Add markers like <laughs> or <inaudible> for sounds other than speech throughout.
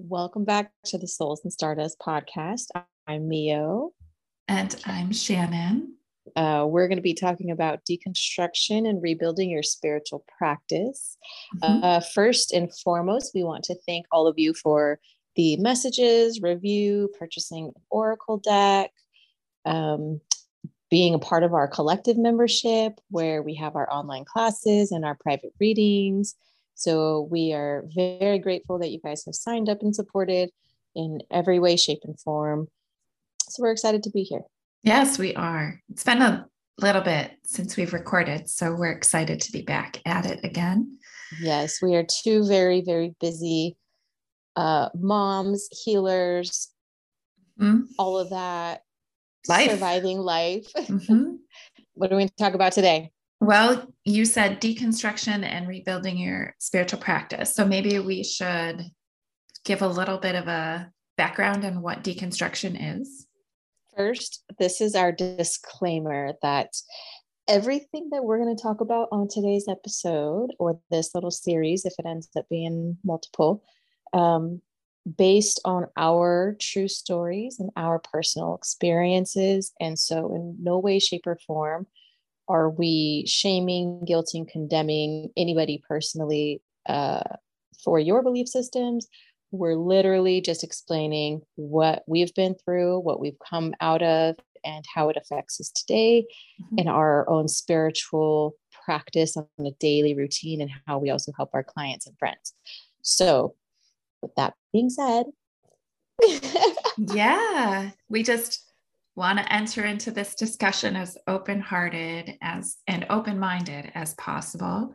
Welcome back to the Souls and Stardust podcast. I'm Mio. And I'm Shannon. Uh, we're going to be talking about deconstruction and rebuilding your spiritual practice. Mm-hmm. Uh, first and foremost, we want to thank all of you for the messages, review, purchasing an Oracle deck, um, being a part of our collective membership where we have our online classes and our private readings. So we are very grateful that you guys have signed up and supported in every way, shape, and form. So we're excited to be here. Yes, we are. It's been a little bit since we've recorded, so we're excited to be back at it again. Yes, we are two very, very busy uh, moms, healers, mm-hmm. all of that. Life. Surviving life. Mm-hmm. <laughs> what are we going to talk about today? Well, you said deconstruction and rebuilding your spiritual practice. So maybe we should give a little bit of a background on what deconstruction is. First, this is our disclaimer that everything that we're going to talk about on today's episode or this little series, if it ends up being multiple, um, based on our true stories and our personal experiences. And so, in no way, shape, or form are we shaming, guilting, condemning anybody personally uh, for your belief systems. We're literally just explaining what we've been through, what we've come out of, and how it affects us today mm-hmm. in our own spiritual practice on a daily routine and how we also help our clients and friends. So, with that being said, <laughs> yeah, we just want to enter into this discussion as open-hearted as and open-minded as possible.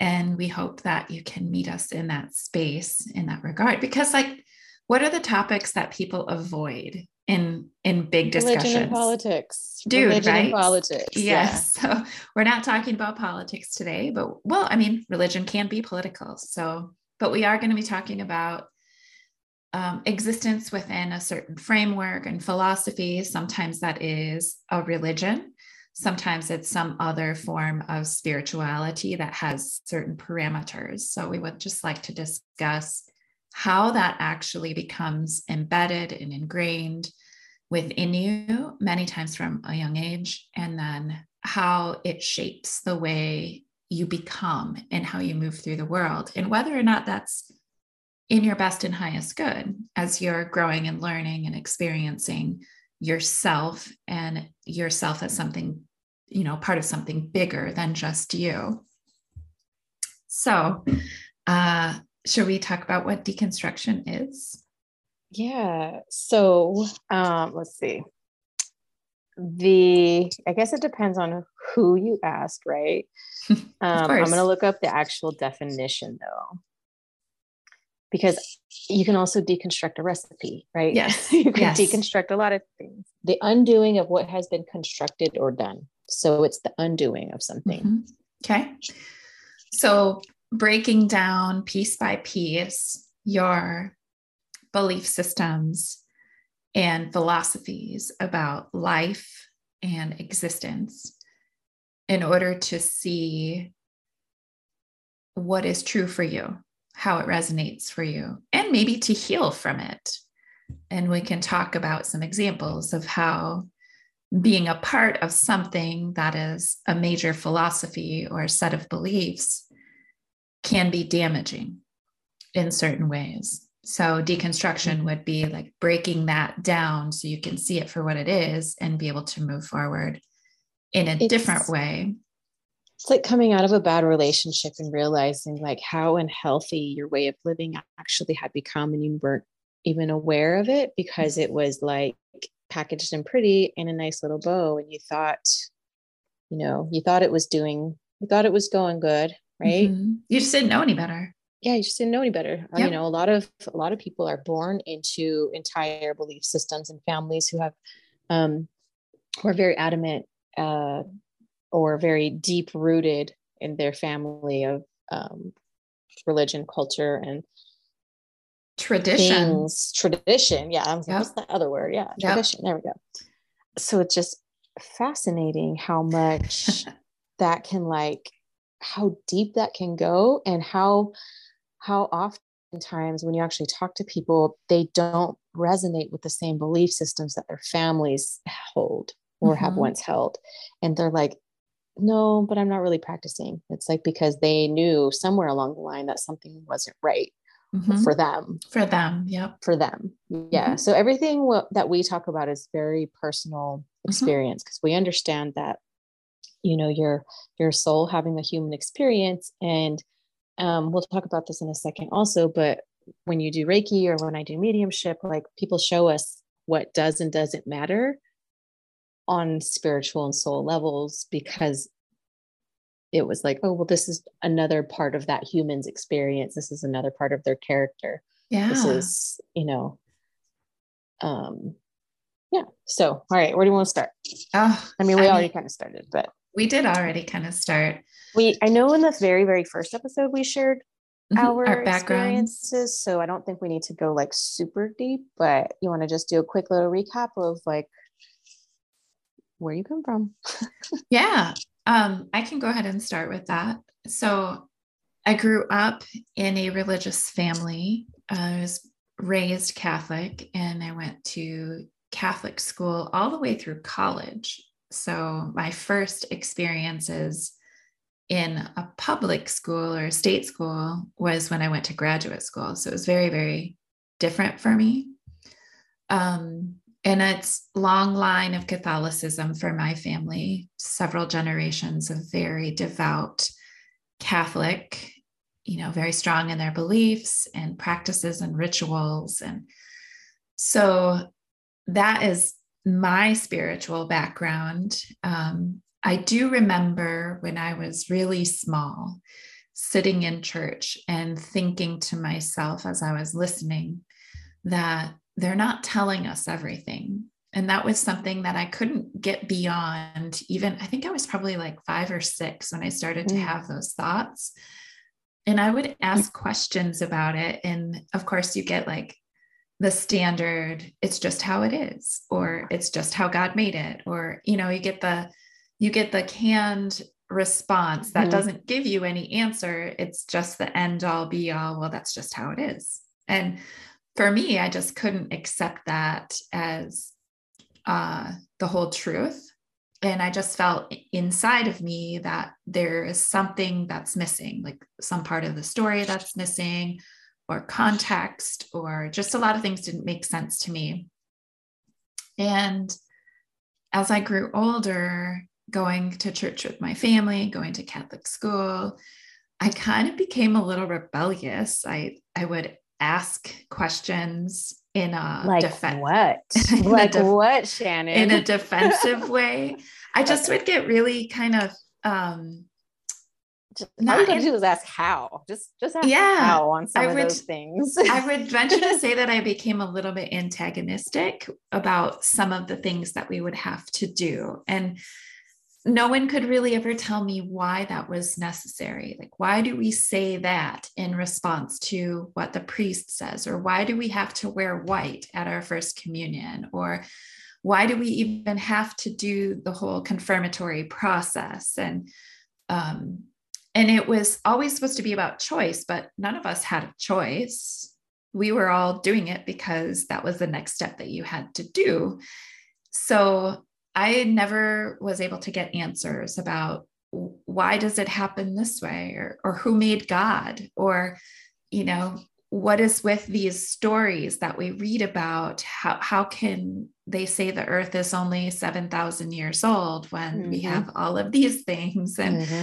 And we hope that you can meet us in that space in that regard. Because like what are the topics that people avoid in in big discussions religion and politics. Dude religion right? politics yes. Yeah. <laughs> so we're not talking about politics today but well i mean religion can be political. So but we are going to be talking about um, existence within a certain framework and philosophy. Sometimes that is a religion. Sometimes it's some other form of spirituality that has certain parameters. So we would just like to discuss how that actually becomes embedded and ingrained within you many times from a young age, and then how it shapes the way you become and how you move through the world, and whether or not that's in your best and highest good as you're growing and learning and experiencing yourself and yourself as something, you know, part of something bigger than just you. So, uh, should we talk about what deconstruction is? Yeah. So, um, let's see. The, I guess it depends on who you ask, right? <laughs> um, I'm going to look up the actual definition though because you can also deconstruct a recipe, right? <laughs> Yes. you can yes. deconstruct a lot of things. The undoing of what has been constructed or done. So it's the undoing of something. Mm-hmm. Okay. So breaking down piece by piece your belief systems and philosophies about life and existence in order to see what is true for you how it resonates for you and maybe to heal from it. And we can talk about some examples of how being a part of something that is a major philosophy or set of beliefs can be damaging in certain ways. So, deconstruction would be like breaking that down so you can see it for what it is and be able to move forward in a it's, different way it's like coming out of a bad relationship and realizing like how unhealthy your way of living actually had become and you weren't even aware of it because it was like packaged and pretty in a nice little bow and you thought you know you thought it was doing you thought it was going good right mm-hmm. you just didn't know any better yeah you just didn't know any better yep. you know a lot of a lot of people are born into entire belief systems and families who have um who are very adamant uh or very deep rooted in their family of um, religion, culture, and tradition. Things. Tradition, yeah. Yep. What's the other word? Yeah, tradition. Yep. There we go. So it's just fascinating how much <laughs> that can like how deep that can go and how how oftentimes when you actually talk to people, they don't resonate with the same belief systems that their families hold or mm-hmm. have once held. And they're like, no, but I'm not really practicing. It's like because they knew somewhere along the line that something wasn't right mm-hmm. for them. For them. Yep. For them. Yeah. Mm-hmm. So everything w- that we talk about is very personal mm-hmm. experience because we understand that, you know, your your soul having a human experience. And um, we'll talk about this in a second also, but when you do Reiki or when I do mediumship, like people show us what does and doesn't matter on spiritual and soul levels because it was like, oh, well, this is another part of that human's experience. This is another part of their character. Yeah. This is, you know, um, yeah. So, all right, where do you want to start? Oh, I mean, we I already mean, kind of started, but we did already kind of start. We, I know in the very, very first episode, we shared mm-hmm. our, our experiences. So I don't think we need to go like super deep, but you want to just do a quick little recap of like where you come from. <laughs> yeah. Um, I can go ahead and start with that. So I grew up in a religious family. I was raised Catholic and I went to Catholic school all the way through college. So my first experiences in a public school or state school was when I went to graduate school. So it was very, very different for me. Um, and it's long line of catholicism for my family. Several generations of very devout catholic you know very strong in their beliefs and practices and rituals. And so that is my spiritual background. Um, i do remember when i was really small sitting in church and thinking to myself as i was listening that they're not telling us everything. And that was something that I couldn't get beyond. Even I think I was probably like five or six when I started to mm. have those thoughts. And I would ask questions about it. And of course, you get like the standard, it's just how it is, or it's just how God made it, or, you know, you get the, you get the canned response that mm doesn't give you any answer. It's just the end all be all. Well, that's just how it is. And for me, I just couldn't accept that as uh, the whole truth. And I just felt inside of me that there is something that's missing, like some part of the story that's missing, or context, or just a lot of things didn't make sense to me. And as I grew older, going to church with my family, going to Catholic school, I kind of became a little rebellious. I I would ask questions in a like defen- what? <laughs> <laughs> like def- what shannon in a defensive <laughs> way. I just would get really kind of um just, all you gotta do is ask how. Just just ask yeah, how on some I of would, those things. I would venture to say that i became a little bit antagonistic about some of the things that we would have to do. And no one could really ever tell me why that was necessary. Like, why do we say that in response to what the priest says? Or why do we have to wear white at our first communion? Or why do we even have to do the whole confirmatory process? And, um, and it was always supposed to be about choice, but none of us had a choice. We were all doing it because that was the next step that you had to do. So I never was able to get answers about why does it happen this way or, or who made God or, you know, what is with these stories that we read about? How, how can they say the earth is only 7,000 years old when mm-hmm. we have all of these things? And, mm-hmm.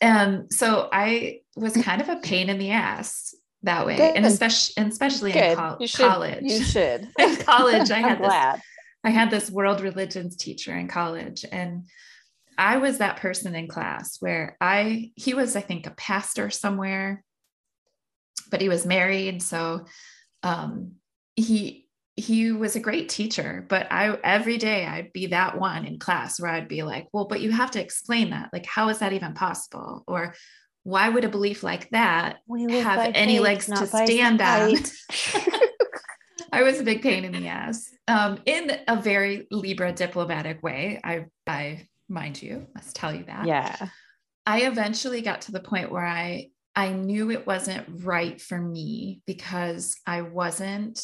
and so I was kind of a pain in the ass that way. Good. And especially, and especially Good. in co- you college. You should. <laughs> in college, <laughs> I had this, I had this world religions teacher in college and I was that person in class where I he was I think a pastor somewhere but he was married. So um he he was a great teacher but I every day I'd be that one in class where I'd be like well but you have to explain that. Like how is that even possible? Or why would a belief like that have any faith, legs to stand on <laughs> <laughs> I was a big pain in the ass um, in a very Libra diplomatic way. I, I, mind you, must tell you that. Yeah. I eventually got to the point where I I knew it wasn't right for me because I wasn't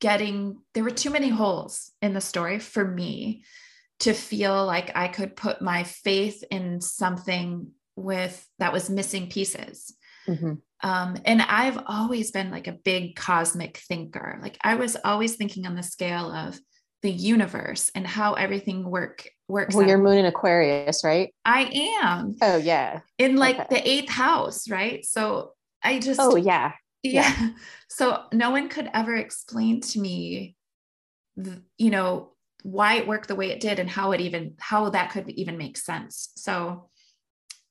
getting, there were too many holes in the story for me to feel like I could put my faith in something with that was missing pieces. Mm-hmm. Um, and I've always been like a big cosmic thinker. Like I was always thinking on the scale of the universe and how everything work works. Well, out. your moon in Aquarius, right? I am. Oh yeah. In like okay. the eighth house, right? So I just Oh yeah. Yeah. yeah. <laughs> So no one could ever explain to me, the, you know, why it worked the way it did and how it even how that could even make sense. So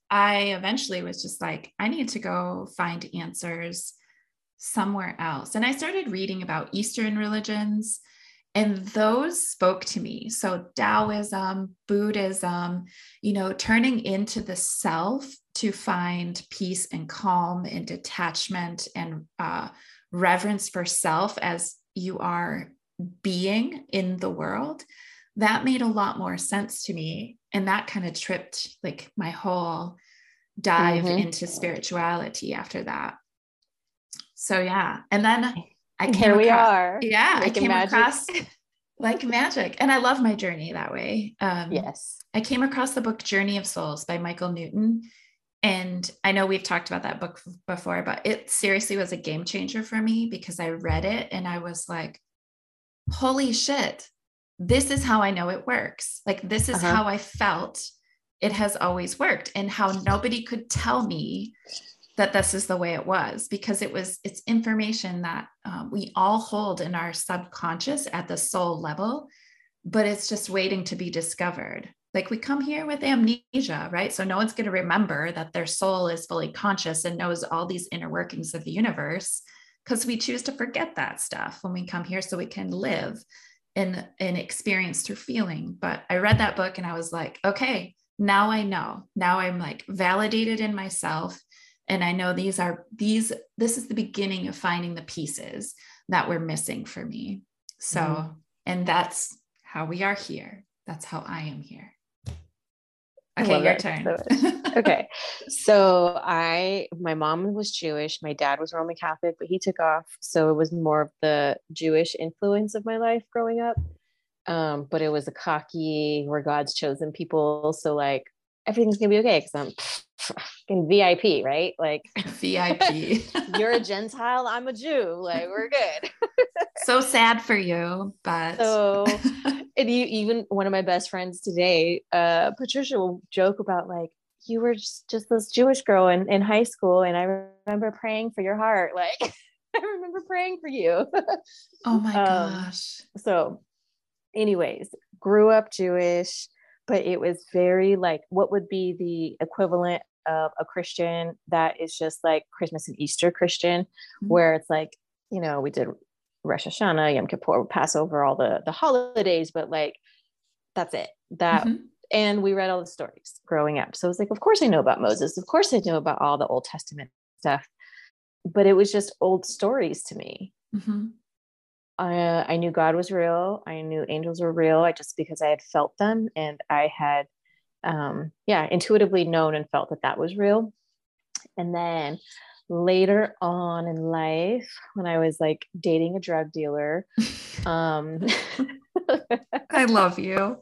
I eventually was just like, I need to go find answers somewhere else. And I started reading about Eastern religions, and those spoke to me. So, Taoism, Buddhism, you know, turning into the self to find peace and calm and detachment and uh, reverence for self as you are being in the world that made a lot more sense to me. And that kind of tripped like my whole dive mm-hmm. into spirituality after that. So yeah. And then i came here we are. Yeah i came magic. across <laughs> like magic. And i love my journey that way. Um, yes. I came across the book journey of souls by michael newton. And i know we've talked about that book before but it seriously was a game changer for me because i read it and i was like holy shit this is how I know it works. Like, this is uh-huh. how I felt it has always worked, and how nobody could tell me that this is the way it was because it was it's information that um, we all hold in our subconscious at the soul level but it's just waiting to be discovered like we come here with amnesia right so no one's going to remember that their soul is fully conscious and knows all these inner workings of the universe because we choose to forget that stuff when we come here so we can live in an experience through feeling. But I read that book and I was like, okay, now I know. Now I'm like validated in myself. And I know these are these, this is the beginning of finding the pieces that were missing for me. So, mm-hmm. and that's how we are here. That's how I am here. Okay, your turn. <laughs> okay. So I my mom was Jewish, my dad was Roman Catholic, but he took off. So it was more of the Jewish influence of my life growing up. Um, but it was a cocky, we're God's chosen people. So like everything's gonna be okay because I'm <laughs> VIP, right? Like VIP. <laughs> you're a Gentile, I'm a Jew. Like we're good. <laughs> so sad for you, but so and you even one of my best friends today, uh, Patricia will joke about like you were just, just this Jewish girl in, in high school, and I remember praying for your heart. Like I remember praying for you. oh my um, gosh. So, anyways, grew up Jewish, but it was very like what would be the equivalent of a Christian that is just like Christmas and Easter Christian, mm-hmm. where it's like, you know, we did Rosh Hashanah, Yom Kippur, Passover, all the the holidays, but like that's it. That mm-hmm. and we read all the stories growing up. So I was like, of course I know about Moses. Of course I know about all the Old Testament stuff. But it was just old stories to me. Mm-hmm. I, I knew God was real. I knew angels were real. I just because I had felt them and I had, um, yeah, intuitively known and felt that that was real. And then later on in life when I was like dating a drug dealer. <laughs> Um, I love <laughs> you.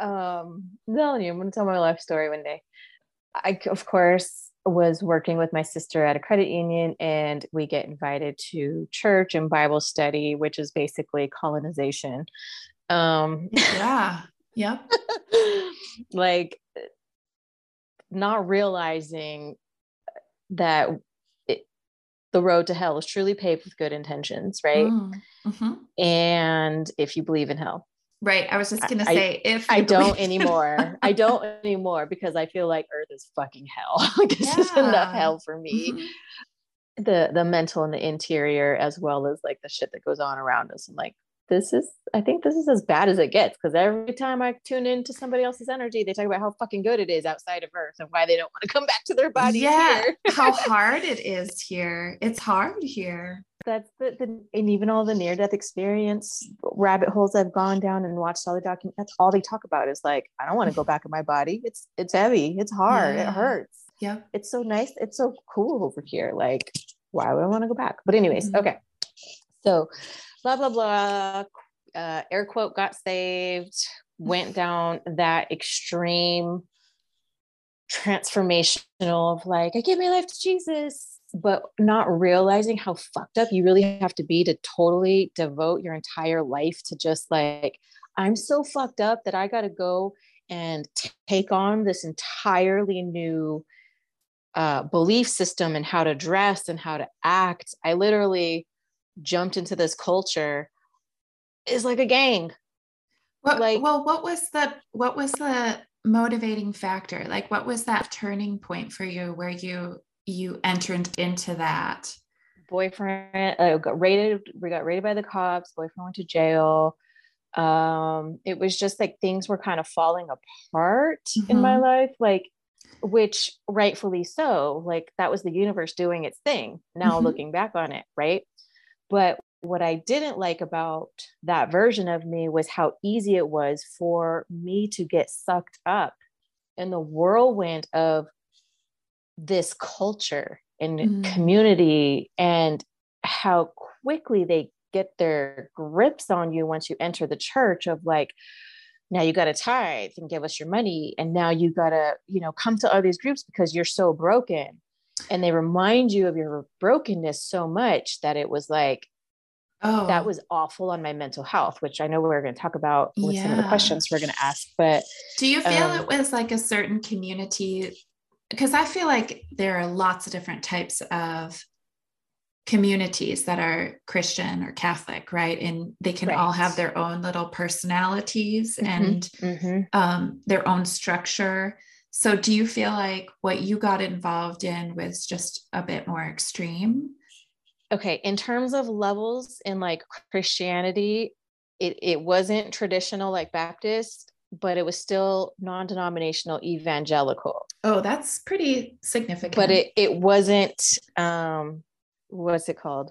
um, no, I'm going to tell my life story one day. I, of course, was working with my sister at a credit union, and we get invited to church and Bible study, which is basically colonization. Um, yeah. Yep. <laughs> like, not realizing that it, the road to hell is truly paved with good intentions, right? Mm, mm-hmm. And if you believe in hell. Right. I was just going to say, I, if I don't anymore, I don't anymore because I feel like earth is fucking hell. <laughs> like this yeah. is enough hell for me. Mm-hmm. The, the mental and the interior, as well as like the shit that goes on around us. I'm like, this is i think this is as bad as it gets because every time i tune into somebody else's energy they talk about how fucking good it is outside of earth and why they don't want to come back to their body yeah how <laughs> hard it is here it's hard here that's the, the and even all the near death experience rabbit holes i've gone down and watched all the documents that's all they talk about is like i don't want to go back in my body it's it's heavy it's hard yeah. it hurts Yeah. It's so nice. It's so cool over here. Like, why would I want to go back? But, anyways, mm-hmm. okay. So, blah, blah, blah. Uh, air quote got saved, went <sighs> down that extreme transformational of like, I give my life to Jesus, but not realizing how fucked up you really have to be to totally devote your entire life to just like, I'm so fucked up that I got to go and take on this entirely new uh, belief system and how to dress and how to act. I literally jumped into this culture is like a gang. What, like, well, what was the what was the motivating factor? Like, what was that turning point for you where you you entered into that? Boyfriend uh, got raided. We got raided by the cops. Boyfriend went to jail um it was just like things were kind of falling apart mm-hmm. in my mm-hmm. life like which rightfully so like that was the universe doing its thing now mm-hmm. looking back on it right but what i didn't like about that version of me was how easy it was for me to get sucked up in the whirlwind of this culture and mm-hmm. community and how quickly they get their grips on you once you enter the church of like now you got to tithe and give us your money and now you got to you know come to all these groups because you're so broken and they remind you of your brokenness so much that it was like oh that was awful on my mental health which i know we're going to talk about with yeah. some of the questions we're going to ask but do you feel um, it was like a certain community because i feel like there are lots of different types of communities that are Christian or Catholic, right? And they can right. all have their own little personalities mm-hmm. and mm-hmm. Um, their own structure. So, do you feel like what you got involved in was just a bit more extreme? Okay, in terms of levels in like Christianity, it, it wasn't traditional like Baptist, but it was still non-denominational evangelical. Oh, that's pretty significant. But it it wasn't um what's it called?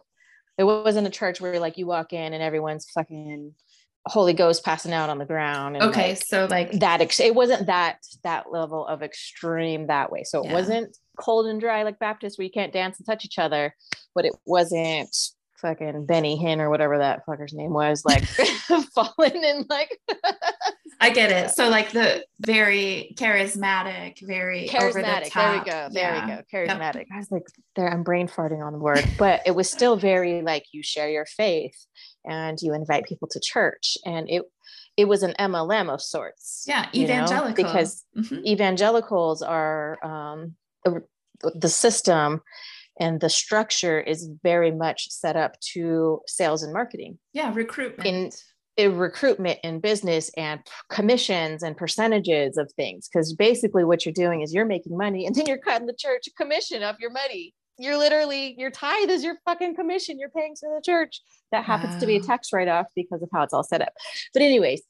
It wasn't a church where like you walk in and everyone's fucking Holy Ghost passing out on the ground. okay, like, so like that. Ex- it wasn't that that level of extreme that way. So it yeah. wasn't cold and dry like Baptist where you can't dance and touch each other, but it wasn't fucking Benny Hinn or whatever that fucker's name was, like <laughs> falling in like <laughs> I get it. So like the very charismatic, very charismatic. The there we go. There yeah. we go. Charismatic. Yep. I was like, there. I'm brain farting on the word, but it was still very like you share your faith and you invite people to church, and it it was an MLM of sorts. Yeah, evangelical. Know? Because mm-hmm. evangelicals are um, the, the system and the structure is very much set up to sales and marketing. Yeah, recruitment. In recruitment and business and commissions and percentages of things because basically what you're doing is you're making money <laughs> and then you're cutting the church a commission of your money you're literally your tithe is your fucking commission you're paying to the church that happens wow. to be a tax write-off because of how it's all set up but anyways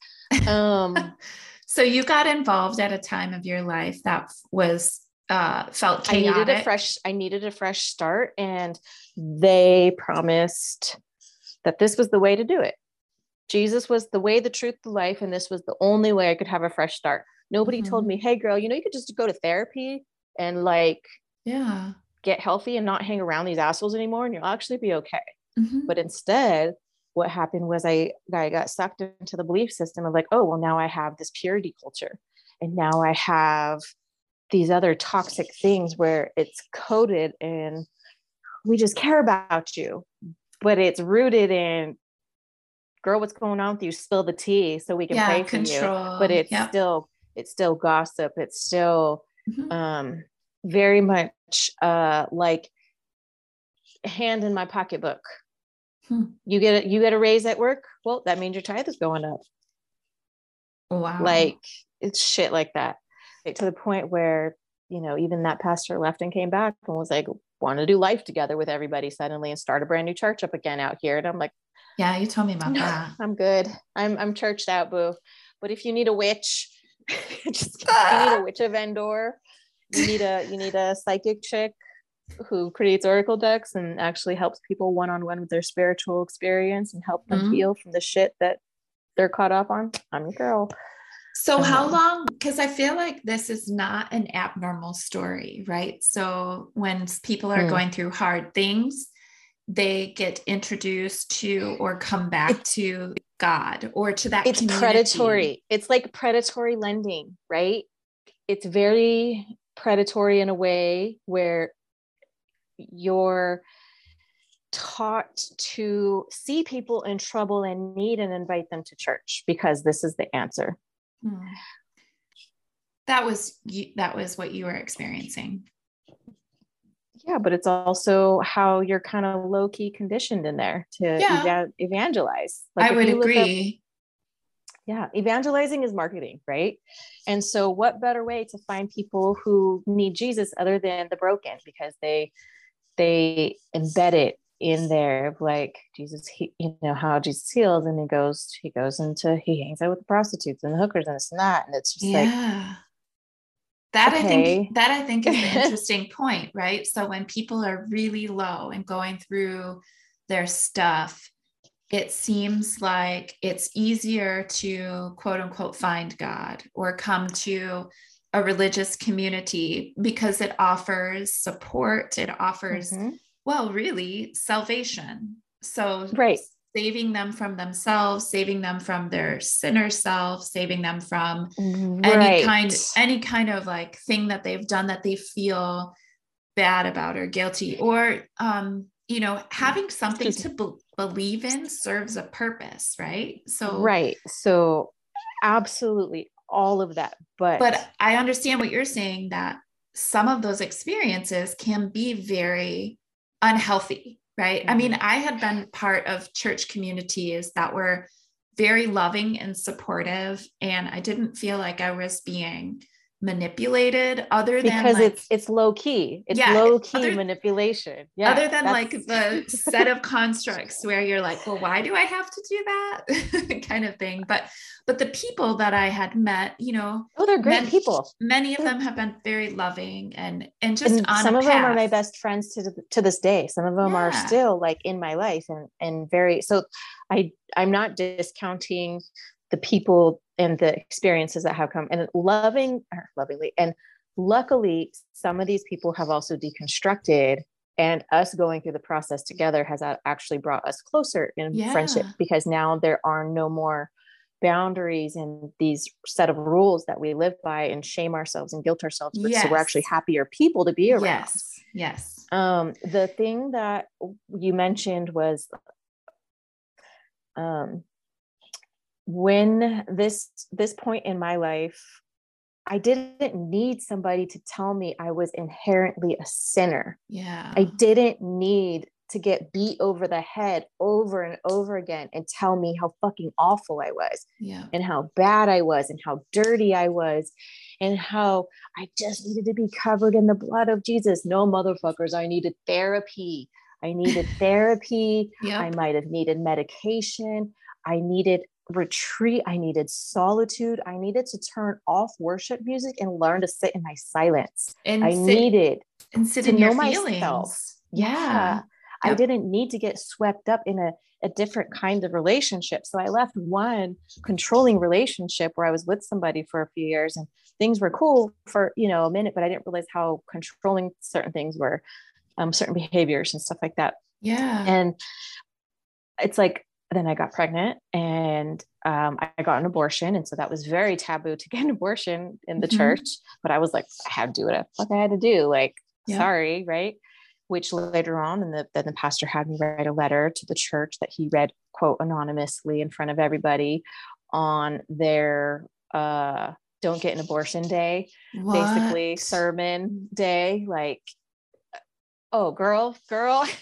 um <laughs> so you got involved at a time of your life that was uh felt chaotic. I needed a fresh I needed a fresh start and they promised that this was the way to do it Jesus was the way, the truth, the life, and this was the only way I could have a fresh start. Nobody mm-hmm. told me, hey, girl, you know, you could just go to therapy and like, yeah, get healthy and not hang around these assholes anymore, and you'll actually be okay. Mm-hmm. But instead, what happened was I, I got sucked into the belief system of like, oh, well, now I have this purity culture, and now I have these other toxic things where it's coded in we just care about you but it's rooted in girl, what's going on with you? Spill the tea so we can yeah, pray for control. you. But it's still, it's still gossip. It's still mm-hmm. um, very much uh, like hand in my pocketbook. Hmm. You get a, you get a raise at work. Well, that means your tithe is going up. Wow. Like it's shit like that. To the point where, you know, even that pastor left and came back and was like, want to do life together with everybody suddenly and start a brand new church up again out here. And I'm like, yeah, you told me about that. <laughs> I'm good. I'm I'm churched out, boo. But if you need a witch, <laughs> just you need a <laughs> witch of Endor. You need a you need a psychic chick who creates oracle decks and actually helps people one on one with their spiritual experience and help them mm-hmm. heal from the shit that they're caught up on. I'm your girl. So, um, how long? Because I feel like this is not an abnormal story, right? So, when people are mm. going through hard things, they get introduced to or come back it's, to God or to that. It's community. predatory. It's like predatory lending, right? It's very predatory in a way where you're taught to see people in trouble and need and invite them to church because this is the answer. Hmm. That was that was what you were experiencing. Yeah, but it's also how you're kind of low key conditioned in there to yeah. ev- evangelize. Like I would agree. Up, yeah, evangelizing is marketing, right? And so, what better way to find people who need Jesus other than the broken because they they embed it in there of like jesus he, you know how jesus heals and he goes he goes into he hangs out with the prostitutes and the hookers and and that and it's just yeah. like that okay. i think that i think is an <laughs> interesting point right so when people are really low and going through their stuff it seems like it's easier to quote unquote find god or come to a religious community because it offers support it offers mm-hmm well, really, salvation. So, right. Saving them from themselves, saving them from their sinner self, saving them from right. any kind any kind of like thing that they've done that they feel bad about or guilty or um you know having something to be- believe in serves a purpose right? So right. So absolutely all of that but but i understand what you're saying that some of those experiences can be very unhealthy, right? Mm-hmm. I mean, mm-hmm. I had been part of church communities that were very loving and supportive, and I didn't feel like I was being manipulated other than because like, it's it's low key it's yeah, low key other, manipulation. Yeah other than like the set of <laughs> constructs where you're like well why do i have to do that? <laughs> kind of thing. But but the people that i had met you know oh they're great many, people. many of them have been very loving and and just and some of path. them are my best friends to to this day. Some of them yeah. are still like in my life and and very so i i'm not discounting the people and the experiences that have come and loving or lovingly and luckily some of these people have also deconstructed and us going through the process together has actually brought us closer in yeah. friendship because now there are no more boundaries and these set of rules that we live by and shame ourselves and guilt ourselves with yes. so we're actually happier people to be around yes yes um the thing that you mentioned was um when this this point in my life i didn't need somebody to tell me i was inherently a sinner. Yeah. I didn't need to get beat over the head over and over again and tell me how fucking awful i was yeah. and how bad i was and how dirty i was and how i just needed to be covered in the blood of jesus. No motherfuckers i needed therapy. I needed <laughs> therapy. Yep. i might have needed medication. I needed retreat. I needed solitude. I needed to turn off worship music and learn to sit in my silence. And I sit, needed and sit to know myself. Yeah. yeah. I didn't need to get swept up in a, a different kind of relationship. So I left one controlling relationship where I was with somebody for a few years and things were cool for, you know, a minute, but I didn't realize how controlling certain things were, um, certain behaviors and stuff like that. Yeah. And it's like then I got pregnant and um, I got an abortion. And so that was very taboo to get an abortion in the mm-hmm. church. But I was like, I had to do what the fuck I had to do. Like, yeah. sorry, right? Which later on, and the, then the pastor had me write a letter to the church that he read, quote, anonymously in front of everybody on their uh, don't get an abortion day, what? basically sermon day. Like, oh, girl, girl. <laughs>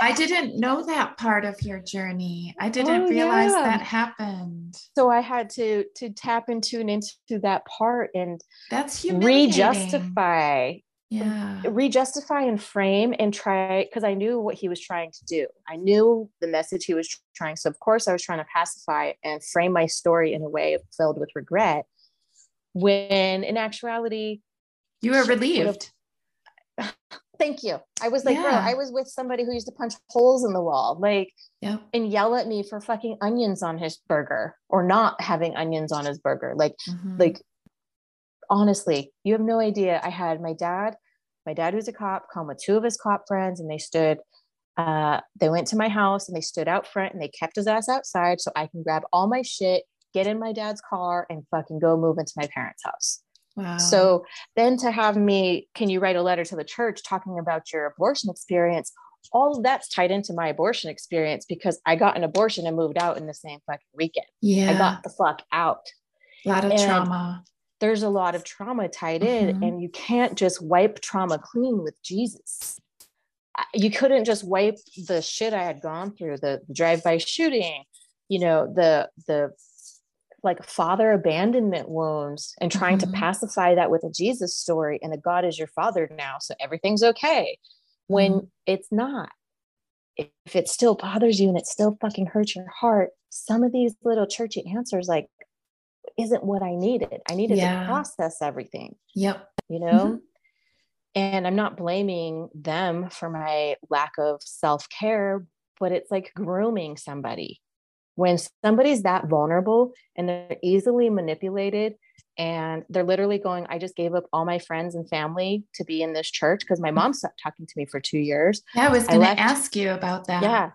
I didn't know that part of your journey. I didn't oh, realize yeah. that happened. So I had to to tap into and into that part and that's re-justify. Yeah. Re-justify and frame and try because I knew what he was trying to do. I knew the message he was trying. So of course I was trying to pacify and frame my story in a way filled with regret. When in actuality, you were relieved <laughs> thank you. I was like, yeah. bro, I was with somebody who used to punch holes in the wall, like, yep. and yell at me for fucking onions on his burger or not having onions on his burger. Like, mm-hmm. like, honestly, you have no idea. I had my dad, my dad was a cop, come with two of his cop friends, and they stood. Uh, they went to my house and they stood out front and they kept his ass outside so I can grab all my shit, get in my dad's car, and fucking go move into my parents' house. Wow. So then to have me, can you write a letter to the church talking about your abortion experience? All of that's tied into my abortion experience because I got an abortion and moved out in the same fucking weekend. Yeah. I got the fuck out. A lot of and trauma. There's a lot of trauma tied in, mm-hmm. and you can't just wipe trauma clean with Jesus. You couldn't just wipe the shit I had gone through, the, the drive-by shooting, you know, the the like father abandonment wounds and trying mm-hmm. to pacify that with a Jesus story and a God is your father now. So everything's okay when mm-hmm. it's not. If, it still bothers you and it still fucking hurts your heart, some of these little churchy answers, like, isn't what I needed. I needed yeah. to process everything. Yep. You know? Mm-hmm. And I'm not blaming them for my lack of self care, but it's like grooming somebody when somebody's that vulnerable and they're easily manipulated and they're literally going i just gave up all my friends and family to be in this church because my mom stopped talking to me for two years yeah i was going to ask you about that yeah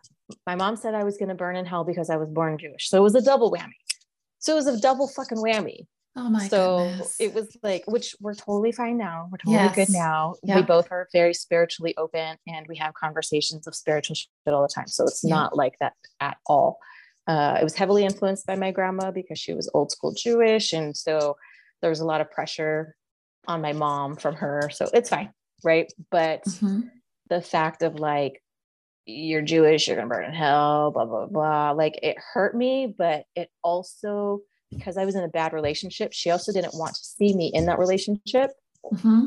my mom said i was going to burn in hell because i was born jewish so it was a double whammy so it was a double fucking whammy Oh my so goodness. it was like, which we're totally fine now. We're totally yes. good now. Yep. We both are very spiritually open and we have conversations of spiritual shit all the time. So it's not like that at all. Uh, it was heavily influenced by my grandma because she was old school Jewish. And so there was a lot of pressure on my mom from her. So it's fine. Right. But mm-hmm. the fact of like, you're Jewish, you're going to burn in hell, blah, blah, blah. Like it hurt me, but it also, because I was in a bad relationship, she also didn't want to see me in that relationship. Mm-hmm.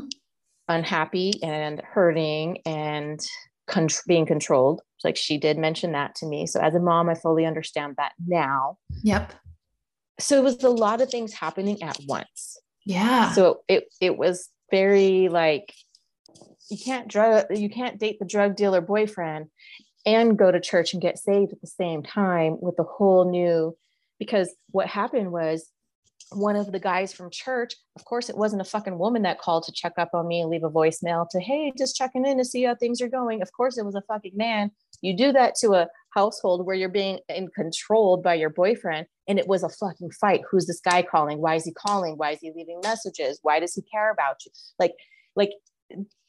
Unhappy and hurting and con- being controlled. Like she did mention that to me. So as a mom, I fully understand that now. Yep. So it was a lot of things happening at once. Yeah. So it it was very like you can't drug you can't date the drug dealer boyfriend and go to church and get saved at the same time with a whole new because what happened was one of the guys from church, of course, it wasn't a fucking woman that called to check up on me and leave a voicemail to, hey, just checking in to see how things are going. Of course, it was a fucking man. You do that to a household where you're being in controlled by your boyfriend, and it was a fucking fight. Who's this guy calling? Why is he calling? Why is he leaving messages? Why does he care about you? Like, like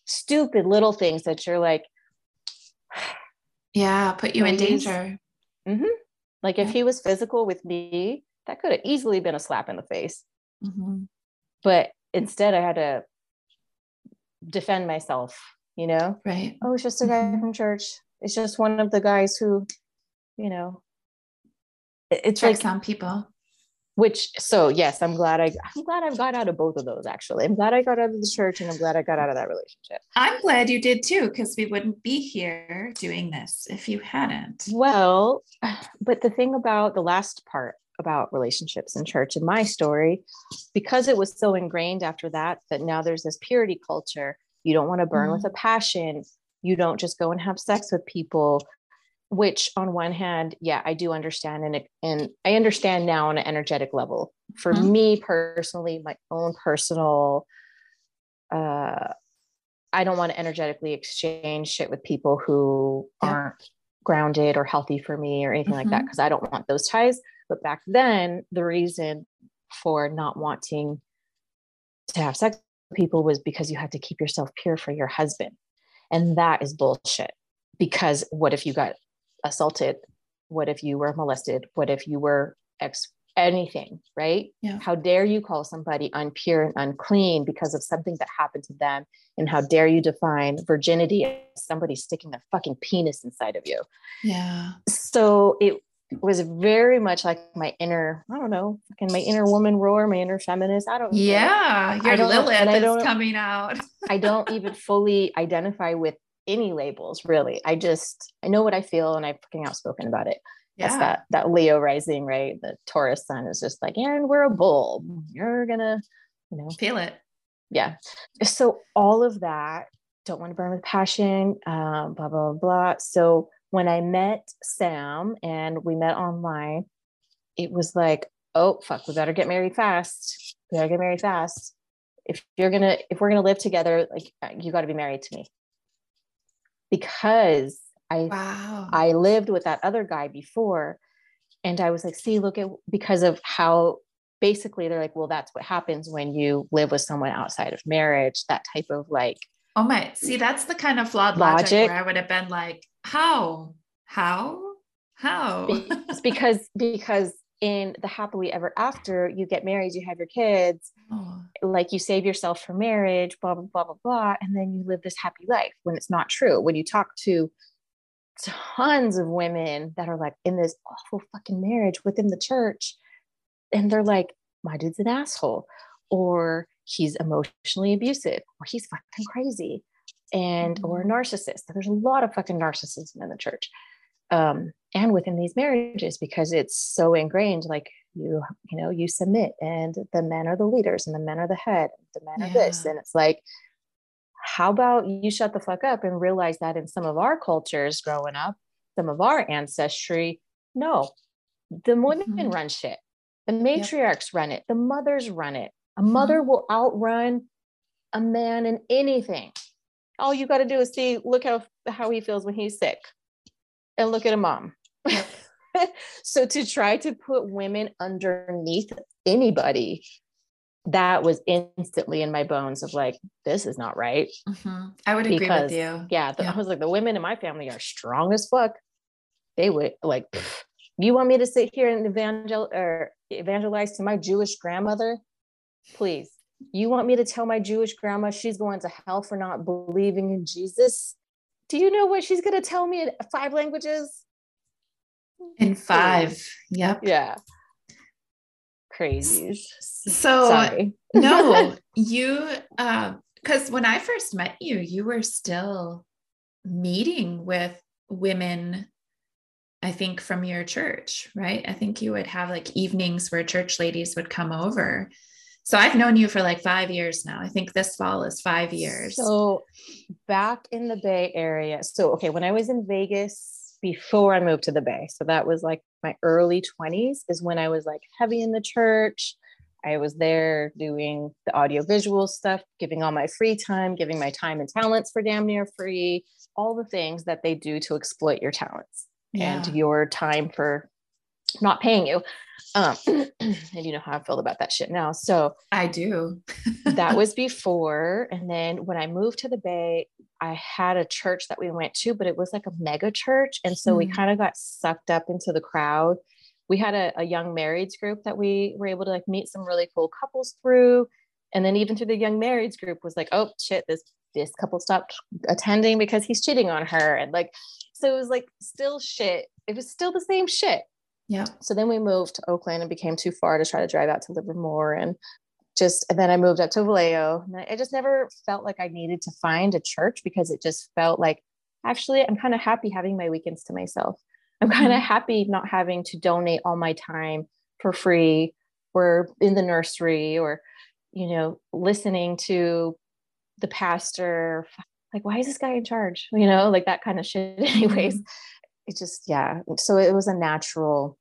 stupid little things that you're like, yeah, put you in danger. Mm-hmm. Like if he was physical with me, that could have easily been a slap in the face. Mm-hmm. But instead, I had to defend myself, you know? Right. Oh, it's just a guy mm-hmm. from church. It's just one of the guys who, you know, it's like some people. Which so yes, I'm glad I I'm glad I've got out of both of those actually. I'm glad I got out of the church and I'm glad I got out of that relationship. I'm glad you did too, because we wouldn't be here doing this if you hadn't. Well, but the thing about the last part about relationships in church in my story because it was so ingrained after that that now there's this purity culture you don't want to burn mm-hmm. with a passion you don't just go and have sex with people which on one hand yeah i do understand and and i understand now on an energetic level for mm-hmm. me personally my own personal uh i don't want to energetically exchange shit with people who yeah. aren't grounded or healthy for me or anything mm-hmm. like that because mm-hmm. i don't want those ties but back then, the reason for not wanting to have sex with people was because you had to keep yourself pure for your husband. And that is bullshit. Because what if you got assaulted? What if you were molested? What if you were ex anything, right? Yeah. How dare you call somebody unpure and unclean because of something that happened to them? And how dare you define virginity as somebody sticking a fucking penis inside of you? Yeah. So it was very much like my inner, I don't know, fucking my inner woman roar, my inner feminist. I don't Yeah, your Lilith is coming out. I don't <laughs> even fully identify with any labels, really. I just I know what I feel and I'm fucking outspoken about it. Yeah. That's that that Leo rising, right? The Taurus sun is just like, and we're a bull. You're gonna, you know, feel it. Yeah. So all of that don't want to burn with passion, um, blah, blah, blah. So when I met Sam and we met online, it was like, oh, fuck, we better get married fast. We gotta get married fast. If you're gonna, if we're gonna live together, like uh, you got to be married to me. Because I, wow. I lived with that other guy before, and I was like, see, look at because of how basically they're like, well, that's what happens when you live with someone outside of marriage. That type of like Oh my, see, that's the kind of flawed logic, logic where I would have been like, how? How? How? it's <laughs> because because in the happily ever after, you get married, you have your kids, oh. like you save yourself for marriage, blah, blah, blah, blah, blah. And then you live this happy life when it's not true. When you talk to tons of women that are like in this awful fucking marriage within the church, and they're like, my dude's an asshole, or he's emotionally abusive or he's fucking crazy and or a mm-hmm. narcissist there's a lot of fucking narcissism in the church um, and within these marriages because it's so ingrained like you you know you submit and the men are the leaders and the men are the head the men yeah. are this and it's like how about you shut the fuck up and realize that in some of our cultures growing up some of our ancestry no the women mm-hmm. run shit the matriarchs yep. run it the mothers run it a mother mm-hmm. will outrun a man in anything. All you got to do is see, look how how he feels when he's sick, and look at a mom. <laughs> so to try to put women underneath anybody, that was instantly in my bones of like, this is not right. Mm-hmm. I would agree because, with you. Yeah, the, yeah, I was like, the women in my family are strong as fuck. They would like, <sniffs> you want me to sit here and evangel or evangelize to my Jewish grandmother? please. You want me to tell my Jewish grandma she's going to hell for not believing in Jesus? Do you know what she's going to tell me in five languages? In five. Yep. Yeah. Crazies. So, Sorry. <laughs> no, <laughs> you, uh, because uh, when I first met you, you were still meeting with women I think from your church, right? I think you would have like evenings where church ladies would come over so I've known you for like five years now. I think this fall is five years. So back in the Bay Area. So, okay, when I was in Vegas before I moved to the Bay, so that was like my early 20s, is when I was like heavy in the church. I was there doing the audiovisual stuff, giving all my free time, giving my time and talents for damn near free, all the things that they do to exploit your talents yeah. and your time for not paying you. Um, <clears throat> and you know how I feel about that shit now. So I do. <laughs> that was before. And then when I moved to the Bay, I had a church that we went to, but it was like a mega church. And so mm. we kind of got sucked up into the crowd. We had a, a young marrieds group that we were able to like meet some really cool couples through. And then even through the young marrieds group was like, oh shit, this this couple stopped attending because he's cheating on her. And like, so it was like still shit. It was still the same shit yeah. So then we moved to Oakland and became too far to try to drive out to Livermore and just and then I moved up to Vallejo. And I just never felt like I needed to find a church because it just felt like actually I'm kind of happy having my weekends to myself. I'm kind of mm-hmm. happy not having to donate all my time for free or in the nursery or you know listening to the pastor like why is this guy in charge you know like that kind of shit <laughs> anyways mm-hmm it just yeah. So it was a natural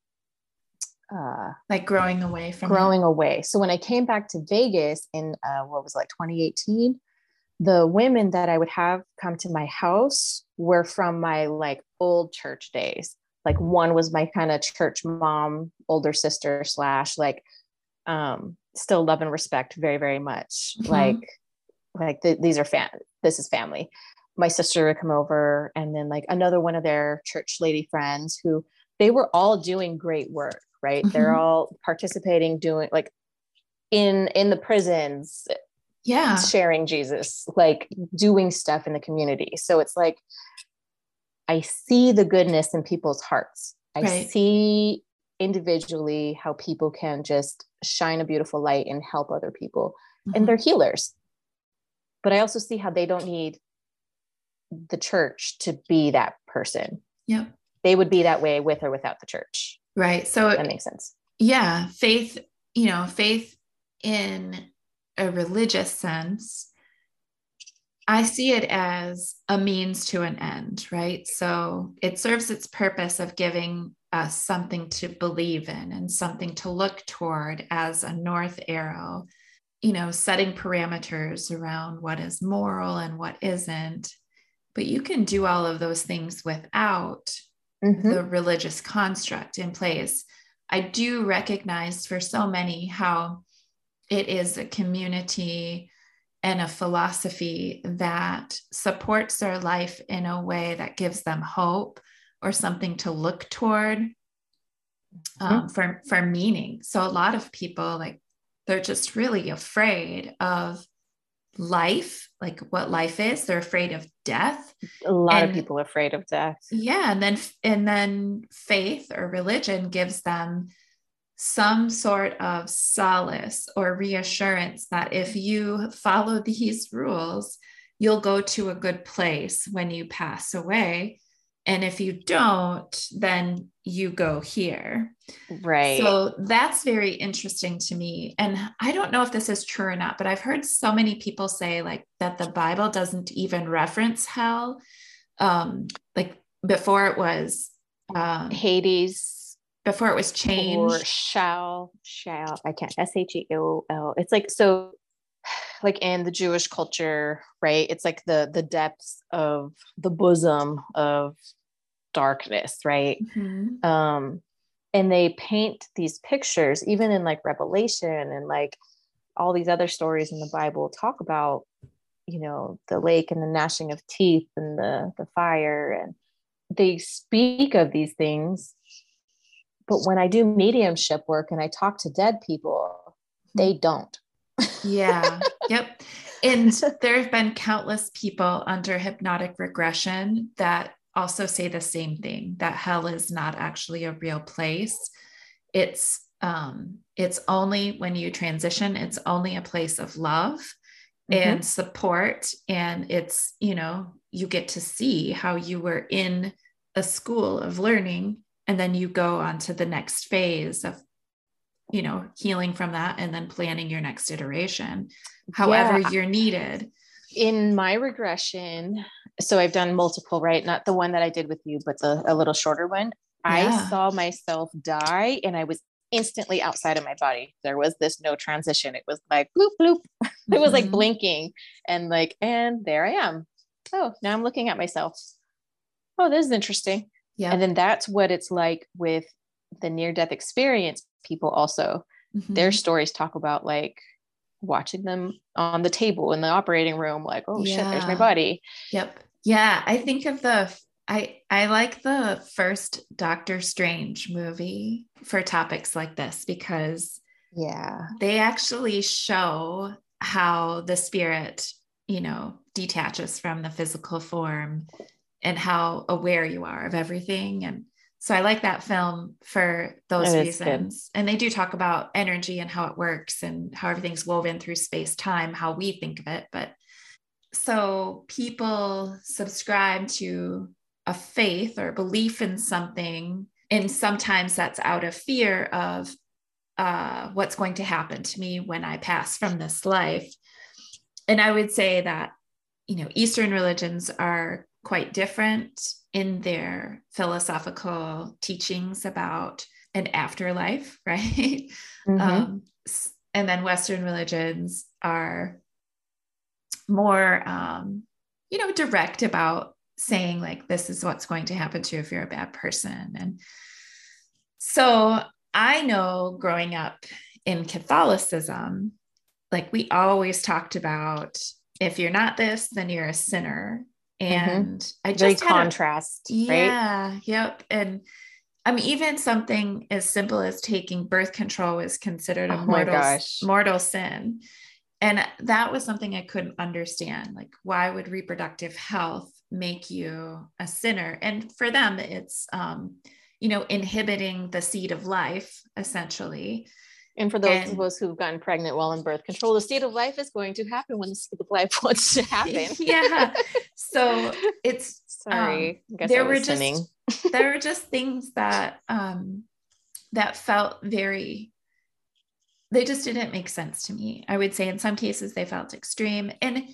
uh like growing away from growing it. away. So when i came back to vegas in uh what was it, like 2018 the women that i would have come to my house were from my like old church days. Like one was my kind of church mom older sister slash like um still love and respect very very much. Mm-hmm. like like the, these are fan this is family my sister would come over and then like another one of their church lady friends who they were all doing great work right mm-hmm. they're all participating doing like in in the prisons yeah sharing jesus like doing stuff in the community so it's like i see the goodness in people's hearts i right. see individually how people can just shine a beautiful light and help other people mm-hmm. and they're healers but i also see how they don't need the church to be that person. Yeah. They would be that way with or without the church. Right. So that makes sense. Yeah. Faith, you know, faith in a religious sense I see it as a means to an end, right? So it serves its purpose of giving us something to believe in and something to look toward as a north arrow, you know, setting parameters around what is moral and what isn't. But you can do all of those things without mm-hmm. the religious construct in place. I do recognize for so many how it is a community and a philosophy that supports their life in a way that gives them hope or something to look toward um, mm-hmm. for for meaning. So a lot of people like they're just really afraid of life, like what life is. They're afraid of death. A lot and, of people afraid of death. Yeah, and then and then faith or religion gives them some sort of solace or reassurance that if you follow these rules, you'll go to a good place when you pass away. And if you don't, then you go here. Right. So that's very interesting to me. And I don't know if this is true or not, but I've heard so many people say like that the Bible doesn't even reference hell. Um, like before it was um, Hades before it was changed. Or shall, shall, I can't, S H E O L. It's like, so like in the Jewish culture, right? It's like the the depths of the bosom of darkness, right? Mm-hmm. Um, and they paint these pictures, even in like Revelation and like all these other stories in the Bible talk about, you know, the lake and the gnashing of teeth and the the fire, and they speak of these things but when I do mediumship work and I talk to dead people, they don't. Yeah. Yep. And there have been countless people under hypnotic regression that also say the same thing that hell is not actually a real place. It's um it's only when you transition, it's only a place of love mm-hmm. and support and it's, you know, you get to see how you were in a school of learning and then you go on to the next phase of you know healing from that and then planning your next iteration however yeah. you're needed. In my regression so i've done multiple right? Not the one that i did with you but the a little shorter one. Yeah. i saw myself die and i was instantly outside of my body. There was this no transition. It was like bloop bloop. <laughs> It was like mm-hmm. blinking and like and there i am. Oh now i'm looking at myself. Oh this is interesting. Yeah. And then that's what it's like with the near death experience people also. Mm-hmm. Their stories talk about like watching them on the table in the operating room, like, oh yeah. shit, there's my body. Yep. Yeah. I think of the I I like the first Doctor Strange movie for topics like this because yeah, they actually show how the spirit, you know, detaches from the physical form and how aware you are of everything. And so I like that film for those reasons. And they do talk about energy and how it works and how everything's woven through space time, how we think of it. But so people subscribe to a faith or belief in something. And sometimes that's out of fear of uh, what's going to happen to me when I pass from this life. And I would say that, you know, Eastern religions are quite different in their philosophical teachings about an afterlife, <laughs> right? Mm-hmm. Um, and then Western religions are more, um, you know, direct about saying, like, this is what's going to happen to you if you're a bad person. And so I know growing up in Catholicism, like, we always talked about if you're not this, then you're a sinner. Mm-hmm. and mm-hmm. I just very contrast, a, yeah, right? yep. And I mean, even something as simple as taking birth control is considered a oh mortal mortal sin, and that was something I couldn't understand. Like, why would reproductive health make you a sinner? And for them, it's um, you know inhibiting the seed of life essentially and for those and, of us who've gotten pregnant while in birth control, the state of life is going to happen when the state of life <laughs> wants to happen. <laughs> yeah. So it's <laughs> sorry. Um, there were just there were just things that um that felt very they just didn't make sense to me. I would say in some cases they felt extreme. And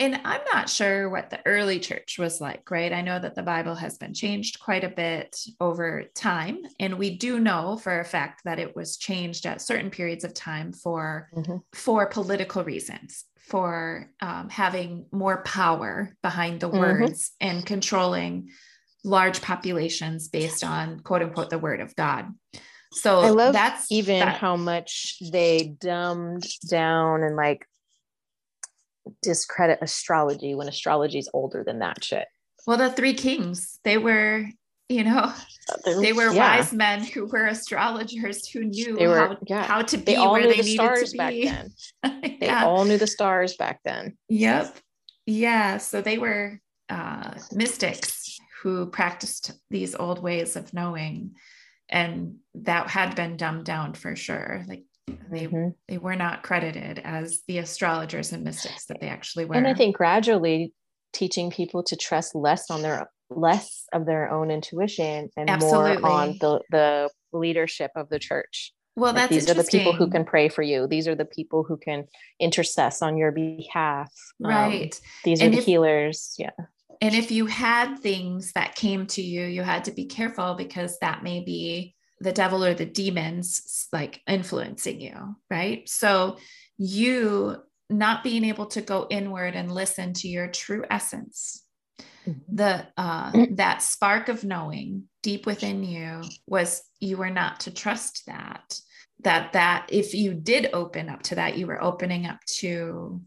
and I'm not sure what the early church was like, right? I know that the Bible has been changed quite a bit over time. And we do know for a fact that it was changed at certain periods of time for, mm-hmm. for political reasons, for um, having more power behind the mm-hmm. words and controlling large populations based on quote unquote the word of God. So I love that's even that, how much they dumbed down and like discredit astrology when astrology is older than that shit. Well, the three kings, they were, you know, they were yeah. wise men who were astrologers who knew they were, how, yeah. how to be they all where knew they the stars back then. <laughs> They yeah. all knew the stars back then. Yep. Yeah. So they were uh, mystics who practiced these old ways of knowing. And that had been dumbed down for sure. Like they mm-hmm. they were not credited as the astrologers and mystics that they actually were. And I think gradually teaching people to trust less on their less of their own intuition and Absolutely. more on the the leadership of the church. Well, like that's these are the people who can pray for you. These are the people who can intercess on your behalf. Um, right. Um, these are and the healers. Yeah. And if you had things that came to you, you had to be careful because that may be the devil or the demons like influencing you, right? So you not being able to go inward and listen to your true essence mm-hmm. the uh, that spark of knowing deep within you was you were not to trust that that that if you did open up to that you were opening up to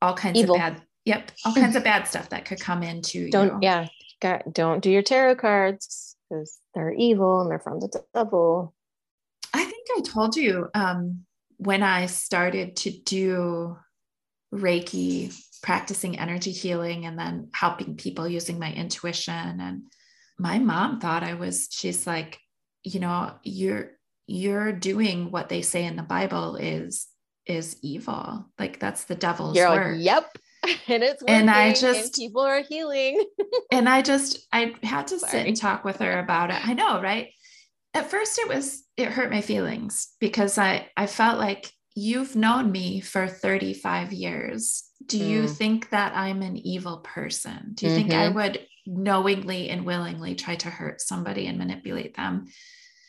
all kinds Evil. of bad yep all kinds of bad stuff that could come into don't you. yeah don't do your tarot cards because they're evil and they're from the devil. I think I told you um, when I started to do Reiki, practicing energy healing, and then helping people using my intuition. And my mom thought I was, she's like, you know, you're you're doing what they say in the Bible is is evil. Like that's the devil's you're work. Like, yep. <laughs> and it's and I just and people are healing. <laughs> and I just I had to Sorry. sit and talk with her about it. I know, right? At first it was it hurt my feelings because I I felt like you've known me for 35 years. Do mm. you think that I'm an evil person? Do you mm-hmm. think I mm-hmm. would knowingly and willingly try to hurt somebody and manipulate them?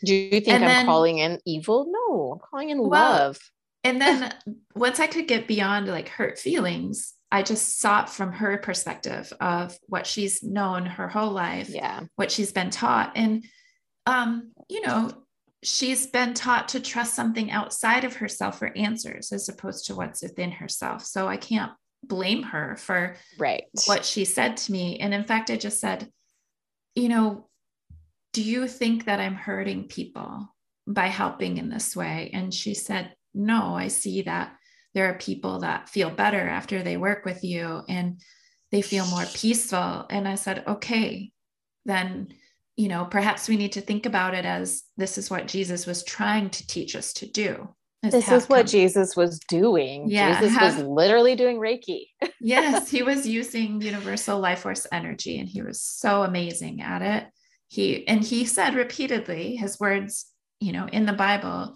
Do you think and I'm then, calling in evil? No, I'm calling in well, love. And then <laughs> once I could get beyond like hurt feelings, I just saw it from her perspective of what she's known her whole life, yeah, what she's been taught. And um, you know, she's been taught to trust something outside of herself for answers as opposed to what's within herself. So I can't blame her for right what she said to me. And in fact, I just said, you know, do you think that I'm hurting people by helping in this way? And she said, no, I see that there are people that feel better after they work with you and they feel more peaceful. And I said, okay, then, you know, perhaps we need to think about it as this is what Jesus was trying to teach us to do. Is this is what come. Jesus was doing. Yeah, Jesus have, was literally doing Reiki. <laughs> yes, he was using universal life force energy and he was so amazing at it. He and he said repeatedly his words, you know, in the Bible,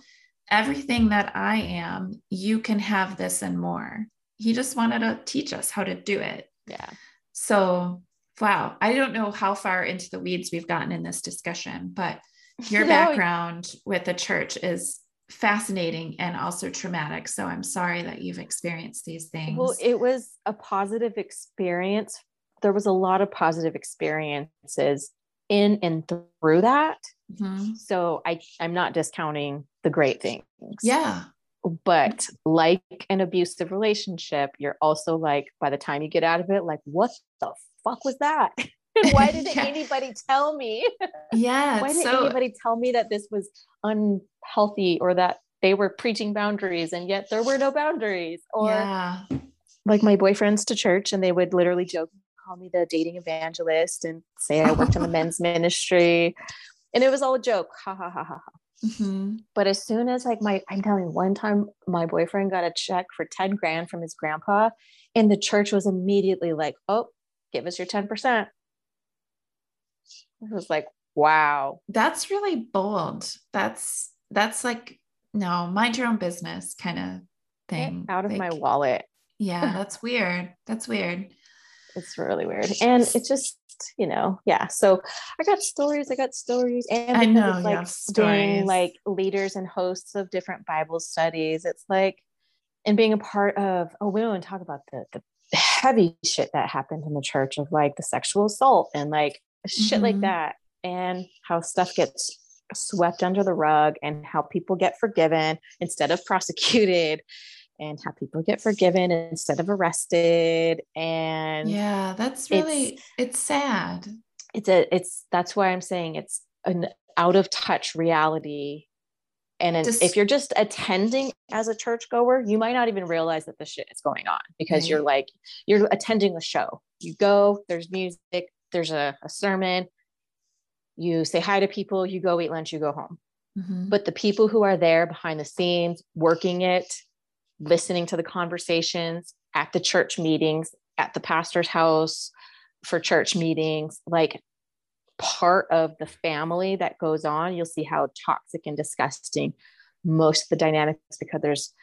everything that I am, you can have this and more. He just wanted to teach us how to do it. Yeah. So, wow, I don't know how far into the weeds we've gotten in this discussion, but your <laughs> no. background with the church is fascinating and also traumatic. So I'm sorry that you've experienced these things. Well, it was a positive experience. There was a lot of positive experiences in and through that. Mm-hmm. So I I'm not discounting the great things. Yeah. But like an abusive relationship, you're also like by the time you get out of it, like what the fuck was that? <laughs> why didn't <laughs> yeah. anybody tell me? <laughs> Yeah. why didn't so, anybody tell me that this was unhealthy or that they were preaching boundaries and yet there were no boundaries? Or yeah. like my boyfriends to church and they would literally joke call me the dating evangelist and say I worked in the men's ministry. And it was all a joke. Ha ha ha ha ha. Mm-hmm. But as soon as like my, I'm telling you, one time my boyfriend got a check for 10 grand from his grandpa, and the church was immediately like, oh, give us your 10%. It was like, wow. That's really bold. That's, that's like, no, mind your own business kind of thing. Get out of like, my wallet. Yeah, that's weird. That's weird. It's really weird. And it's just, you know, yeah. So I got stories. I got stories. And I know, it's like being like leaders and hosts of different Bible studies. It's like, and being a part of, oh, we don't talk about the, the heavy shit that happened in the church of like the sexual assault and like shit mm-hmm. like that. And how stuff gets swept under the rug and how people get forgiven instead of prosecuted and how people get forgiven instead of arrested and yeah that's really it's, it's sad. It's a it's that's why i'm saying it's an out of touch reality. And just, if you're just attending as a churchgoer you might not even realize that this shit is going on because right. you're like you're attending a show. You go there's music there's a, a sermon. You say hi to people you go eat lunch you go home. Mm-hmm. but the people who are there behind the scenes working it listening to the conversations at the church meetings, at the pastor's house for church meetings, like part of the family that goes on, you'll see how toxic and disgusting most of the dynamics because there's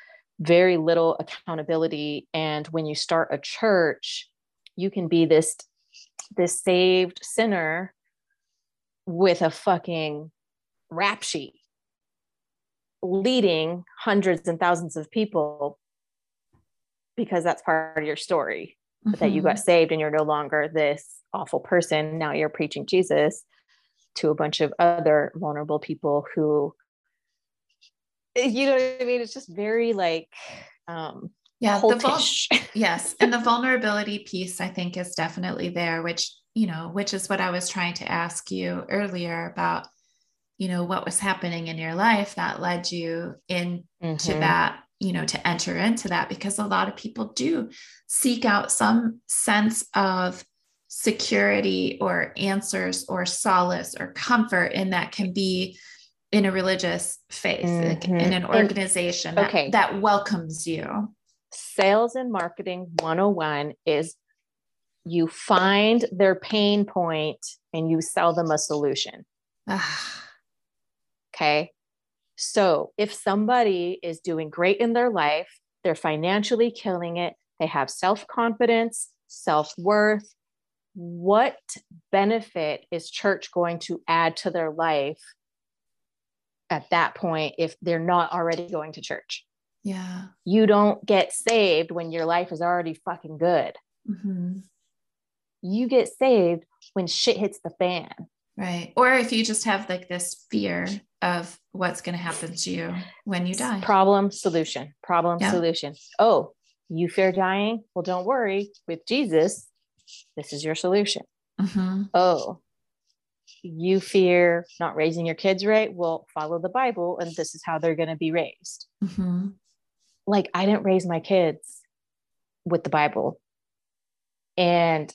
very little accountability. And when you start a church you can be this this saved sinner with a fucking rap sheet leading hundreds and thousands of people because that's part of your story mm-hmm. that you got mm-hmm. saved and you're no longer this awful person now you're preaching jesus to a bunch of other vulnerable people who you know what i mean it's just very like um yeah the vul- <laughs> yes and the vulnerability piece i think is definitely there which you know which is what i was trying to ask you earlier about you know what was happening in your life that led you into mm-hmm. that you know to enter into that because a lot of people do seek out some sense of security or answers or solace or comfort and that can be in a religious faith mm-hmm. in an organization and, okay. that, that welcomes you sales and marketing 101 is you find their pain point and you sell them a solution Okay. So if somebody is doing great in their life, they're financially killing it, they have self confidence, self worth, what benefit is church going to add to their life at that point if they're not already going to church? Yeah. You don't get saved when your life is already fucking good. Mm-hmm. You get saved when shit hits the fan. Right. Or if you just have like this fear of what's going to happen to you when you die. Problem, solution, problem, yeah. solution. Oh, you fear dying? Well, don't worry. With Jesus, this is your solution. Mm-hmm. Oh, you fear not raising your kids right? Well, follow the Bible, and this is how they're going to be raised. Mm-hmm. Like, I didn't raise my kids with the Bible. And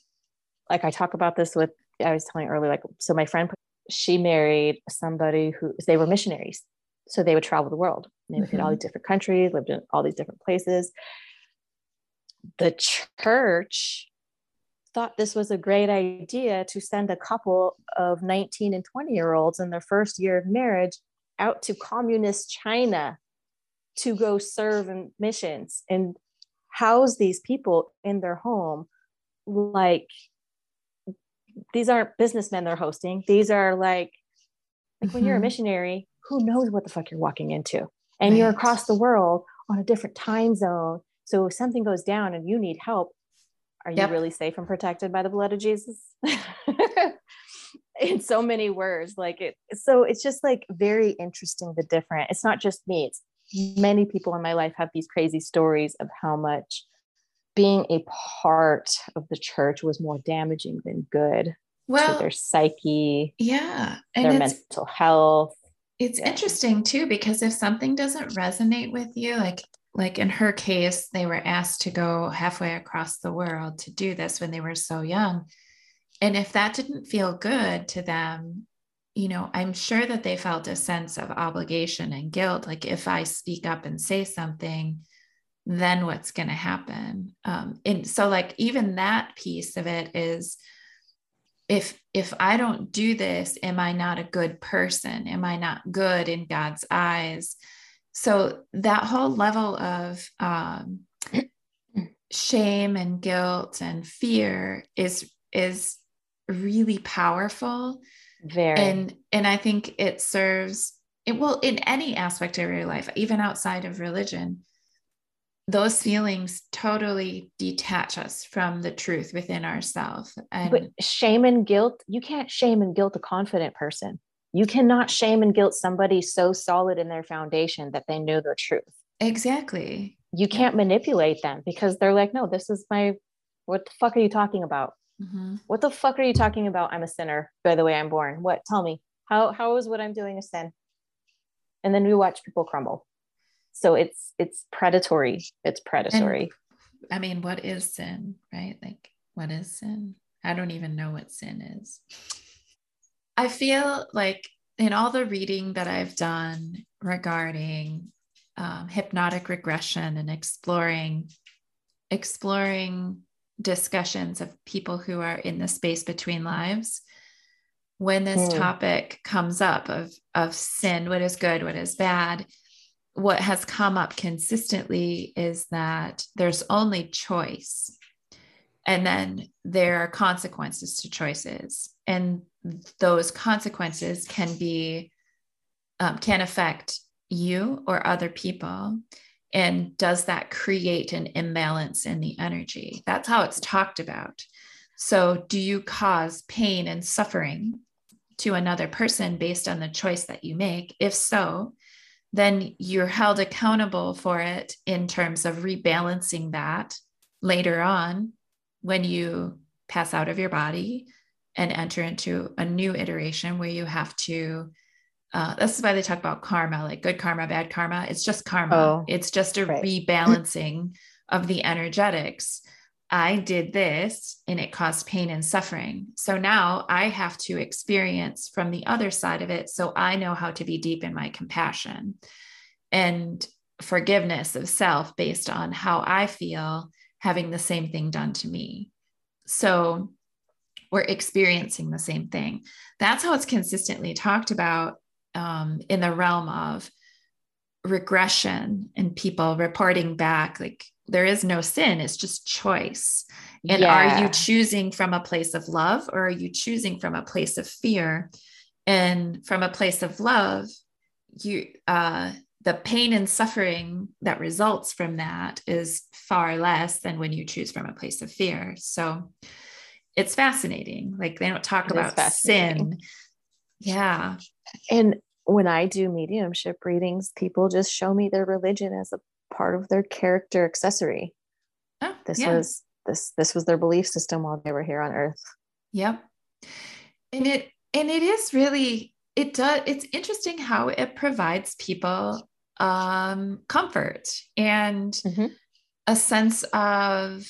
like I talk about this with I was telling earlier, like, so my friend, she married somebody who they were missionaries. So they would travel the world. They would mm-hmm. hit all these different countries, lived in all these different places. The church thought this was a great idea to send a couple of 19 and 20 year olds in their first year of marriage out to communist China to go serve in missions and house these people in their home like these aren't businessmen they're hosting. These are like, like mm-hmm. when you're a mm-hmm. missionary, who knows what the fuck you're walking into? And right. you're across the world on a different time zone. So if something goes down and you need help, are yep. you really safe and protected by the blood of Jesus? <laughs> in so many words, like it. So it's just like very interesting, the different. It's not just me, it's many people in my life have these crazy stories of how much being a part of the church was more damaging than good well, to their psyche, yeah, and their mental health. It's yeah. interesting too because if something doesn't resonate with you, like like in her case, they were asked to go halfway across the world to do this when they were so young. And if that didn't feel good to them, you know, I'm sure that they felt a sense of obligation and guilt. Like if I speak up and say something, then what's going to happen? Um, and so like even that piece of it is if if i don't do this am i not a good person? Am i not good in god's eyes? So that whole level of um, <clears throat> shame and guilt and fear is is really powerful. Very. And and i think it serves it will in any aspect of your life even outside of religion those feelings totally detach us from the truth within ourselves and but shame and guilt you can't shame and guilt a confident person. You cannot shame and guilt somebody so solid in their foundation that they know the truth. Exactly. You can't manipulate them because they're like no this is my what the fuck are you talking about? Mm-hmm. what the fuck are you talking about? I'm a sinner by the way i'm born. What? Tell me. How how is what i'm doing a sin? And then we watch people crumble so it's it's predatory. It's predatory. And, i mean what is sin right? Like what is sin? I don't even know what sin is. I feel like in all the reading that i've done regarding um, hypnotic regression and exploring exploring discussions of people who are in the space between lives when this mm. topic comes up of of sin what is good what is bad what has come up consistently is that there's only choice. And then there are consequences to choices. And those consequences can be um, can affect you or other people. And does that create an imbalance in the energy? That's how it's talked about. So do you cause pain and suffering to another person based on the choice that you make? If so then you're held accountable for it in terms of rebalancing that later on when you pass out of your body and enter into a new iteration where you have to uh, this is why they talk about karma like good karma bad karma. It's just karma. Oh, it's just a right. rebalancing of the energetics I did this and it caused pain and suffering. So now I have to experience from the other side of it. So I know how to be deep in my compassion and forgiveness of self based on how I feel having the same thing done to me. So we're experiencing the same thing. That's how it's consistently talked about um, in the realm of regression and people reporting back like there is no sin it's just choice. And yeah. are you choosing from a place of love or are you choosing from a place of fear? And from a place of love you uh the pain and suffering that results from that is far less than when you choose from a place of fear. So it's fascinating. Like they don't talk it about sin. yeah. And when i do mediumship readings people just show me their religion as a part of their character accessory. Oh, this yeah. was this this was their belief system while they were here on earth. Yep. And it and it is really it does it's interesting how it provides people um comfort and mm-hmm. a sense of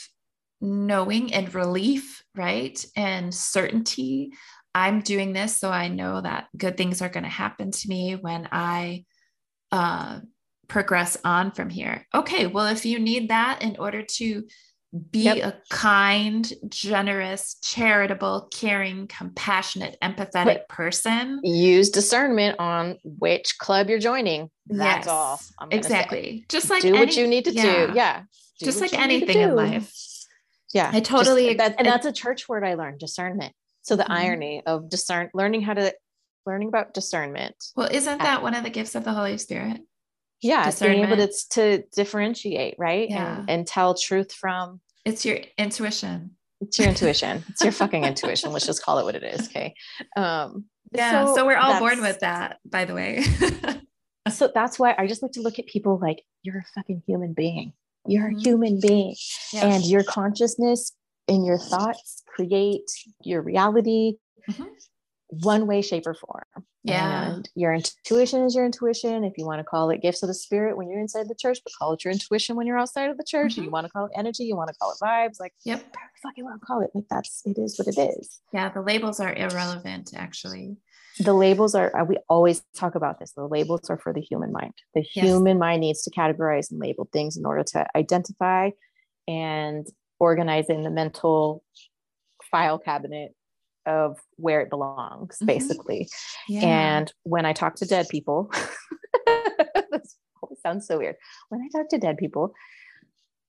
knowing and relief, right? And certainty. I'm doing this so I know that good things are going to happen to me when I uh, progress on from here. Okay, well, if you need that in order to be yep. a kind, generous, charitable, caring, compassionate, empathetic person. Use discernment on which club you're joining. That's yes, all. exactly. Say. Just like do any, what you need to yeah. do. Yeah. Do Just like anything in life. Yeah. I totally Just, that, and that's a church word I learned, discernment. So the mm-hmm. irony of discern learning how to learning about discernment. Well, isn't that one of the gifts of the Holy Spirit? Yeah being able to, to differentiate right? Yeah. and, and tell truth from it's your intuition. It's your intuition. It's your fucking intuition. Let's just call it what it is okay? Um yeah so, so we're all born with that by the way. <laughs> So that's why i just like to look at people like you're a fucking human being. You're mm-hmm. a human being. Yeah. and your consciousness and your thoughts create your reality. Mm-hmm one way, shape, or form. Yeah. And your intuition is your intuition. If you want to call it gifts of the spirit when you're inside the church, but call it your intuition when you're outside of the church. Mm-hmm. You want to call it energy, you want to call it vibes. Like, yep. Fuck you want to call it. Like that's it is what it is. Yeah. The labels are irrelevant actually. The labels are uh, we always talk about this. The labels are for the human mind. The yes. human mind needs to categorize and label things in order to identify and organize in the mental file cabinet of where it belongs, mm-hmm. basically. Yeah. And when I talk to dead people, <laughs> this always sounds so weird. When I talk to dead people,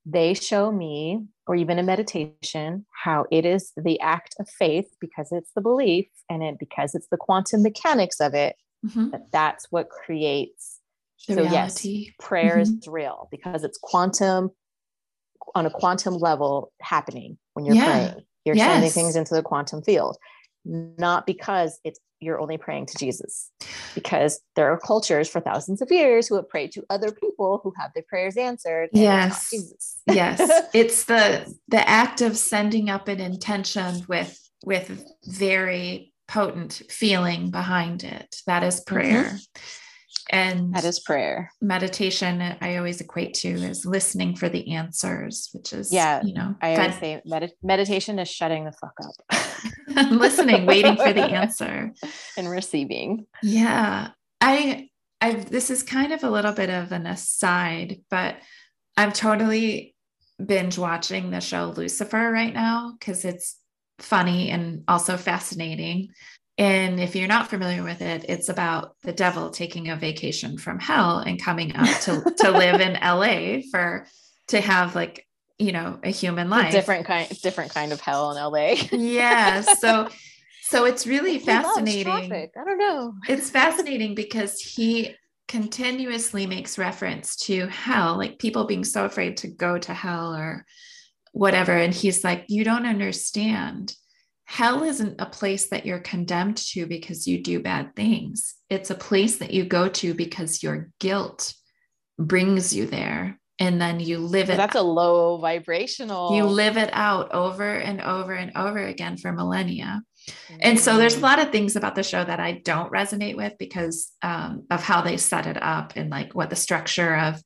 they show me, or even in meditation, how it is the act of faith because it's the belief and it because it's the quantum mechanics of it mm-hmm. that that's what creates. The so reality. yes, prayer mm-hmm. is real because it's quantum on a quantum level happening when you're yeah. praying. You're yes. sending things into the quantum field, not because it's you're only praying to Jesus, because there are cultures for thousands of years who have prayed to other people who have their prayers answered. Yes, yes, <laughs> it's the the act of sending up an intention with with very potent feeling behind it. That is prayer. Mm-hmm and that is prayer. meditation i always equate to is listening for the answers which is yeah you know i always say med- meditation is shutting the fuck up. <laughs> <laughs> Listening waiting for the answer. And receiving. Yeah i i this is kind of a little bit of an aside but i'm totally binge watching the show lucifer right now because it's funny and also fascinating and if you're not familiar with it, it's about the devil taking a vacation from hell and coming up to, to live in <laughs> LA for to have like, you know, a human life. A different kind different kind of hell in LA. yeah. So <laughs> so it's really fascinating. I don't know. It's fascinating because he continuously makes reference to hell, like people being so afraid to go to hell or whatever. And he's like, you don't understand hell isn't a place that you're condemned to because you do bad things. It's a place that you go to because your guilt brings you there. And then you live it. That's a low vibrational. You live it out over and over and over again for millennia. Mm-hmm. And so there's a mm. lot of things about the show that I don't resonate with because um, of how they set it up and like what the structure of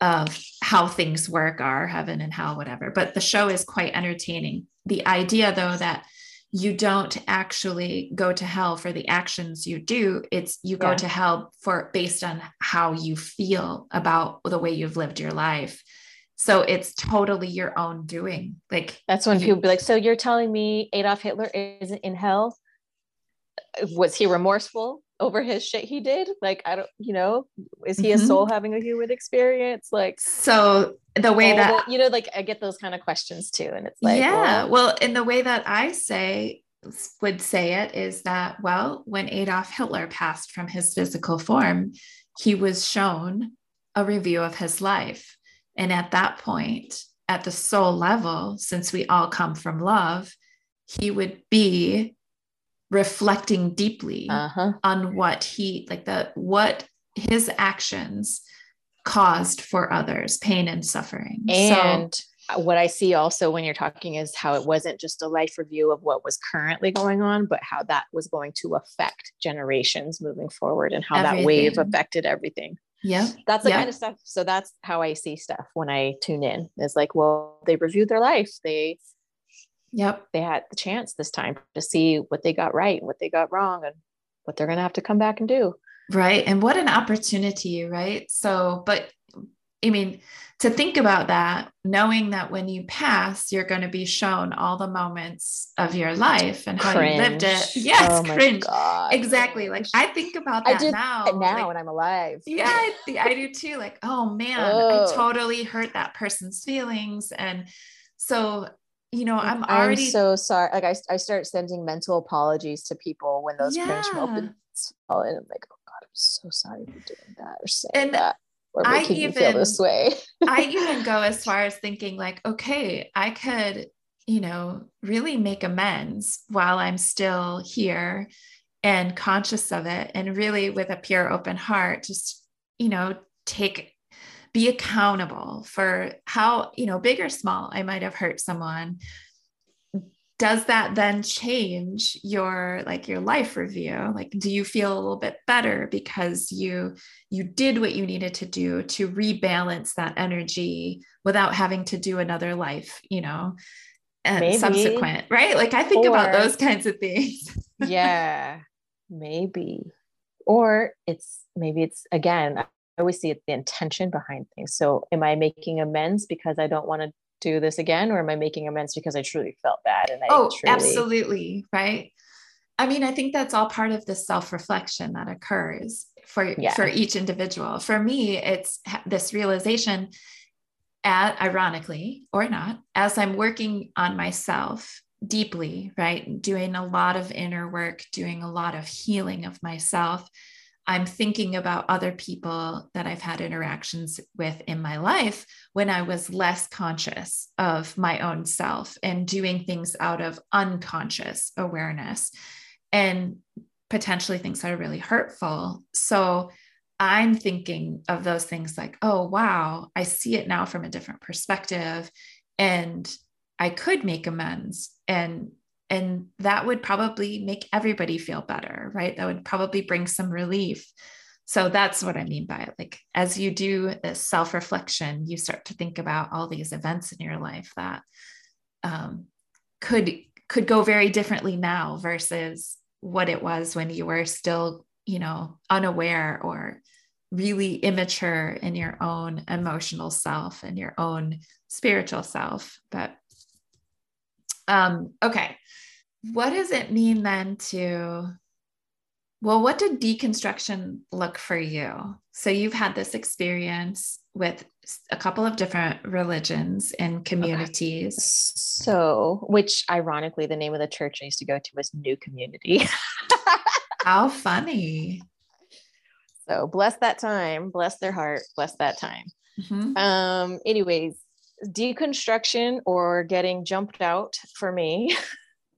of how things work are heaven and hell whatever but the show is quite entertaining the idea though that you don't actually go to hell for the actions you do. It's you go yeah. to hell for based on how you feel about the way you've lived your life. So it's totally your own doing. Like that's when people be like so you're telling me adolf hitler isn't in hell? Was he remorseful over his shit he did like i don't you know is he mm-hmm. a soul having a human experience like so the way that you know like i get those kind of questions too and it's like yeah well, well in the way that i say would say it is that well when adolf hitler passed from his physical form he was shown a review of his life and at that point at the soul level since we all come from love he would be reflecting deeply uh-huh. on what he like the what his actions caused for others pain and suffering and so, what i see also when you're talking is how it wasn't just a life review of what was currently going on but how that was going to affect generations moving forward and how everything. that wave affected everything yeah that's the kind of stuff so that's how i see stuff when i tune in is like well they reviewed their life they Yep. They had the chance this time to see what they got right and what they got wrong and what they're going to have to come back and do. Right. And what an opportunity, right? So, but I mean, to think about that, knowing that when you pass, you're going to be shown all the moments of your life and how cringe. you lived it. Yes, oh cringe. God. Exactly. Like I think about that now. now like, when I'm alive. Yeah, I, I do too. Like, oh man, I totally hurt that person's feelings. And so you know, I'm already I'm so sorry. Like I, I start sending mental apologies to people when those yeah. cringe moments fall in. I'm like, oh God, I'm so sorry for doing that or saying and that or making I even, feel this way. I even <laughs> go as far as thinking like, okay, I could, you know, really make amends while I'm still here and conscious of it and really with a pure open heart, just, you know, take be accountable for how, you know, big or small, I might have hurt someone. Does that then change your like your life review? Like, do you feel a little bit better because you you did what you needed to do to rebalance that energy without having to do another life, you know, and maybe. subsequent, right? Like I think or, about those kinds of things. yeah, maybe. Or it's maybe it's again, always see it, the intention behind things. So, am I making amends because I don't want to do this again, or am I making amends because I truly felt bad? And I oh, truly... absolutely, right. I mean, I think that's all part of the self reflection that occurs for yeah. for each individual. For me, it's this realization at, ironically or not, as I'm working on myself deeply, right? Doing a lot of inner work, doing a lot of healing of myself. I'm thinking about other people that I've had interactions with in my life when I was less conscious of my own self and doing things out of unconscious awareness and potentially things that are really hurtful. So I'm thinking of those things like, oh, wow, I see it now from a different perspective. And I could make amends. And and that would probably make everybody feel better, right? That would probably bring some relief. So that's what I mean by it. Like as you do this self-reflection, you start to think about all these events in your life that um, could could go very differently now versus what it was when you were still, you know, unaware or really immature in your own emotional self and your own spiritual self. But um, okay, what does it mean then to? Well, what did deconstruction look for you? So you've had this experience with a couple of different religions and communities. Okay. So, which ironically, the name of the church I used to go to was New Community. <laughs> How funny. So bless that time, bless their heart, bless that time. Mm-hmm. Um, anyways, deconstruction or getting jumped out for me,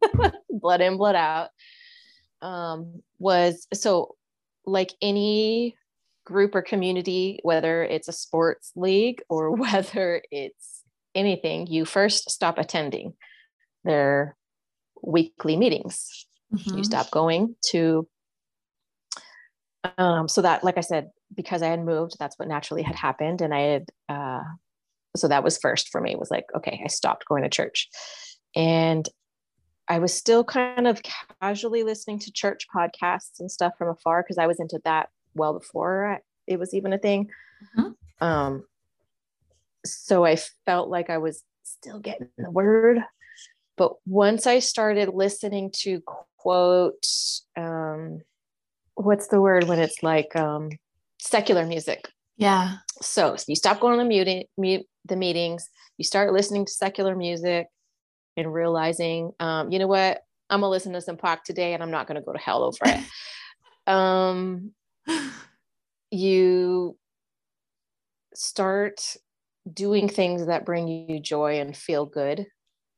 <laughs> blood in, blood out, um, was so like any group or community, whether it's a sports league or <laughs> whether it's anything, you first stop attending their weekly meetings. Mm-hmm. You stop going to um, so that like i said because i had moved that's what naturally had happened and i had uh, so that was first for me it was like okay i stopped going to church and i was still kind of casually listening to church podcasts and stuff from afar because i was into that well before it was even a thing mm-hmm. um, so i felt like i was still getting the word but once i started listening to quote um, what's the word when it's like um, secular music. Yeah. So, you stop going to the, mute, the meetings, you start listening to secular music and realizing, um, you know what, I'm gonna listen to some Pac today and I'm not gonna go to hell over it. <laughs> um, you start doing things that bring you joy and feel good.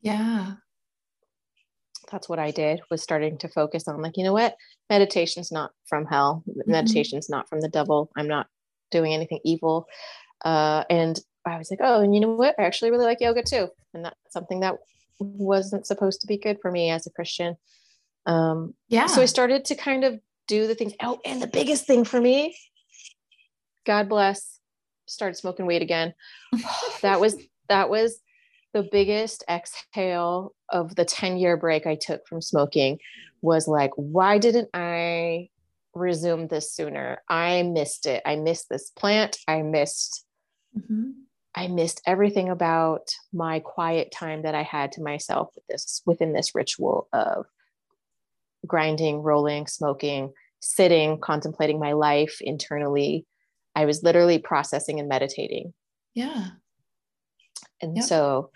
Yeah that's what I did was starting to focus on like, you know what? Meditation's not from hell. Mm-hmm. Meditation's not from the devil. I'm not doing anything evil. Uh, and I was like, oh, and you know what? I actually really like yoga too. And that's something that wasn't supposed to be good for me as a Christian. Um, yeah. So I started to kind of do the things. Oh, and the biggest thing for me, God bless, started smoking weed again. <laughs> that was, that was the biggest exhale of the 10 year break I took from smoking was like, why didn't I resume this sooner? I missed it. I missed this plant. I missed, mm-hmm. I missed everything about my quiet time that I had to myself with this within this ritual of grinding, rolling, smoking, sitting, contemplating my life internally. I was literally processing and meditating. Yeah. And yep. so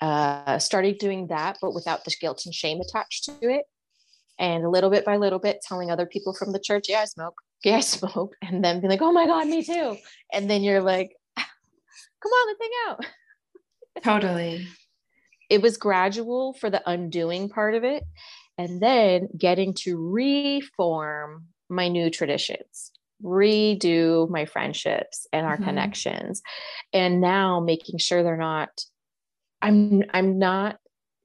uh, started doing that, but without the guilt and shame attached to it. And little bit by little bit, telling other people from the church, yeah, I smoke. <laughs> Yeah, I smoke. And then being like, oh my God, me too. And then you're like, <laughs> come on, let's hang out. Totally. It was gradual for the undoing part of it. And then getting to reform my new traditions redo my friendships and our mm-hmm. connections and now making sure they're not i'm i'm not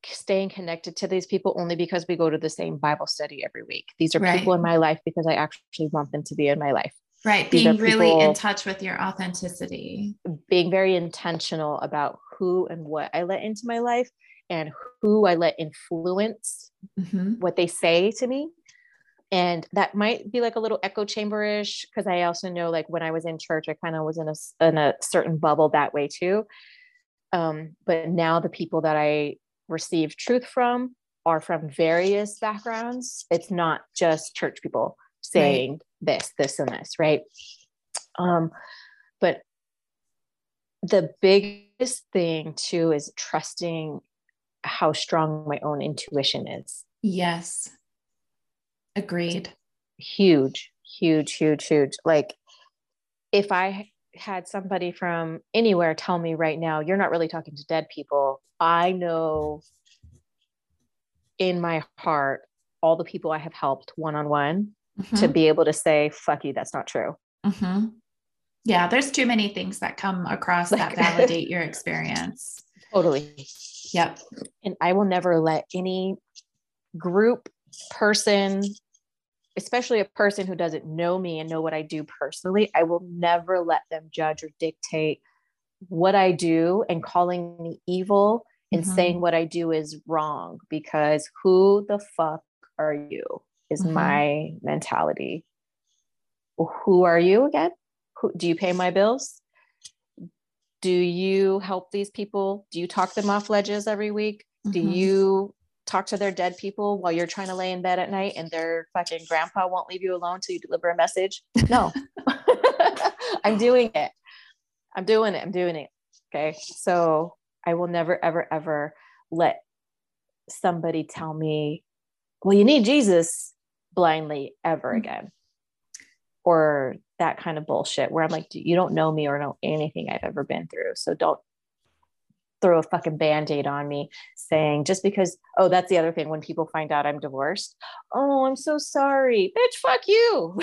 staying connected to these people only because we go to the same bible study every week. These are right. people in my life because i actually want them to be in my life. Right these being really in touch with your authenticity. Being very intentional about who and what i let into my life and who i let influence mm-hmm. what they say to me. And that might be like a little echo chamberish because i also know like when i was in church i kind of was in a, in a certain bubble that way too. Um, but now the people that i receive truth from are from various backgrounds it's not just church people saying right. this this and this right um, but the biggest thing too is trusting how strong my own intuition is. Yes. Agreed. Huge, huge, huge, huge. Like if I had somebody from anywhere tell me right now, you're not really talking to dead people, I know in my heart all the people I have helped one on one to be able to say, fuck you, that's not true. Mm-hmm. Yeah, there's too many things that come across that <laughs> validate your experience. Totally. Yep. And I will never let any group, person, especially a person who doesn't know me and know what I do personally, I will never let them judge or dictate what I do and calling me evil and mm-hmm. saying what I do is wrong because who the fuck are you is mm-hmm. my mentality. Who are you again? Who, do you pay my bills? Do you help these people? Do you talk them off ledges every week? Mm-hmm. Do you talk to their dead people while you're trying to lay in bed at night and their fucking grandpa won't leave you alone till you deliver a message? No. <laughs> I'm doing it. I'm doing it. I'm doing it. Okay. So I will never, ever, ever let somebody tell me, well, you need Jesus blindly ever mm-hmm. again. Or that kind of bullshit where I'm like, you don't know me or know anything I've ever been through. So don't throw a fucking band-aid on me saying just because oh that's the other thing when people find out i'm divorced oh i'm so sorry. Bitch fuck you.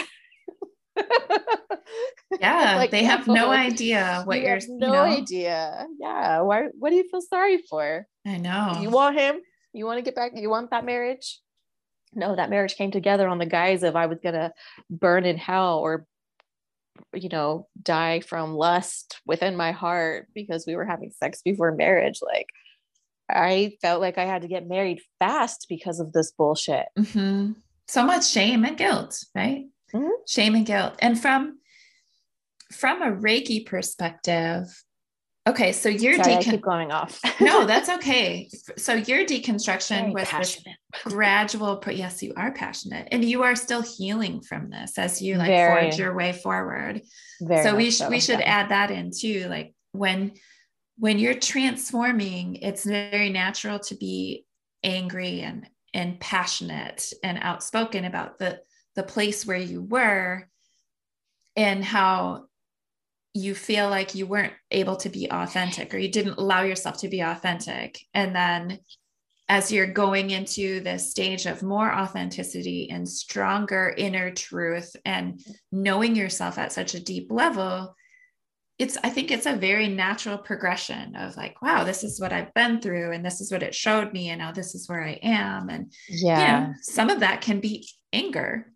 <laughs> Yeah like, they have no idea what you are no you know? idea. Yeah why what do you feel sorry for? I know. you want him? You want to get back you want that marriage? No that marriage came together on the guise of i was gonna burn in hell or you know die from lust within my heart because we were having sex before marriage like i felt like i had to get married fast because of this bullshit mm-hmm. so much shame and guilt right mm-hmm. shame and guilt and from from a reiki perspective okay so your Sorry, decon- keep going off <laughs> no <laughs> that's okay so your deconstruction was passionate. gradual pro- yes you are passionate and you are still healing from this as you like Very. forge your way forward Very so we, sh- so, we should yeah. add that in too like when when you're transforming it's very natural to be angry and and passionate and outspoken about the the place where you were and how you feel like you weren't able to be authentic or you didn't allow yourself to be authentic. And then as you're going into this stage of more authenticity and stronger inner truth and knowing yourself at such a deep level it's i think it's a very natural progression of like wow this is what i've been through and this is what it showed me and now this is where i am. And yeah you know, some of that can be anger.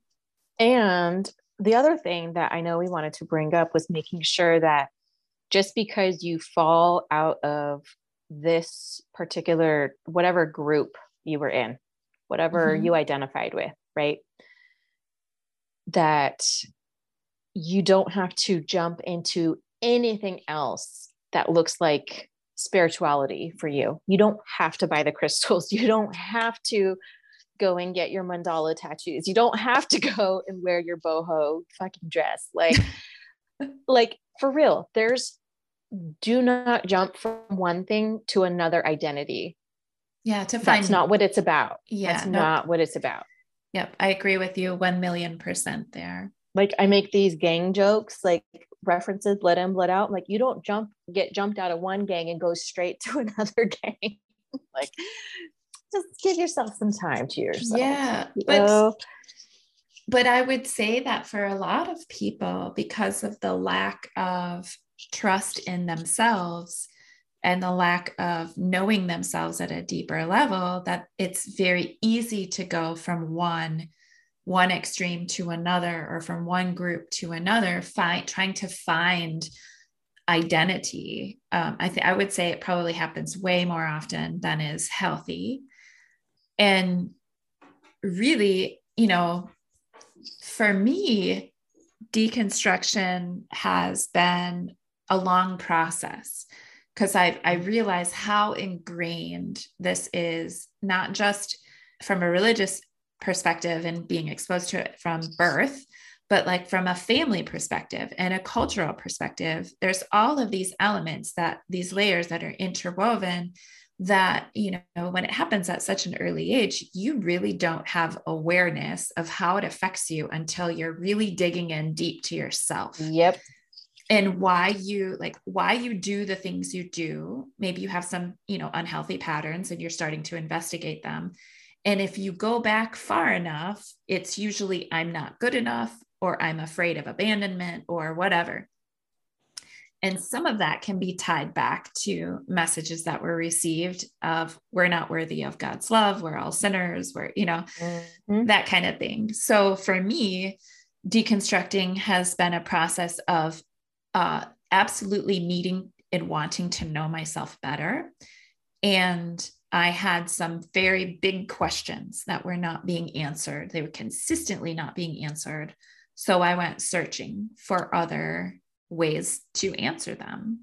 And the other thing that I know we wanted to bring up was making sure that just because you fall out of this particular, whatever group you were in, whatever mm-hmm. you identified with, right? That you don't have to jump into anything else that looks like spirituality for you. You don't have to buy the <laughs> crystals. You don't have to go and get your mandala tattoos. You don't have to <laughs> go and wear your boho fucking dress. Like, <laughs> like for real, there's do not jump from one thing to another identity. Yeah, to find that's not what it's about. Yeah, that's not what it's about. Yep, I agree with you one million percent there. Like I make these gang jokes, like references, let in, let out. Like you don't jump, get jumped out of one gang and go straight <laughs> to another gang. like just give yourself some time to yourself. Yeah. But but I would say that for a lot of people, because of the lack of trust in themselves and the lack of knowing themselves at a deeper level, that it's very easy to go from one one extreme to another or from one group to another, find, trying to find identity. Um, I think I would say it probably happens way more often than is healthy. And really, you know, for me, deconstruction has been a long process because I, I realize how ingrained this is, not just from a religious perspective and being exposed to it from birth, but like from a family perspective and a cultural perspective there's all of these elements that these layers that are interwoven that you know when it happens at such an early age you really don't have awareness of how it affects you until you're really digging in deep to yourself. Yep. And why you like why you do the things you do maybe you have some you know unhealthy patterns and you're starting to investigate them. And if you go back far enough it's usually i'm not good enough or i'm afraid of abandonment or whatever and some of that can be tied back to messages that were received of we're not worthy of God's love, we're all sinners, we're, you know, mm-hmm. that kind of thing. So for me, deconstructing has been a process of uh, absolutely needing and wanting to know myself better. And I had some very big questions that were not being answered. They were consistently not being answered. So I went searching for other ways to answer them.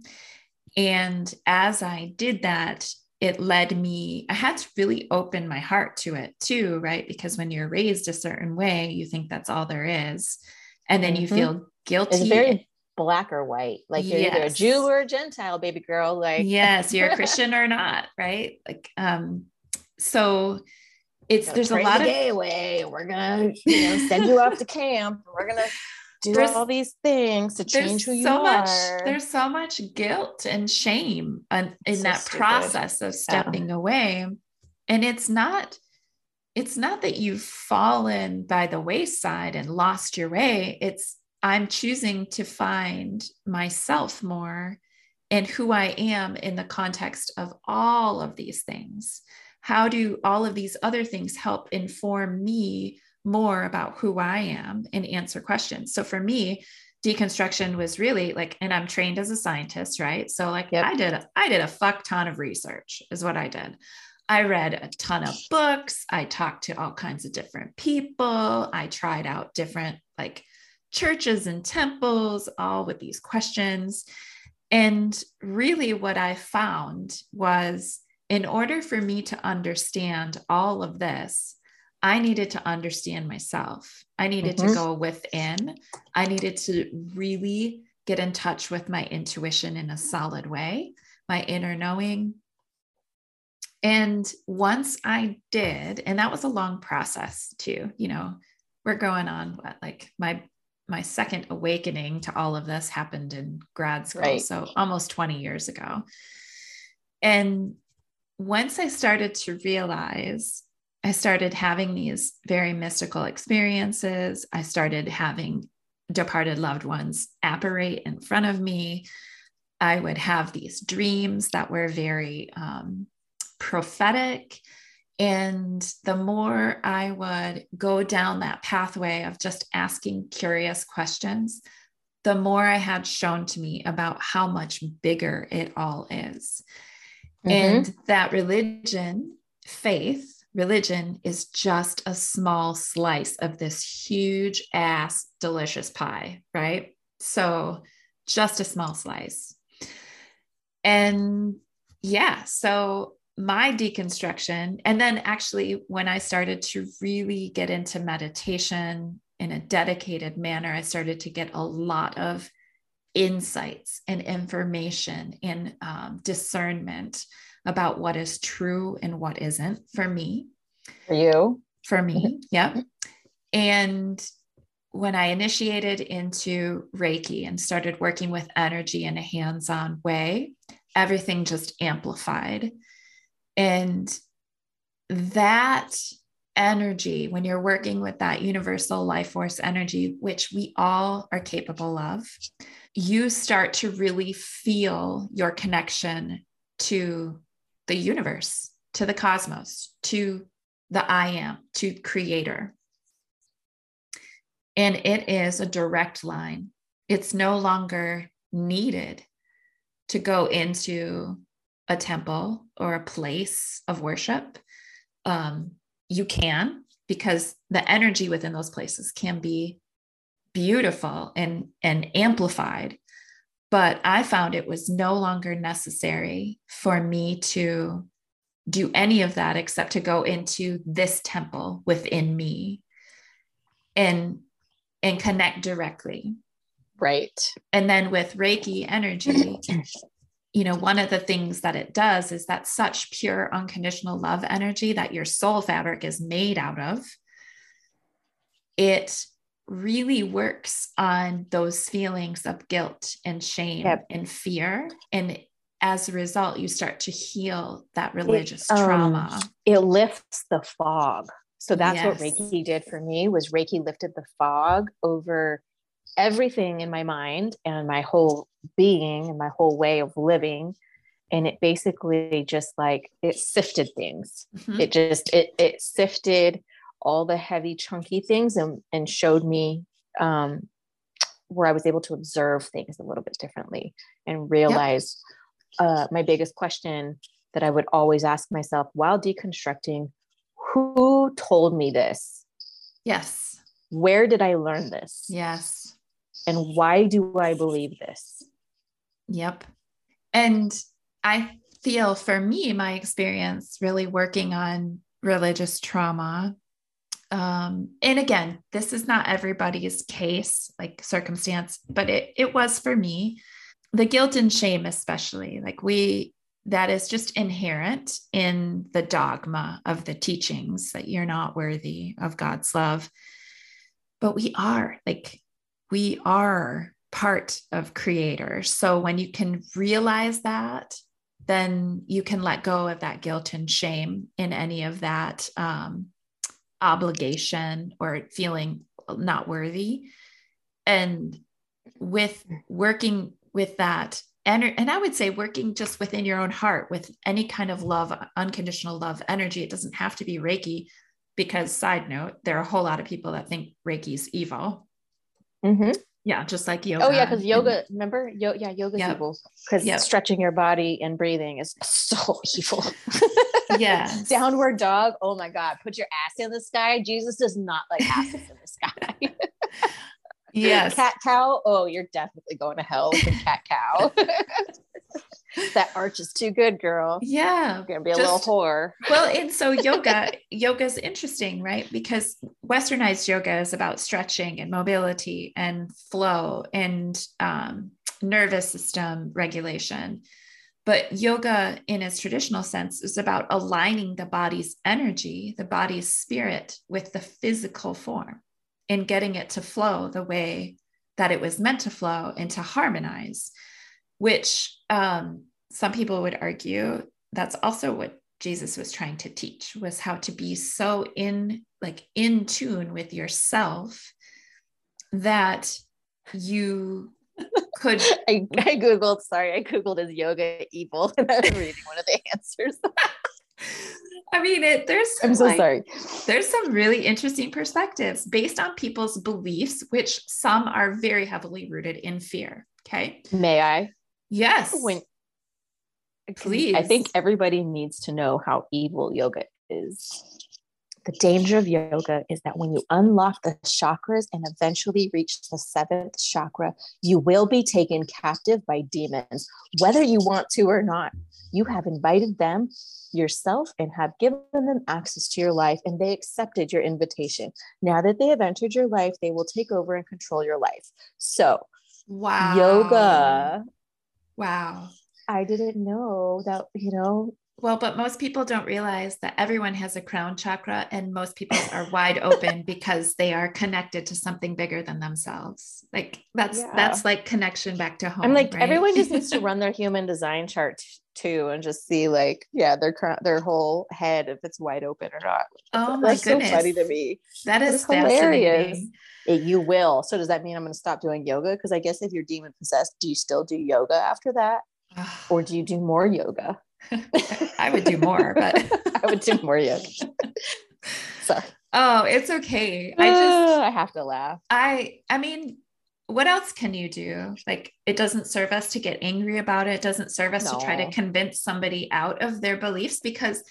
And as I did that, it led me, I had to really open my heart to it too, right? Because when you're raised a certain way, you think that's all there is. And then you mm-hmm. feel guilty. It's very black or white. Like you're yes. either a Jew or a Gentile, baby girl. Like yes, you're a <laughs> Christian or not, right? Like um, so it's there's a lot of gay away. We're gonna you know send you off to <laughs> camp. We're gonna do there's, all these things to change who you so are. Much, there's so much guilt and shame in, in so that stupid. process of stepping yeah. away. And it's not, it's not that you've fallen by the wayside and lost your way. It's I'm choosing to find myself more and who I am in the context of all of these things. How do all of these other things help inform me more about who I am and answer questions. So for me, deconstruction was really like, and I'm trained as a scientist, right? So like yep. I did, I did a fuck ton of research is what I did. I read a ton of books. I talked to all kinds of different people. I tried out different like churches and temples, all with these questions. And really, what I found was in order for me to understand all of this, I needed to understand myself. I needed mm-hmm. to go within. I needed to really get in touch with my intuition in a solid way, my inner knowing. And once I did, and that was a long process too, you know, we're going on what like my my second awakening to all of this happened in grad school, right. so almost 20 years ago. And once I started to realize I started having these very mystical experiences. I started having departed loved ones apparate in front of me. I would have these dreams that were very um, prophetic. And the more I would go down that pathway of just asking curious questions, the more I had shown to me about how much bigger it all is. Mm-hmm. And that religion, faith, religion is just a small slice of this huge ass delicious pie, right? So, just a small slice. And yeah, so my deconstruction, and then actually, when I started to really get into meditation in a dedicated manner, I started to get a lot of insights and information and um, discernment about what is true and what isn't for me. For you? For me, mm-hmm. yeah. And when I initiated into Reiki and started working with energy in a hands on way, everything just amplified. And that energy, when you're working with that universal life force energy, which we all are capable of, you start to really feel your connection to the universe, to the cosmos, to the I am, to creator. And it is a direct line. It's no longer needed to go into a temple or a place of worship. Um, you can, because the energy within those places can be beautiful and, and amplified but I found it was no longer necessary for me to do any of that except to go into this temple within me. And and connect directly. Right. And then with Reiki energy, you know, one of the things that it does is that such pure unconditional love energy that your soul fabric is made out of. It really works on those feelings of guilt and shame yep. and fear. And as a result, you start to heal that religious it, um, trauma. It lifts the fog. So that's yes. what Reiki did for me was Reiki lifted the fog over everything in my mind and my whole being and my whole way of living and it basically just like it sifted things mm-hmm. it just it it sifted all the heavy chunky things and and showed me um where i was able to observe things a little bit differently and realize yep. uh my biggest question that i would always ask myself while deconstructing who told me this yes where did i learn this yes and why do i believe this Yep. And I feel for me, my experience really working on religious trauma. Um, and again, this is not everybody's case, like circumstance, but it, it was for me. The guilt and shame, especially, like we, that is just inherent in the dogma of the teachings that you're not worthy of God's love. But we are, like, we are part of creators. So when you can realize that, then you can let go of that guilt and shame in any of that um, obligation or feeling not worthy. And with working with that, and, and I would say working just within your own heart with any kind of love, unconditional love energy, it doesn't have to be Reiki, because, side note, there are a whole lot of people that think Reiki's evil. Mm-hmm. Yeah, just like yoga. Oh yeah, because yoga. And, remember, Yo- yeah, yoga yep. evil because yep. stretching your body and breathing is so <laughs> evil. yeah. Downward dog. Oh my God, put your ass in the sky. Jesus does not like asses in the sky. <laughs> yes. Cat cow. Oh, you're definitely going to hell with a cat cow. <laughs> that arch is too good, girl. Yeah. You're gonna be a Just, little whore. <laughs> well, and so yoga, <laughs> yoga is interesting, right? Because westernized yoga is about stretching and mobility and flow and um, nervous system regulation. But yoga, in its traditional sense, is about aligning the body's energy, the body's spirit, with the physical form and getting it to flow the way that it was meant to flow and to harmonize which um, some people would argue that's also what Jesus was trying to teach was how to be so in like in tune with yourself that you could <laughs> I, I googled sorry I googled is yoga evil? <laughs> And I was reading one of the answers. <laughs> I mean it there's I'm so like, sorry. there's some really interesting perspectives based on people's beliefs which some are very heavily rooted in fear okay? May I Yes. When please. I think everybody needs to know how evil yoga is. The danger of yoga is that when you unlock the chakras and eventually reach the seventh chakra, you will be taken captive by demons, whether you want to or not. You have invited them yourself and have given them access to your life, and they accepted your invitation. Now that they have entered your life, they will take over and control your life. So, wow. Yoga Wow. I didn't know that, you know. Well, but most people don't realize that everyone has a crown chakra and most people are wide open because they are connected to something bigger than themselves. Like that's yeah. that's like connection back to home. I'm like right? everyone just needs to <laughs> run their human design chart too and just see like yeah their current their whole head if it's wide open or not. Oh my that's goodness. so funny to me. That is hilarious. It, you will. So does that mean I'm going to stop doing yoga? Because I guess if you're demon possessed, do you still do yoga after that, or do you do more yoga? <sighs> I would do more, but <laughs> I would do more yoga. <laughs> Sorry. Oh, it's okay. I just <sighs> I have to laugh. I I mean, what else can you do? Like it doesn't serve us to get angry about it. It doesn't serve us no. to try to convince somebody out of their beliefs because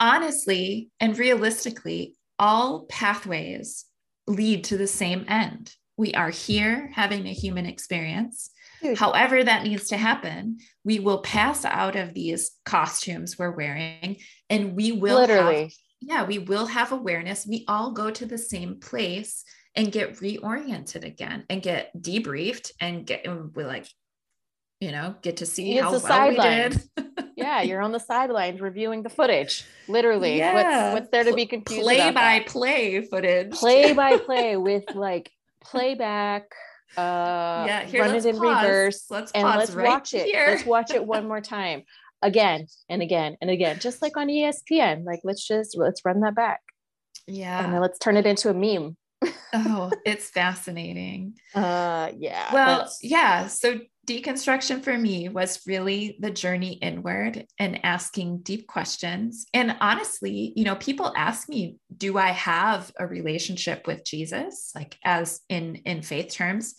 honestly and realistically, all pathways lead to the same end. We are here having a human experience. Dude. However, that needs to happen, we will pass out of these costumes we're wearing and we will literally, have, yeah, we will have awareness. We all go to the same place and get reoriented again and get debriefed and get and we like you know get to see It's how well we did <laughs> yeah, you're on the sidelines reviewing the footage. Literally, Yeah. what's, what's there to be confused play by that? play footage play <laughs> by play with like playback. Uh, yeah here run let's it in pause. reverse let's and let's right watch it. here. Let's watch it one <laughs> more time, again and again and again, just like on ESPN. Like let's just let's run that back yeah and then let's turn it into a meme. Oh it's fascinating Uh, yeah. well that's- yeah so deconstruction for me was really the journey inward and asking deep questions and honestly you know people ask me do i have a relationship with jesus like as in in faith terms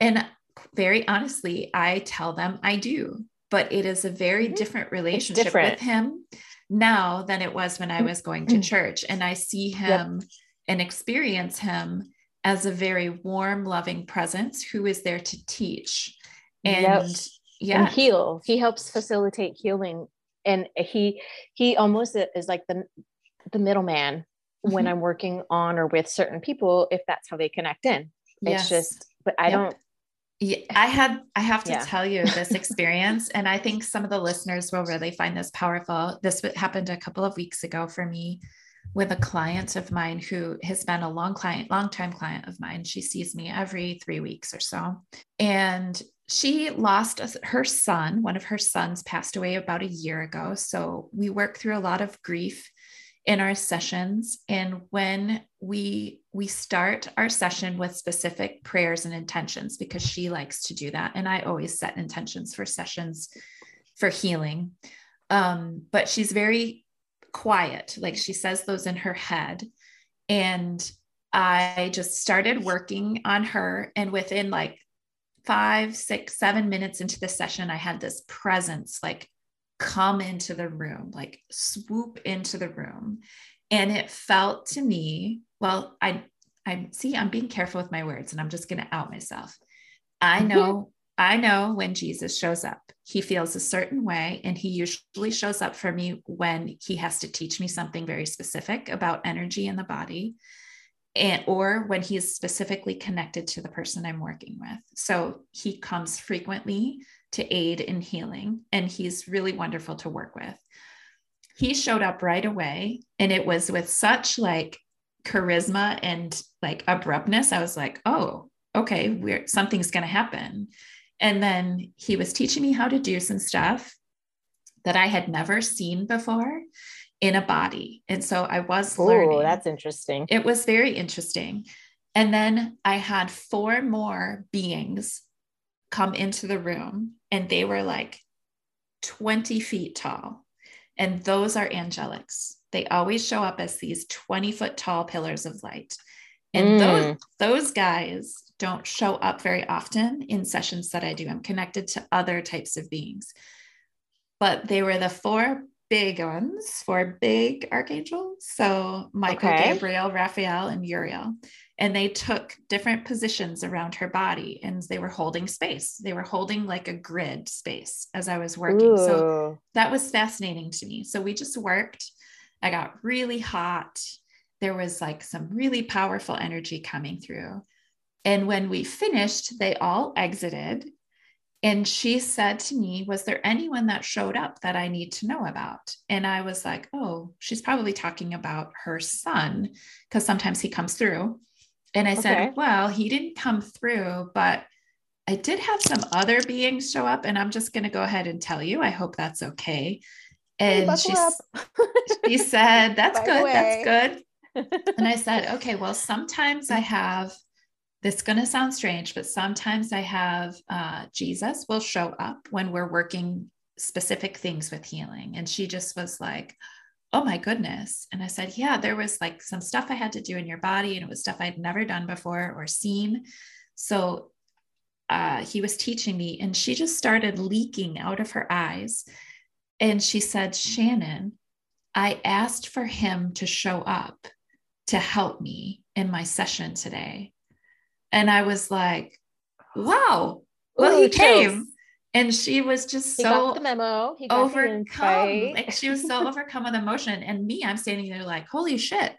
and very honestly i tell them i do but it is a very Mhm. different relationship different. with him now than it was when i was going to Mhm. church and i see Yep. And experience him as a very warm loving presence who is there to teach and Yep. yeah and heal. He helps facilitate healing, and he he almost is like the the middleman when Mhm. I'm working on or with certain people. If that's how they connect in, Yes. it's just. But I Yep. don't. Yeah, I had I have to Yeah. tell you this <laughs> experience and I think some of the listeners will really find this powerful. This happened a couple of weeks ago for me with a client of mine who has been a long client, long time client of mine. She sees me every 3 weeks or so. And she lost her son, one of her sons passed away about a year ago. So we work through a lot of grief in our sessions and when we we start our session with specific prayers and intentions because she likes to do that and i always set intentions for sessions for healing um but she's very quiet like she says those in her head and i just started working on her and within like five six seven minutes into the session i had this presence like come into the room, like swoop into the room. And it felt to me, well, I I see I'm being careful with my words and I'm just going to out myself. I Mhm. know I know when Jesus shows up. He feels a certain way and he usually shows up for me when he has to teach me something very specific about energy in the body and or when he is specifically connected to the person I'm working with. So he comes frequently to aid in healing and he's really wonderful to work with. He showed up right away and it was with such like charisma and like abruptness. I was like, "Oh, okay, we're something's going to happen." And then he was teaching me how to do some stuff that I had never seen before in a body. And so I was learning Oh, that's interesting. it was very interesting. And then I had four more beings come into the room, and they were like 20 feet tall. And those are angelics. They always show up as these 20 foot tall pillars of light. And those, Mm. those guys don't show up very often in sessions that I do. I'm connected to other types of beings. But they were the four big ones, four big archangels. So Michael, Okay. Gabriel, Raphael, and Uriel. And they took different positions around her body and they were holding space. They were holding like a grid space as I was working. So that was fascinating to me. So we just worked. I got really hot. There was like some really powerful energy coming through. And when we finished, they all exited. And she said to me, Was there anyone that showed up that I need to know about? And I was like, Oh, she's probably talking about her son, because sometimes he comes through. And I said, Well, he didn't come through, but I did have some other beings show up, and I'm just going to go ahead and tell you. I hope that's okay. And buckle she, she said, That's By good. That's good. <laughs> And I said, Okay, well, sometimes I have this is going to sound strange, but sometimes I have uh, Jesus will show up when we're working specific things with healing. And she just was like, Oh my goodness. And I said, Yeah, there was like some stuff I had to do in your body, and it was stuff I'd never done before or seen. So uh, he was teaching me, and she just started leaking out of her eyes. And she said, Shannon, I asked for him to show up to help me in my session today. And I was like, wow, well, Ooh, he chills. came. And she was just He so got the memo. He got overcome. Like she was so overcome with emotion. And me, I'm standing there like, holy shit.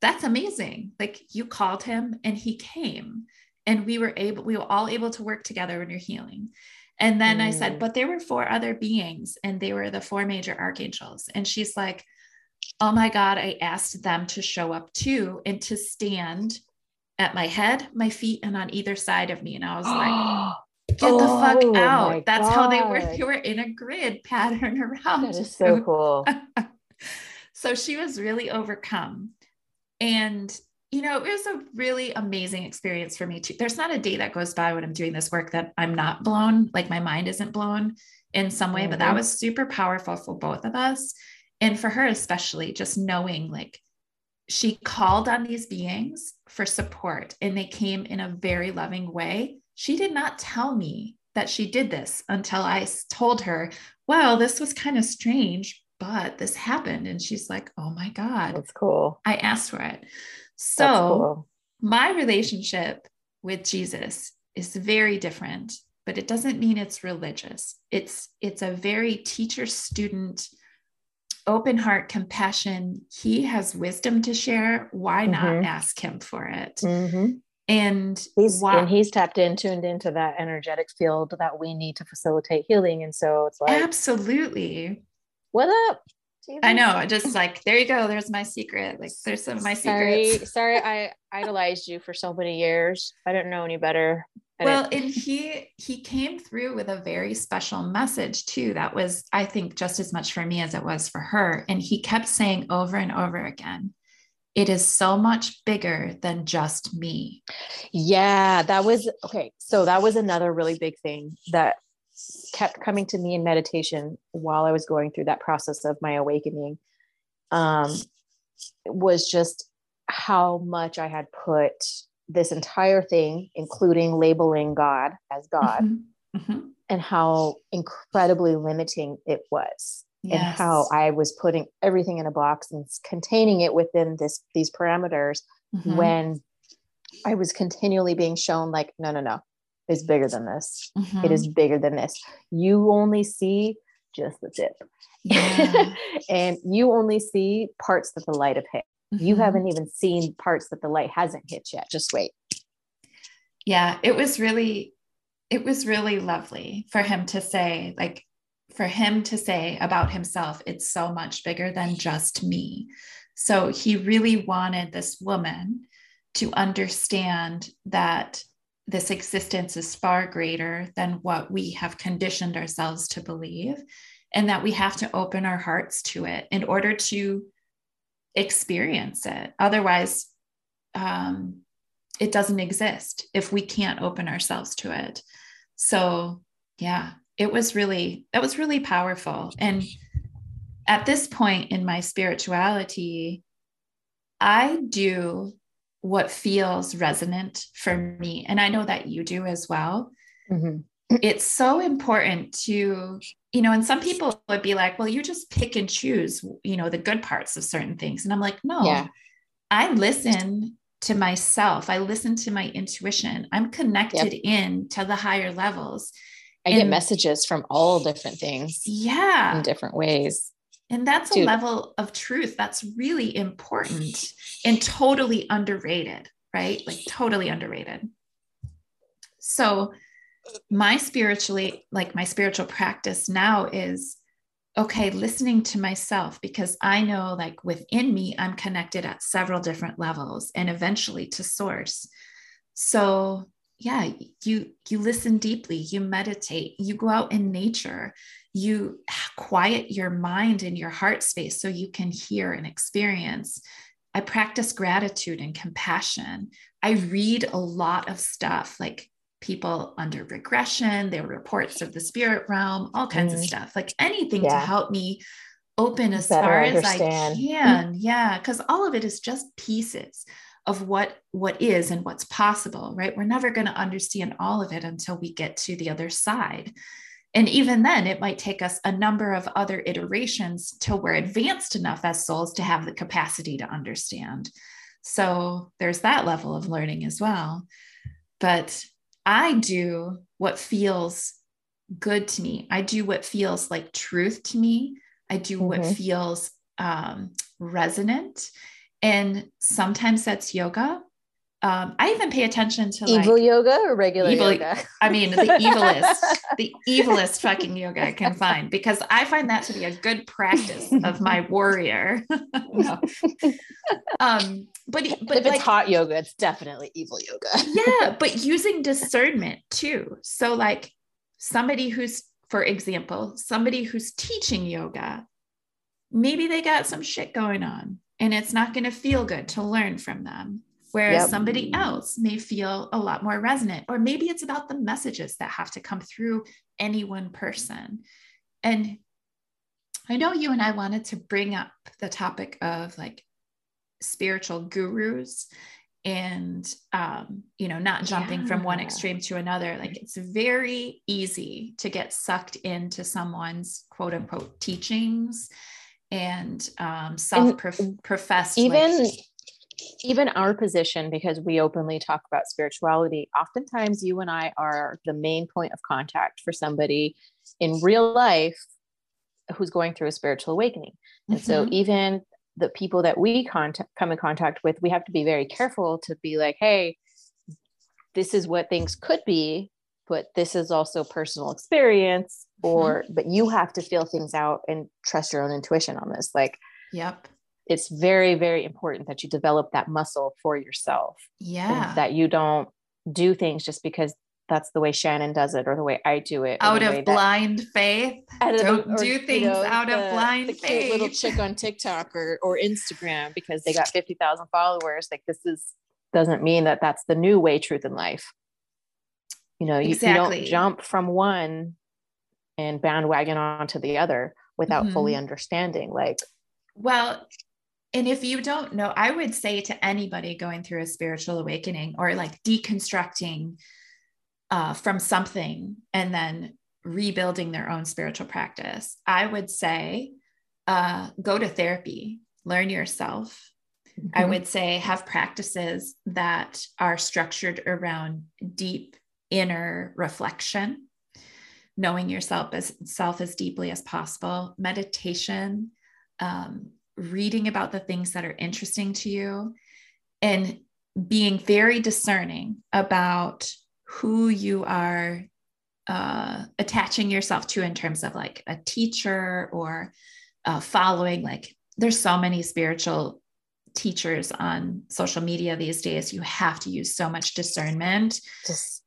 that's amazing. Like you called him and he came and we were able, we were all able to work together when you're healing. And then mm. I said, mm. but there were four other beings and they were the four major archangels. And she's like, oh my God, I asked them to show up too and to stand at my head, my feet, and on either side of me. And I was like, <gasps> get the fuck oh out. That's God. how they were. They were in a grid <laughs> pattern around. That is so cool. <laughs> so she was really overcome. And you know, it was a really amazing experience for me too. There's not a day that goes by when I'm doing this work that I'm not blown, like my mind isn't blown in some way, mm-hmm. but that mm-hmm. was super powerful for both of us. And for her, especially, just knowing like she called on these beings for support and they came in a very loving way. She did not tell me that she did this until I told her, well, this was kind of strange, but this happened. And she's like, oh my God. That's cool. I asked for it. So cool. my relationship with Jesus is very different, but it doesn't mean it's religious. It's it's a very teacher student open heart compassion. He has wisdom to share. Why not mm-hmm. ask him for it? Mm-hmm. And he's why- and he's tapped in, tuned into that energetic field that we need to facilitate healing. And so it's like absolutely. What up? I know. Just like there you go. There's my secret. Like there's some of my sorry, secrets. <laughs> sorry, I idolized you for so many years. I didn't know any better. I well, didn't. and he he came through with a very special message too. That was, I think, just as much for me as it was for her. And he kept saying over and over again, it is so much bigger than just me. Yeah, that was okay. So that was another really big thing that kept coming to me in meditation while I was going through that process of my awakening um, was just how much I had put this entire thing, including labeling God as God, mm-hmm. Mm-hmm. and how incredibly limiting it was. Yes. And how I was putting everything in a box and containing it within this these parameters mm-hmm. when I was continually being shown like, no, no, no, is bigger than this. Mm-hmm. It is mm-hmm. bigger than this. You only see just the tip. Yeah. <laughs> and you only see parts that the light have hit. Mm-hmm. You haven't even seen parts that the light hasn't hit yet. Just wait. Yeah, it was really it was really lovely for him to say like for him to say about himself it's so much bigger than just me. So he really wanted this woman to understand that this existence is far greater than what we have conditioned ourselves to believe, and that we have to open our hearts to it in order to experience it. Otherwise, um, it doesn't exist if we can't open ourselves to it. So, yeah, it was really, that was really powerful. And at this point in my spirituality, I do what feels resonant for me. And I know that you do as well. Mm-hmm. It's so important to, you know, and some people would be like, well, you just pick and choose, you know, the good parts of certain things. And I'm like, no, yeah. I listen to myself. I listen to my intuition. I'm connected yep. in to the higher levels. I and, get messages from all different things. Yeah. In different ways. And that's Dude. a level of truth that's really important and totally underrated, right? Like totally underrated. So, my spiritually, like my spiritual practice now is okay, listening to myself because I know, like within me, I'm connected at several different levels and eventually to source. So, yeah, you you listen deeply, you meditate, you go out in nature, you quiet your mind and your heart space so you can hear and experience. I practice gratitude and compassion. I read a lot of stuff like people under regression, their reports of the spirit realm, all kinds mm. of stuff, like anything yeah. to help me open as Better far understand. as I can. Yeah, because all of it is just pieces of what what is and what's possible, right? We're never going to understand all of it until we get to the other side. And even then, it might take us a number of other iterations till we're advanced enough as souls to have the capacity to understand. So there's that level of learning as well. But I do what feels good to me. I do what feels like truth to me. I do mm-hmm. what feels um, resonant. And sometimes that's yoga. Um, I even pay attention to like evil like, yoga or regular evil, yoga. I mean, the <laughs> evilest, the evilest fucking yoga I can find because I find that to be a good practice of my <laughs> warrior. <laughs> no. Um, but but if like, it's hot yoga, it's definitely evil yoga. yeah, but using discernment too. So like somebody who's, for example, somebody who's teaching yoga, maybe they got some shit going on and it's not going to feel good to learn from them. Whereas Yep. somebody else may feel a lot more resonant, or maybe it's about the messages that have to come through any one person. And I know you and I wanted to bring up the topic of like spiritual gurus and um, you know not jumping from one extreme to another like it's very easy to get sucked into someone's quote unquote teachings and um, self-professed even like, even our position because we openly talk about spirituality oftentimes you and i are the main point of contact for somebody in real life who's going through a spiritual awakening. And so Mhm. even the people that we contact come in contact with we have to be very careful to be like hey this is what things could be but this is also personal experience or but you have to feel things out and trust your own intuition on this. Like yep it's very very important that you develop that muscle for yourself. Yeah. that you don't do things just because that's the way shannon does it or the way i do it out of that- blind faith? Of the- don't or, do you things know, out the- of blind the cute faith. little chick on <laughs> tiktok or, or instagram because they got 50000 followers. Like this is doesn't mean that that's the new way truth in life. You know you, you don't jump from one and bandwagon onto the other without Mhm. fully understanding like Well, and if you don't know, I would say to anybody going through a spiritual awakening or like deconstructing uh, from something and then rebuilding their own spiritual practice, I would say uh, go to therapy, learn yourself. I Mhm. would say have practices that are structured around deep inner reflection, knowing yourself as self as deeply as possible, meditation, um, reading about the things that are interesting to you, and being very discerning about who you are uh, attaching yourself to in terms of like a teacher or uh, following. Like, there's so many spiritual teachers on social media these days. You have to use so much discernment. just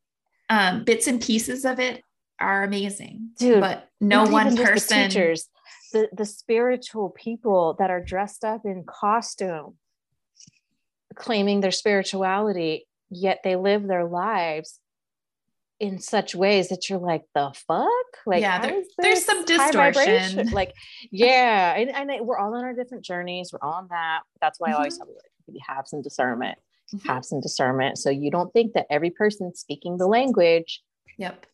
Um, bits and pieces of it are amazing, Dude, but no one person. teachers the the spiritual people that are dressed up in costume claiming their spirituality yet they live their lives in such ways that you're like the fuck like Yeah, there- is some distortion. <laughs> like yeah and, and it- we're all on our different journeys we're all on that that's why i always Mhm. tell people like, you have some discernment Mhm. have some discernment so you don't think that every person speaking the language Yep.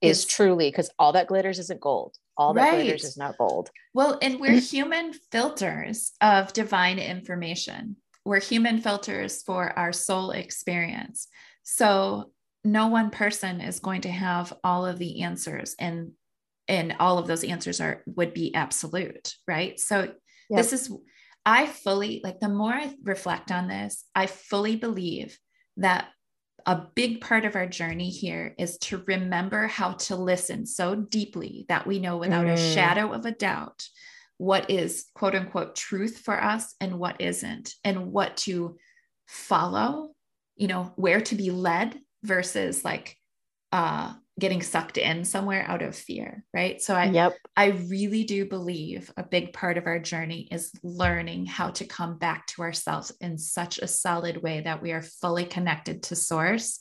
is Is- truly because all that glitters isn't gold all that glitters Right. is not gold Well, and we're <clears throat> human filters of divine information. We're human filters for our soul experience. So no one person is going to have all of the answers and and all of those answers are would be absolute, right? So this is I fully like the more I reflect on this, I fully believe that a big part of our journey here is to remember how to listen so deeply that we know without a Mm. shadow of a doubt what is quote unquote truth for us and what isn't, and what to follow, you know, where to be led versus like uh, getting sucked in somewhere out of fear, right? So I, yep I really do believe a big part of our journey is learning how to come back to ourselves in such a solid way that we are fully connected to source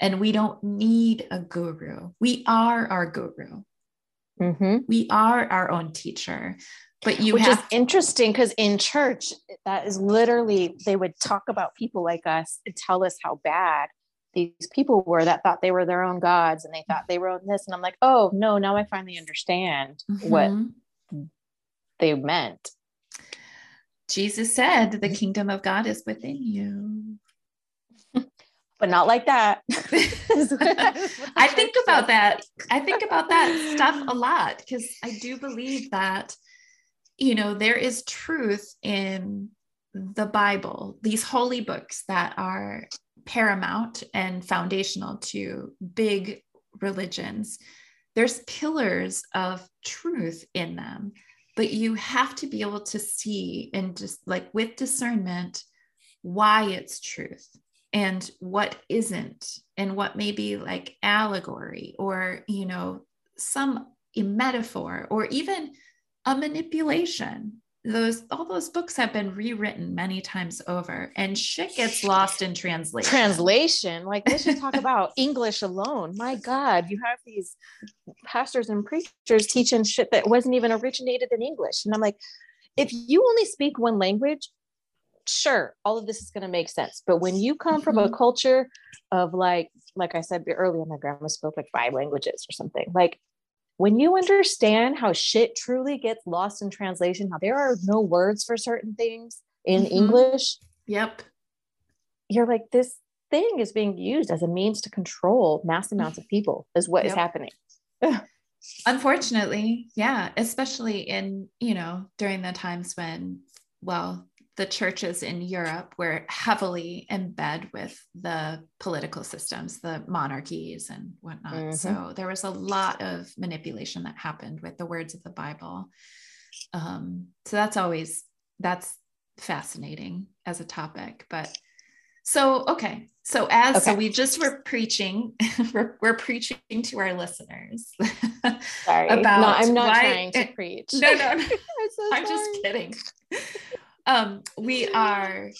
and we don't need a guru. We are our guru. hmm We are our own teacher. But you which have is interesting because in church that is literally they would talk about people like us and tell us how bad these people were that thought they were their own gods and they thought they wrote this and i'm like oh no now i finally understand what Mhm. they meant Jesus said, the kingdom of God is within you. but not like that <laughs> <laughs> <laughs> I think about that. I think about that stuff a lot because I do believe that, you know, there is truth in the Bible, these holy books that are paramount and foundational to big religions, there's pillars of truth in them, but you have to be able to see and just like with discernment why it's truth and what isn't and what may be like allegory or you know some metaphor or even a manipulation those all those books have been rewritten many times over and shit gets lost in translation. Translation? Like let's just talk <laughs> about english alone. My god you have these pastors and preachers teaching shit that wasn't even originated in english. And i'm like if you only speak one language sure all of this is going to make sense. But when you come from a mm-hmm. culture of like like i said earlier my grandma spoke like five languages or something. Like when you understand how shit truly gets lost in translation how there are no words for certain things in mm-hmm. english yep you're like this thing is being used as a means to control mass amounts of people is what yep. is happening <laughs> unfortunately yeah especially in you know during the times when well the churches in Europe were heavily in bed with the political systems, the monarchies and whatnot. Mm-hmm. So there was a lot of manipulation that happened with the words of the Bible. Um, so that's always that's fascinating as a topic. But so okay, so as okay. so we just were preaching, <laughs> we're, we're preaching to our listeners. Sorry, <laughs> about no, I'm not why, trying to <laughs> preach. No, no, no. I'm, so I'm just kidding um, we are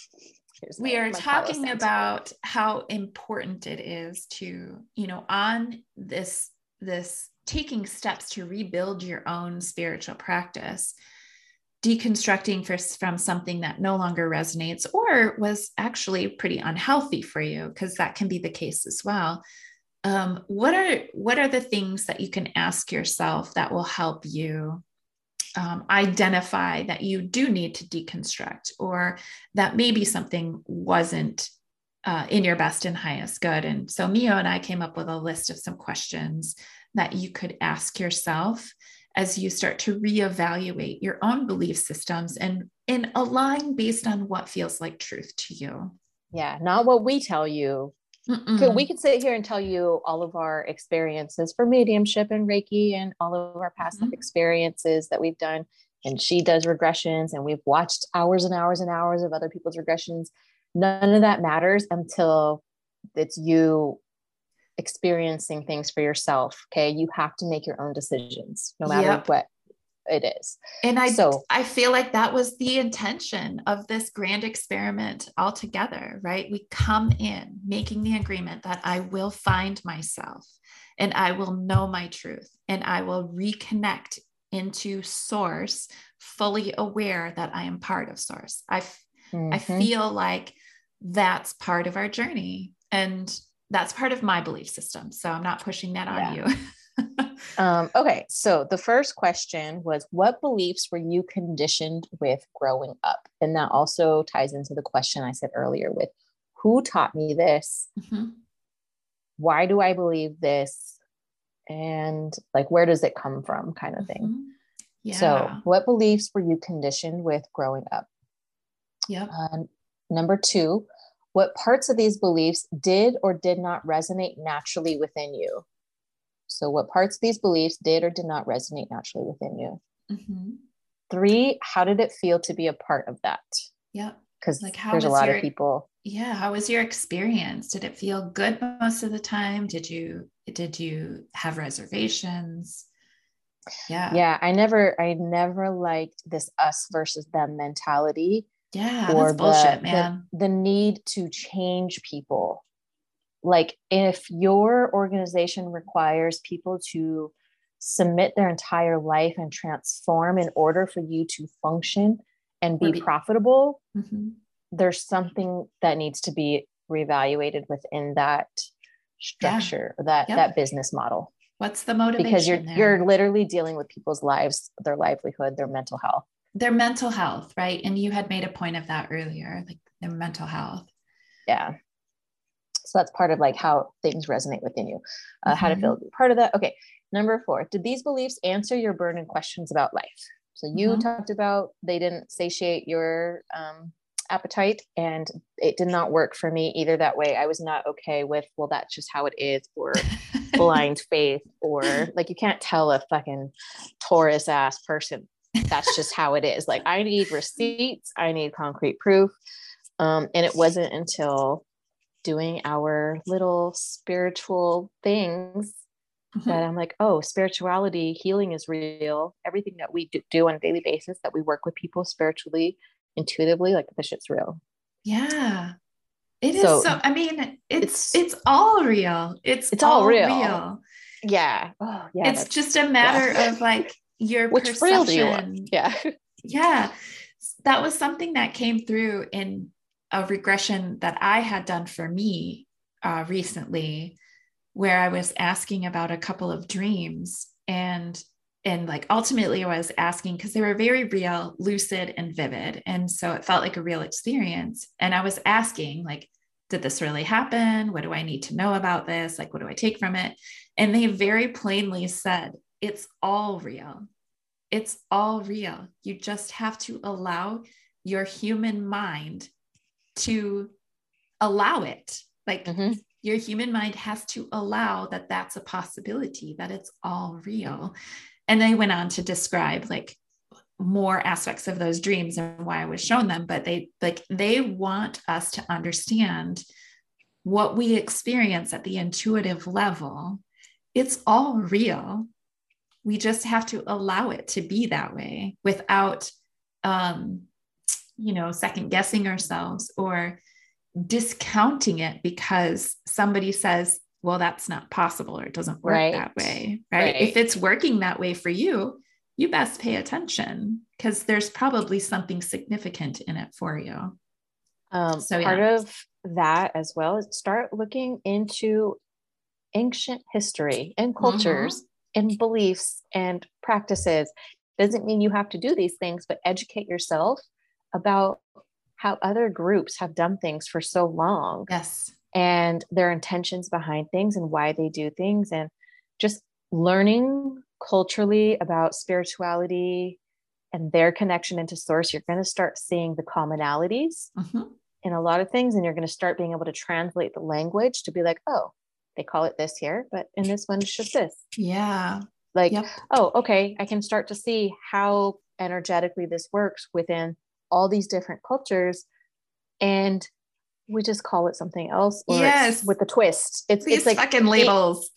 Here's we my, are my talking about how important it is to you know on this this taking steps to rebuild your own spiritual practice deconstructing for, from something that no longer resonates or was actually pretty unhealthy for you because that can be the case as well. Um, what are what are the things that you can ask yourself that will help you um, identify that you do need to deconstruct or that maybe something wasn't uh, in your best and highest good. And so Mio and I came up with a list of some questions that you could ask yourself as you start to reevaluate your own belief systems and in align based on what feels like truth to you. Yeah, not what we tell you, Mm-mm. we could sit here and tell you all of our experiences for mediumship and Reiki and all of our past mm-hmm. experiences that we've done. And she does regressions, and we've watched hours and hours and hours of other people's regressions. None of that matters until it's you experiencing things for yourself. Okay. You have to make your own decisions no matter yep. what it is. And I so I feel like that was the intention of this grand experiment altogether, right? We come in making the agreement that I will find myself and I will know my truth and I will reconnect into source fully aware that I am part of source. I mm-hmm. I feel like that's part of our journey and that's part of my belief system. So I'm not pushing that on yeah. you. <laughs> <laughs> um, okay, so the first question was What beliefs were you conditioned with growing up? And that also ties into the question I said earlier with Who taught me this? Mm-hmm. Why do I believe this? And like, where does it come from, kind of thing. Mm-hmm. Yeah. So, what beliefs were you conditioned with growing up? Yeah. Uh, number two, what parts of these beliefs did or did not resonate naturally within you? So, what parts of these beliefs did or did not resonate naturally within you? Mm-hmm. Three, how did it feel to be a part of that? Yeah. Because like there's a lot your, of people. Yeah. How was your experience? Did it feel good most of the time? Did you did you have reservations? Yeah. Yeah. I never I never liked this us versus them mentality. Yeah, or that's bullshit, the, man. The, the need to change people like if your organization requires people to submit their entire life and transform in order for you to function and be, profitable mm-hmm. there's something that needs to be reevaluated within that structure yeah. that yep. that business model what's the motivation because you're there? you're literally dealing with people's lives their livelihood their mental health their mental health right and you had made a point of that earlier like their mental health yeah so that's part of like how things resonate within you, uh, mm-hmm. how to feel part of that. Okay. Number four, did these beliefs answer your burning questions about life? So you mm-hmm. talked about they didn't satiate your um, appetite and it did not work for me either that way i was not okay with well that's just how it is or <laughs> blind faith or like you can't tell a fucking taurus ass person that's just how it is like i need receipts i need concrete proof um, and it wasn't until doing our little spiritual things mm-hmm. that i'm like oh spirituality healing is real everything that we do on a daily basis that we work with people spiritually intuitively like this shit's real yeah it is so, so I mean it's, it's it's all real. It's it's all, all real. real. Yeah. Oh, yeah. It's just a matter yeah. of like your Which perception. real do you want? Yeah. <laughs> Yeah. That was something that came through in a regression that I had done for me uh, recently, where I was asking about a couple of dreams and and like ultimately I was asking because they were very real, lucid, and vivid. And so it felt like a real experience. And I was asking, like, did this really happen? What do I need to know about this? Like, what do I take from it? And they very plainly said, it's all real. It's all real. You just have to allow your human mind to allow it. Like, mm-hmm. your human mind has to allow that that's a possibility, that it's all real and they went on to describe like more aspects of those dreams and why I was shown them, but they like they want us to understand what we experience at the intuitive level. It's all real. We just have to allow it to be that way without um, you know, second guessing ourselves or discounting it because somebody says well, that's not possible or it doesn't work right. that way. Right? right? If it's working that way for you, you best pay attention because there's probably something significant in it for you. Um, so yeah. part of that as well is start looking into ancient history and cultures mm-hmm. and beliefs and practices. Doesn't mean you have to do these things, but educate yourself about how other groups have done things for so long. Yes and their intentions behind things and why they do things and just learning culturally about spirituality and their connection into source you're going to start seeing the commonalities mm-hmm. in a lot of things and you're going to start being able to translate the language to be like oh they call it this here but in this one it's just this yeah like yep. oh okay i can start to see how energetically this works within all these different cultures and we just call it something else. yes, with a twist. It's These it's like fucking labels. <laughs>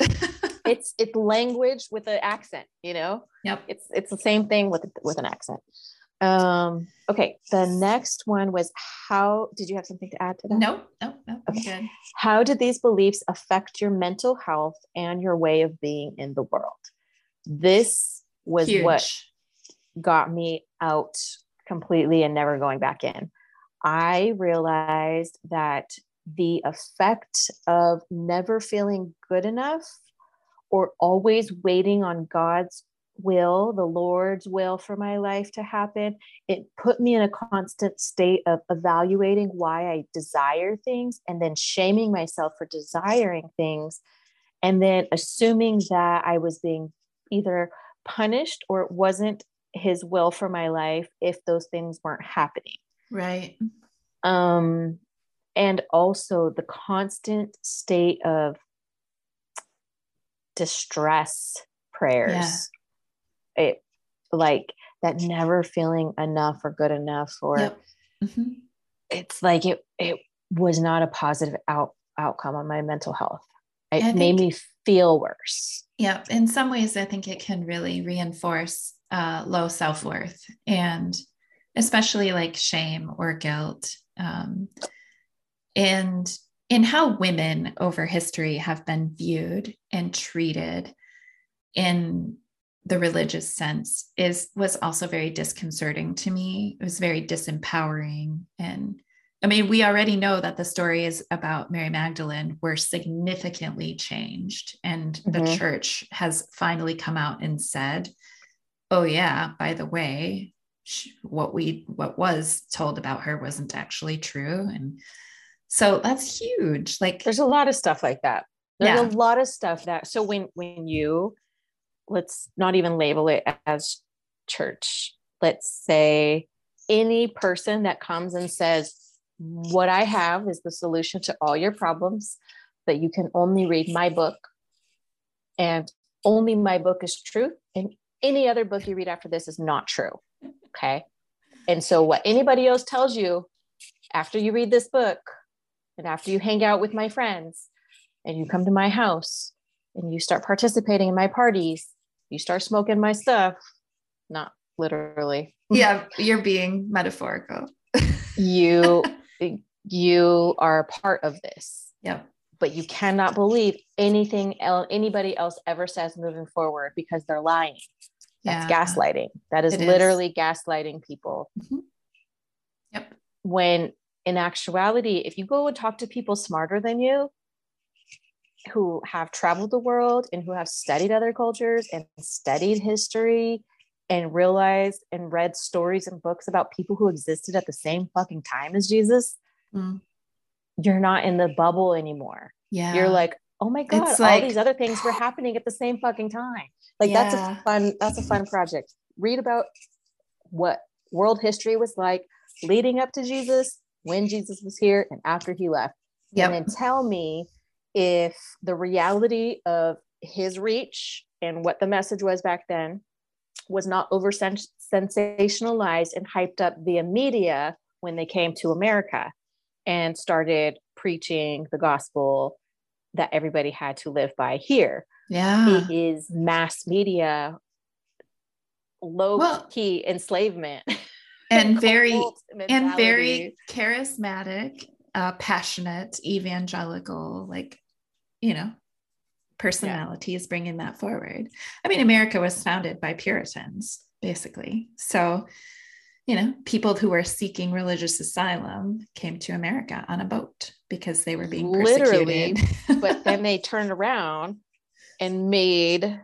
it's it's language with an accent. You know. Yep. It's it's the same thing with with an accent. Um. Okay. The next one was how. Did you have something to add to that? No. No. No. Okay. Good. How did these beliefs affect your mental health and your way of being in the world? This was Huge. what got me out completely and never going back in. I realized that the effect of never feeling good enough or always waiting on God's will, the Lord's will for my life to happen, it put me in a constant state of evaluating why I desire things and then shaming myself for desiring things. And then assuming that I was being either punished or it wasn't his will for my life if those things weren't happening. Right. Um, and also the constant state of distress prayers. Yeah. It like that never feeling enough or good enough or yep. mm-hmm. it's like it it was not a positive out outcome on my mental health. It think, made me feel worse. Yeah. In some ways, I think it can really reinforce uh, low self worth and especially like shame or guilt. Um, and in how women over history have been viewed and treated in the religious sense is was also very disconcerting to me. It was very disempowering. And I mean, we already know that the stories about Mary Magdalene were significantly changed. And mm-hmm. the church has finally come out and said, oh, yeah, by the way, what we what was told about her wasn't actually true and so that's huge like there's a lot of stuff like that there's yeah. a lot of stuff that so when when you let's not even label it as church let's say any person that comes and says what I have is the solution to all your problems, that you can only read my book and only my book is true. And any other book you read after this is not true. Okay. And so, what anybody else tells you after you read this book and after you hang out with my friends and you come to my house and you start participating in my parties, you start smoking my stuff, not literally. <laughs> Yeah, you're being metaphorical. you <laughs> you are a part of this. Yep. But you cannot believe anything else anybody else ever says moving forward because they're lying. That's yeah. gaslighting. That is it literally is. gaslighting people. Mm-hmm. Yep. When in actuality, if you go and talk to people smarter than you, who have traveled the world and who have studied other cultures and studied history and realized and read stories and books about people who existed at the same fucking time as Jesus, mm. You're not in the bubble anymore. Yeah. You're like, oh my God, it's all like, these other things were happening at the same fucking time. Like yeah. that's a fun, that's a fun project. Read about what world history was like leading up to Jesus, when Jesus was here, and after he left. Yep. And then tell me if the reality of his reach and what the message was back then was not over sensationalized and hyped up via media when they came to America and started preaching the gospel that everybody had to live by here. Yeah. It is mass media, low well, key enslavement. And <laughs> very and very charismatic, uh, passionate, evangelical, like, you know, personalities yeah. bringing that forward. I mean, America was founded by Puritans, basically. So, you know, people who were seeking religious asylum came to America on a boat because they were being persecuted. Literally, but then they <laughs> turned around and made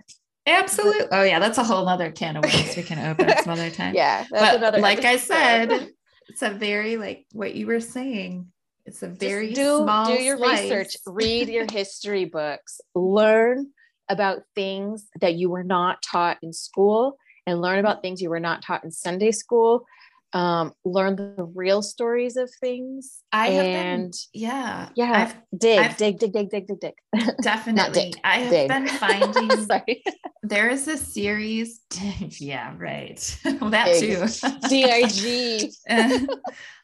absolutely. Oh yeah, that's a whole other can of worms we can open some other <laughs> time. Yeah, but like I said, <laughs> it's a very like what you were saying. It's a very Just do small do your slice. research, read your history books, learn about things that you were not taught in school and learn about things you were not taught in Sunday school. Um, learn the real stories of things. I have been, yeah, yeah. I've, dig, I've, dig, dig, dig, dig, dig, dig. <laughs> Definitely, I have dig. been <laughs> finding. Sorry. There is a series. <laughs> yeah, right. well, that dig. too. Dig.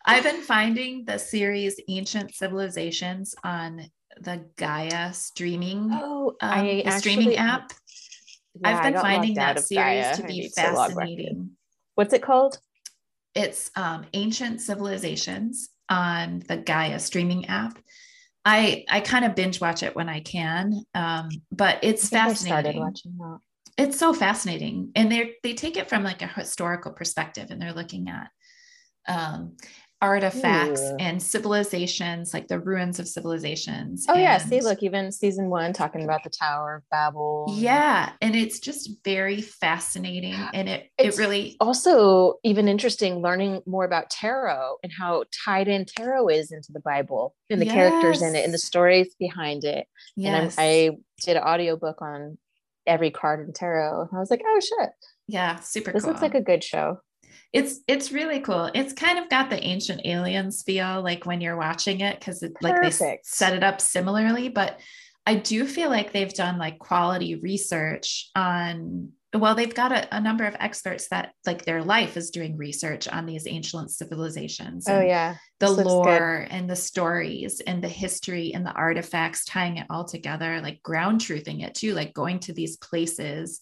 I've been finding the series Ancient Civilizations on the Gaia streaming. Oh, um, I actually, streaming app. Yeah, I've been finding that series Gaia. to be fascinating. What's it called? It's um, Ancient Civilizations on the Gaia streaming app. I I kind of binge watch it when I can, um, but it's fascinating. I started watching that. It's so fascinating, and they they take it from like a historical perspective, and they're looking at um, artifacts Ooh. and civilizations, like the ruins of civilizations. Oh, and, yeah. See, look, even season one talking about the Tower of Babel. Yeah. And it's just very fascinating. And it, it's it really also even interesting learning more about tarot and how tied in tarot is into the Bible and the yes. characters in it and the stories behind it. Yes. And I, I did an audiobook on every card in tarot. And I was like, oh, shit. Yeah. Super this cool. looks like a good show it's it's really cool. It's kind of got the ancient aliens feel like when you're watching it because it like they set it up similarly, but I do feel like they've done like quality research on well they've got a, a, number of experts that like their life is doing research on these ancient civilizations oh yeah. the lore and the stories and the history and the artifacts tying it all together like ground truthing it too like going to these places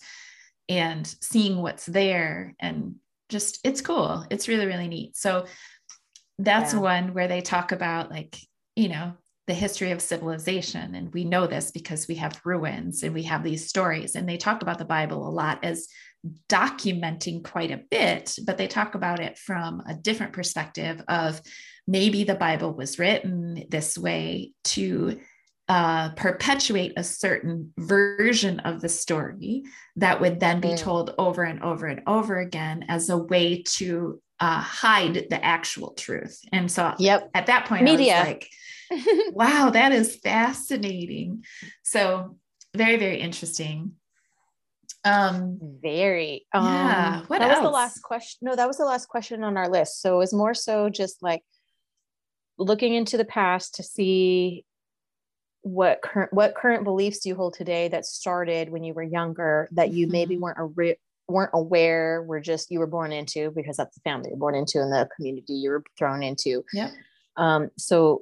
and seeing what's there and just it's cool. It's really, really neat. So that's yeah. one where they talk about like, you know, the history of civilization. And we know this because we have ruins and we have these stories. And they talk about the Bible a lot as documenting quite a bit, but they talk about it from a different perspective of maybe the Bible was written this way to uh, perpetuate a certain version of the story that would then be mm. told over and over and over again as a way to uh, hide the actual truth. And so yep. at that point, media. like, wow, that is fascinating. So very, very interesting. Um, very. Yeah. Um, what that else? was the last question. No, that was the last question on our list. So it was more so just like looking into the past to see what current what current beliefs do you hold today that started when you were younger that you mm-hmm. maybe weren't a weren't aware were just you were born into because that's the family you're born into and the community you were thrown into? Yeah um so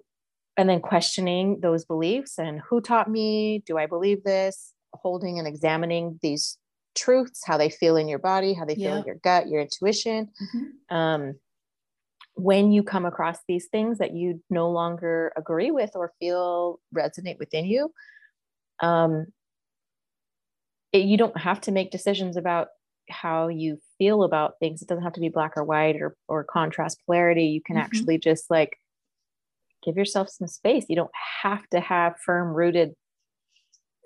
and then questioning those beliefs and who taught me? Do i believe this? Holding and examining these truths how they feel in your body how they feel in your gut your intuition. Mm-hmm. um when you come across these things that you no longer agree with or feel resonate within you um it, you don't have to make decisions about how you feel about things it doesn't have to be black or white or or contrast polarity you can mm-hmm. actually just like give yourself some space you don't have to have firm rooted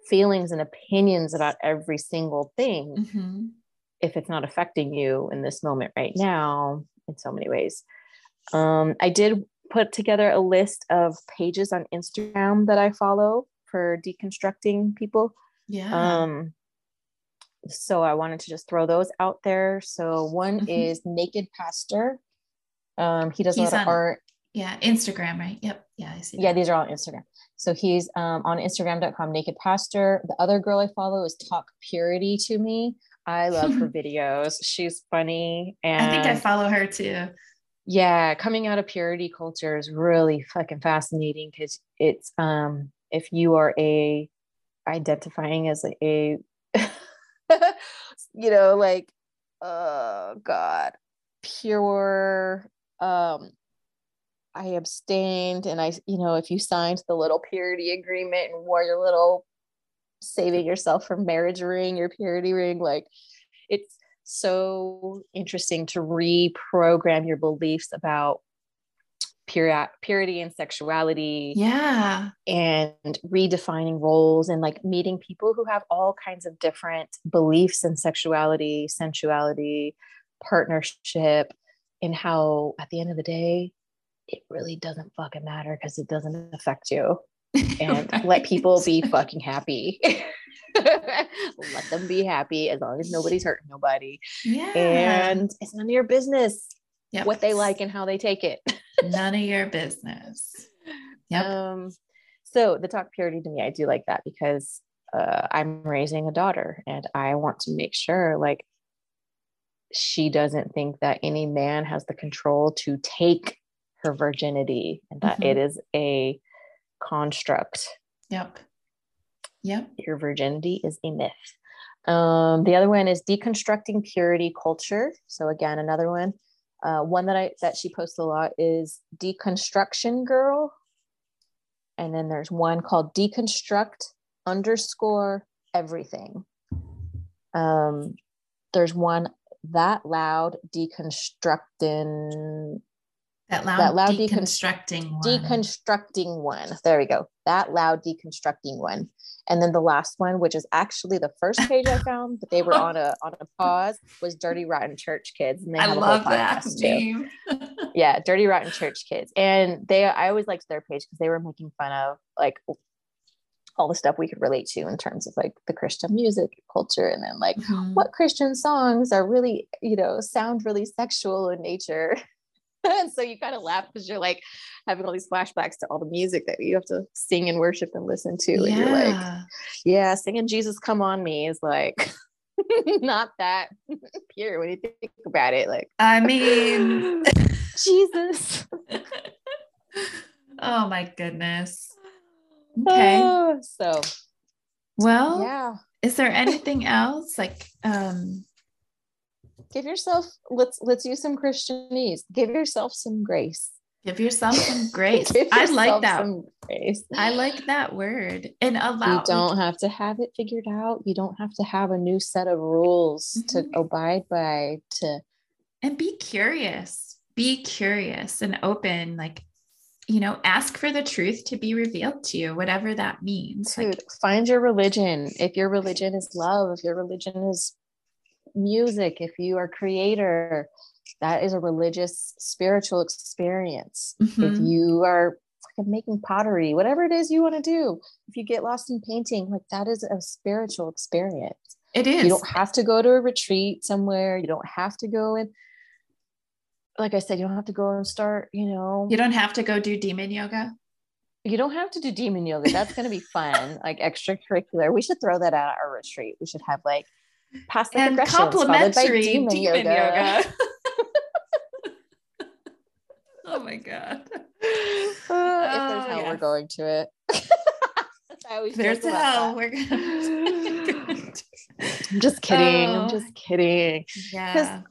feelings and opinions about every single thing mm-hmm. if it's not affecting you in this moment right now in so many ways um, I did put together a list of pages on Instagram that I follow for deconstructing people. Yeah. Um, so I wanted to just throw those out there. So one mm-hmm. is Naked Pastor. Um, he does he's a lot of art. Yeah, Instagram, right? Yep. Yeah, I see. Yeah, these are all Instagram. So he's um, on Instagram.com, Naked Pastor. The other girl I follow is Talk Purity to me. I love her <laughs> videos. She's funny. And I think I follow her too yeah coming out of purity culture is really fucking fascinating because it's um if you are a identifying as a, a <laughs> you know like oh god pure um i abstained and i you know if you signed the little purity agreement and wore your little saving yourself from marriage ring your purity ring like it's so interesting to reprogram your beliefs about purity and sexuality. Yeah. And redefining roles and like meeting people who have all kinds of different beliefs in sexuality, sensuality, partnership, and how at the end of the day, it really doesn't fucking matter because it doesn't affect you. <laughs> And right. let people be <laughs> fucking happy. <laughs> <laughs> let them be happy as long as nobody's hurting nobody. Yeah. And it's none of your business yep. what they like and how they take it. <laughs> none of your business. Yep. Um, so the talk purity to me, I do like that because uh, I'm raising a daughter and I want to make sure like she doesn't think that any man has the control to take her virginity and that mm-hmm. it is a construct. Yep. Yep. Your virginity is a myth. Um, the other one is deconstructing purity culture. So again, another one. Uh, one that I that she posts a lot is deconstruction girl, and then there's one called deconstruct underscore everything. Um, there's one that loud deconstructing that loud, that loud deconstructing decon- one. Deconstructing one. There we go. That loud deconstructing one. And then the last one, which is actually the first page I found, but they were <laughs> on a on a pause, was Dirty Rotten Church Kids. And they I love that name. <laughs> yeah, Dirty Rotten Church Kids. And they I always liked their page because they were making fun of like all the stuff we could relate to in terms of like the Christian music culture and then like mm-hmm. what Christian songs are really, you know, sound really sexual in nature. And <laughs> so you kind of laugh because you're like having all these flashbacks to all the music that you have to sing and worship and listen to. Yeah. And you're like, yeah, singing Jesus Come On Me is like <laughs> not that <laughs> pure when you think about it. Like, I mean, Jesus. oh my goodness. Okay. Oh, so, well, yeah. Is there anything else like um give yourself let's let's use some christianese. Give yourself some grace. Give yourself some <laughs> grace. Yourself i like that. grace. i like that word. And allow you don't have to have it figured out. You don't have to have a new set of rules mm-hmm. to abide by to and be curious. Be curious and open like you know ask for the truth to be revealed to you whatever that means Dude, like, find your religion. If your religion is love if your religion is music, if you are a creator, that is a religious, spiritual experience. Mm-hmm. If you are making pottery, whatever it is you want to do, if you get lost in painting, like that is a spiritual experience. It is. You don't have to go to a retreat somewhere. You don't have to go and like I said, you don't have to go and start, you know. You don't have to go do demon yoga. You don't have to do demon yoga. That's going to be fun, like extracurricular. We should throw that out at our retreat. We should have like passive and complimentary demon, demon yoga. yoga. <laughs> oh my god! Uh, if there's oh, hell, we're going to it. <laughs> there's hell. We're gonna. <laughs> I'm just kidding. Oh, I'm just kidding. Yeah.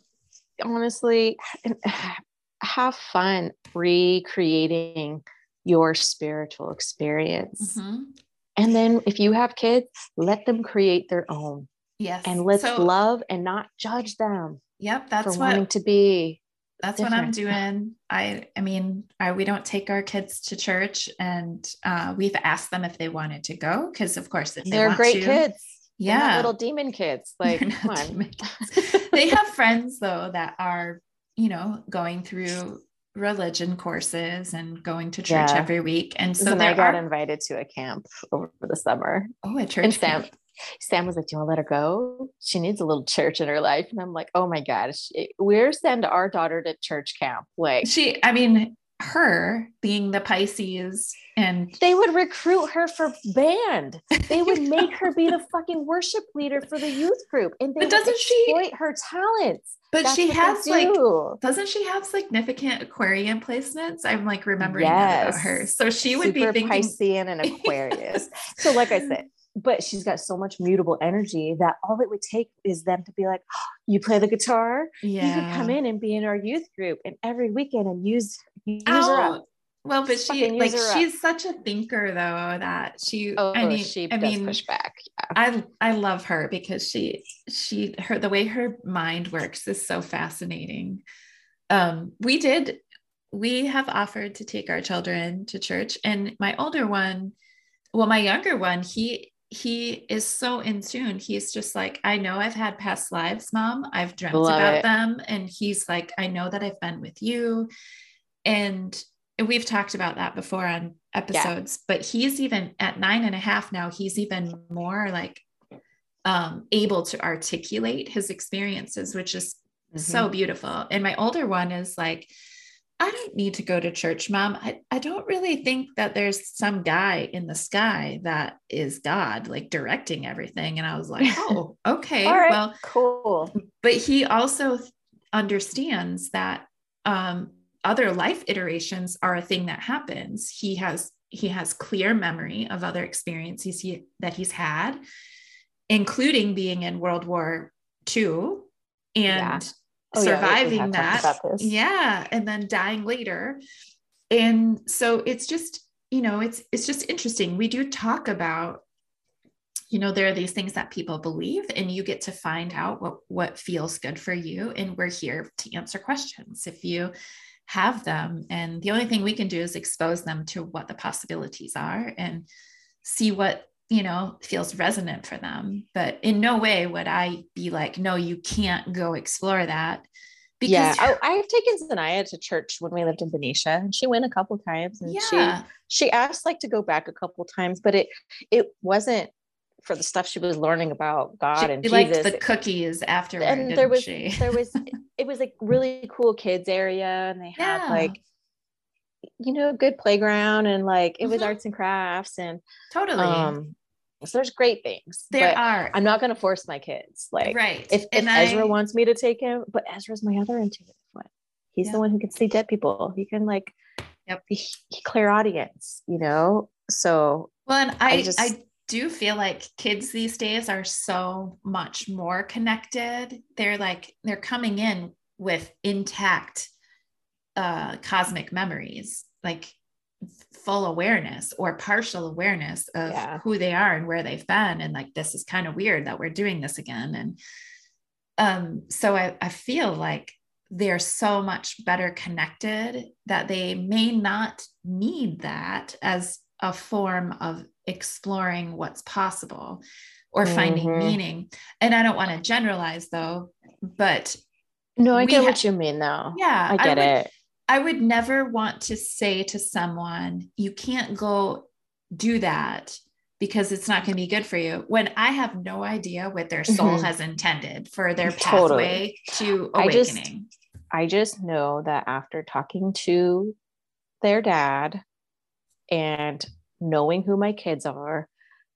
Honestly, <sighs> have fun recreating your spiritual experience. Mm-hmm. And then if you have kids, let them create their own. Yes. And let's so, love and not judge them. Yep. That's for what, wanting to be. That's different. what I'm doing. I I mean, I, we don't take our kids to church and uh, we've asked them if they wanted to go because of course if they they're great to, kids. Yeah. little demon kids. Like come on. <laughs> they have friends though that are, you know, going through religion courses and going to church yeah. every week. And so and I got are... invited to a camp over the summer. Oh, a church Sam, camp. Sam was like, Do you want to let her go? She needs a little church in her life. And I'm like, Oh my gosh, we're send our daughter to church camp. Like she, I mean, her being the Pisces and they would recruit her for band. They would <laughs> make her be the fucking worship leader for the youth group and they but doesn't exploit she her talents. But That's she has like doesn't she have significant Aquarian placements? I'm like remembering yes. that about her. So she would Super be thinking Piscean and Aquarius. so like I said, but she's got so much mutable energy that all it would take is them to be like, oh, <gasps> you play the guitar, yeah. you could come in and be in our youth group and every weekend and use use her up. Well, but she like she's up. such a thinker though that she oh, I mean she I mean push back. Yeah. I I love her because she she her the way her mind works is so fascinating. Um we did we have offered to take our children to church and my older one well my younger one he he is so in tune. He's just like, I know I've had past lives, mom. I've dreamt Love about it. them. And he's like, I know that I've been with you. And we've talked about that before on episodes, yeah. but he's even at nine and a half now, he's even more like um, able to articulate his experiences, which is mm-hmm. so beautiful. And my older one is like, I don't need to go to church, mom. I, I don't really think that there's some guy in the sky that is God, like directing everything. And I was like, <laughs> oh, okay. well, cool. But he also understands that um, other life iterations are a thing that happens. He has he has clear memory of other experiences he, that he's had, including being in World War II and yeah oh, surviving yeah, that. Yeah. And then dying later. And so it's just, you know, it's it's just interesting. We do talk about, you know, there are these things that people believe, and you get to find out what what feels good for you. And we're here to answer questions if you have them. And the only thing we can do is expose them to what the possibilities are and see what you know feels resonant for them but in no way would i be like no you can't go explore that because yeah oh, I, i've taken zanaya to church when we lived in Benicia and she went a couple times and yeah. she she asked like to go back a couple times but it it wasn't for the stuff she was learning about god she and Jesus. liked the cookies after and there was she? there was it was like really cool kids area and they had yeah. like you know, good playground and like it was mm-hmm. arts and crafts and totally. Um, so there's great things. There are. I'm not going to force my kids. Like, right. If, if Ezra wants me to take him, but Ezra's my other intuitive one. He's the one who can see dead people. He can like, yep. He, he clairaudience, you know. So well, and I, I just I do feel like kids these days are so much more connected. They're like they're coming in with intact uh, cosmic memories. Like full awareness or partial awareness of yeah. who they are and where they've been and like this is kind of weird that we're doing this again and um so I, I feel like they're so much better connected that they may not need that as a form of exploring what's possible or finding mm-hmm. meaning and i don't want to generalize though but no i get ha- what you mean though yeah i get I would, it I would never want to say to someone, you can't go do that because it's not going to be good for you when I have no idea what their soul mm-hmm. has intended for their <laughs> pathway totally. to awakening. I just know that after talking to their dad and knowing who my kids are,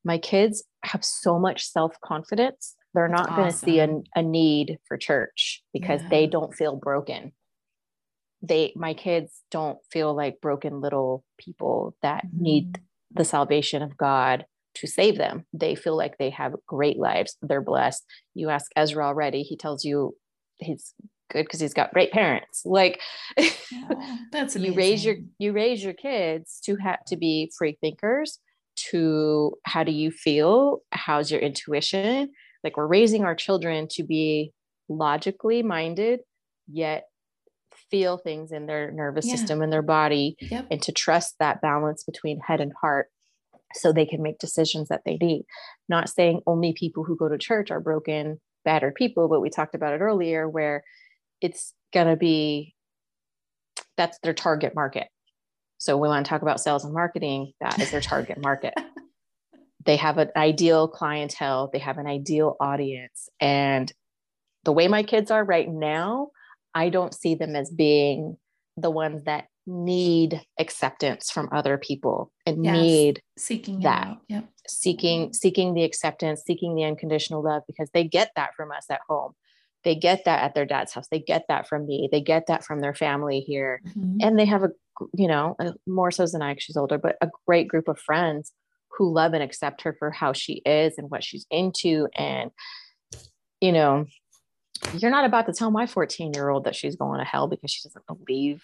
my kids have so much self confidence. They're not going to see a, a, need for church because yeah. they don't feel broken. They, my kids don't feel like broken little people that mm-hmm. need the salvation of God to save them. They feel like they have great lives. They're blessed. You ask Ezra already, he tells you he's good because he's got great parents. Like <laughs> that's you raise your you raise your kids to have to be free thinkers, to how do you feel? How's your intuition? Like we're raising our children to be logically minded, yet feel things in their nervous yeah. system and their body yep. and to trust that balance between head and heart so they can make decisions that they need. Not saying only people who go to church are broken, battered people, but we talked about it earlier where it's going to be that's their target market. So we want to talk about sales and marketing, that is their target market. <laughs> they have an ideal clientele, they have an ideal audience. And the way my kids are right now, I don't see them as being the ones that need acceptance from other people and yes. need seeking that yep. seeking seeking the acceptance seeking the unconditional love because they get that from us at home they get that at their dad's house they get that from me they get that from their family here mm-hmm. and they have a you know more so than i because she's older but a great group of friends who love and accept her for how she is and what she's into and you know you're not about to tell my 14 year old that she's going to hell because she doesn't believe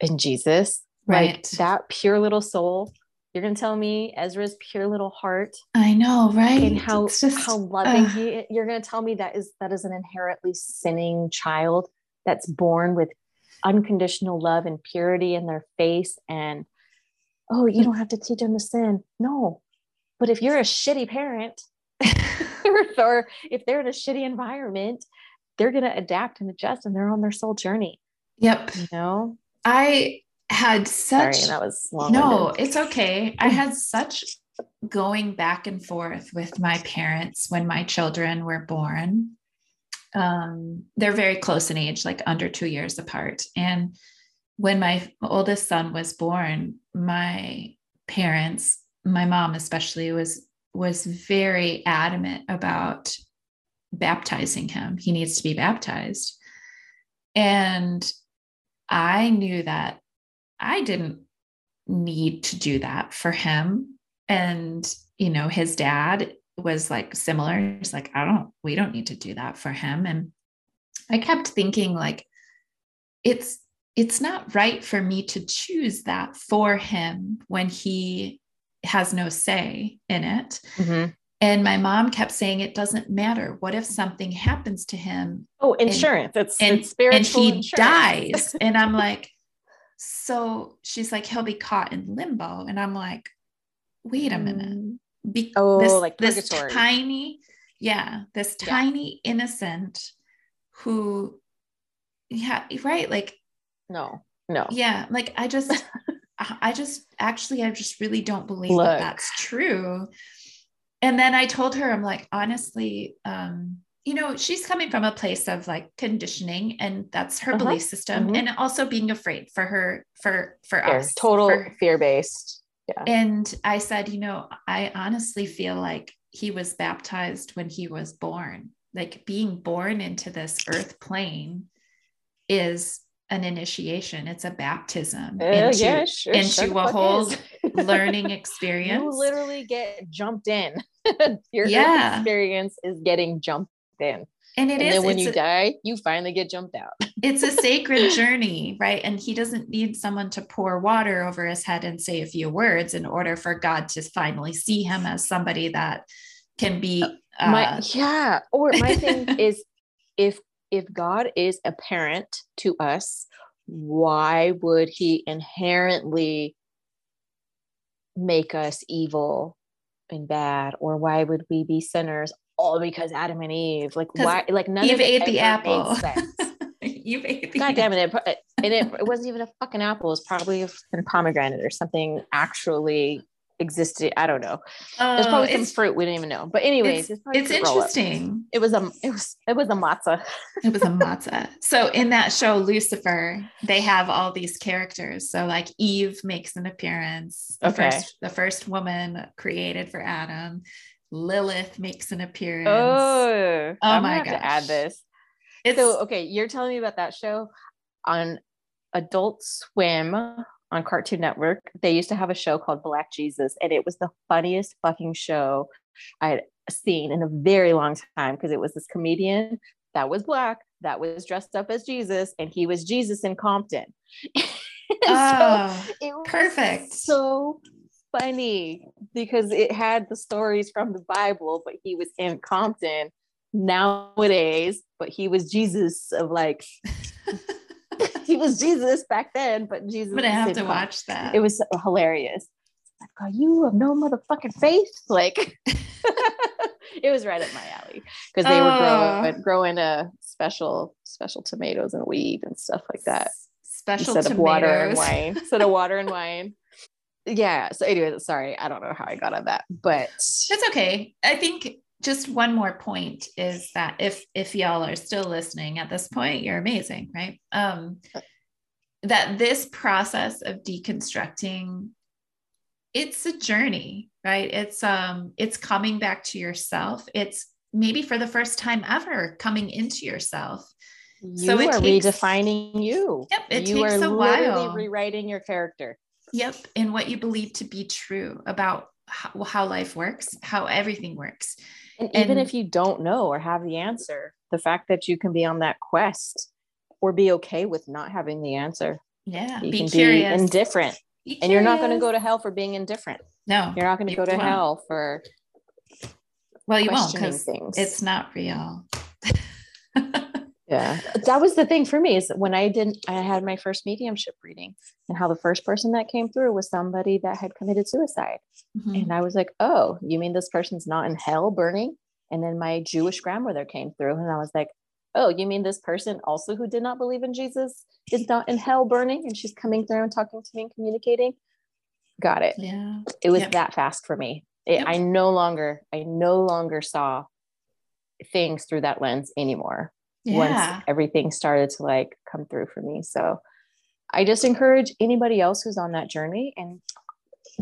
in Jesus. Right. Like that pure little soul. You're gonna tell me Ezra's pure little heart. I know, right? And how just, how loving uh, he you're gonna tell me that is that is an inherently sinning child that's born with unconditional love and purity in their face and oh you don't have to teach them to sin no but if you're a shitty parent <laughs> <laughs> or if they're in a shitty environment they're going to adapt and adjust and they're on their soul journey yep you know I had such Sorry, that was long no, it's okay. I had such going back and forth with my parents when my children were born. Um, they're very close in age, like under two years apart. And when my oldest son was born, my parents, my mom especially, was was very adamant about baptizing him. He needs to be baptized. And I knew that I didn't need to do that for him. And, you know, his dad was like similar. He's like, I don't, we don't need to do that for him. And I kept thinking, like, it's, it's not right for me to choose that for him when he has no say in it. Mm-hmm. And my mom kept saying, it doesn't matter. What if something happens to him? Oh, insurance. And, it's, and, it's spiritual. And he insurance. dies. <laughs> and I'm like, so she's like, he'll be caught in limbo. And I'm like, wait a minute. Mm. Be- oh, this, like this tiny, yeah, this yeah. tiny innocent who, yeah, right. Like, no, no. Yeah. Like, I just, <laughs> I just actually, I just really don't believe Look. that that's true and then I told her, I'm like, honestly, um, you know, she's coming from a place of like conditioning, and that's her uh-huh. belief system, mm-hmm. and also being afraid for her, for for fear, us, total for, fear based. Yeah. And I said, you know, I honestly feel like he was baptized when he was born. Like being born into this earth plane is an initiation. It's a baptism uh, into, yeah, sure, into sure a whole <laughs> learning experience. You literally get jumped in. <laughs> Your yeah. experience is getting jumped in. And it and is, then when you a, die, you finally get jumped out. <laughs> it's a sacred journey, right? And he doesn't need someone to pour water over his head and say a few words in order for God to finally see him as somebody that can be. Uh, my, yeah. Or my thing is, if if God is a parent to us, why would he inherently make us evil and bad? Or why would we be sinners all because Adam and Eve? Like why like none Eve of ate the apple. you <laughs> ate the God damn it. It, and it, it wasn't even a fucking apple. It was probably a pomegranate or something actually existed. I don't know. There's Oh, probably some fruit we didn't even know. But anyways, it's, it's interesting. It was a it was it was a matzah. It was a <laughs> matzah. So in that show, Lucifer, they have all these characters. So like Eve makes an appearance. The Okay. first the first woman created for Adam. Lilith makes an appearance. Oh, Oh I'm my to add this. it's So okay, you're telling me about that show on Adult Swim on Cartoon Network. They used to have a show called Black Jesus, and it was the funniest fucking show I had seen in a very long time because it was this comedian that was black that was dressed up as Jesus, and he was Jesus in Compton. <laughs> Oh, so it was perfect. so funny because it had the stories from the Bible, but he was in Compton nowadays, but he was Jesus of like <laughs> he was Jesus back then, but Jesus. But is have to watch that. It was hilarious. Like, are you have no motherfucking faith? Like <laughs> it was right up my alley because they were Oh. growing growing uh special special tomatoes and weed and stuff like that Special instead tomatoes. of water and wine. Instead of water and wine. <laughs> Yeah. So anyway, sorry, I don't know how I got on that, but It's okay. I think just one more point is that if if y'all are still listening at this point, you're amazing, right? Um that this process of deconstructing it's a journey, right? It's um it's coming back to yourself. It's maybe for the first time ever coming into yourself. you So it are takes- redefining you. Yep, it you takes are a while. rewriting your character. Yep, and what you believe to be true about how, how life works, how everything works. And even if you don't know or have the answer, the fact that you can be on that quest or be okay with not having the answer, Yeah, you be can curious. be indifferent. Be And you're not going to go to hell for being indifferent. No, You're not going to go to won't. hell for well, you won't because it's not real. <laughs> yeah that was the thing for me is when i didn't i had my first mediumship reading and how the first person that came through was somebody that had committed suicide Mhm. and i was like oh you mean this person's not in hell burning and then my jewish grandmother came through and i was like oh you mean this person also who did not believe in jesus is not in hell burning and she's coming through and talking to me and communicating got it Yeah. it was Yep. that fast for me it, Yep. i no longer i no longer saw things through that lens anymore Yeah. once everything started to like come through for me. So I just encourage anybody else who's on that journey and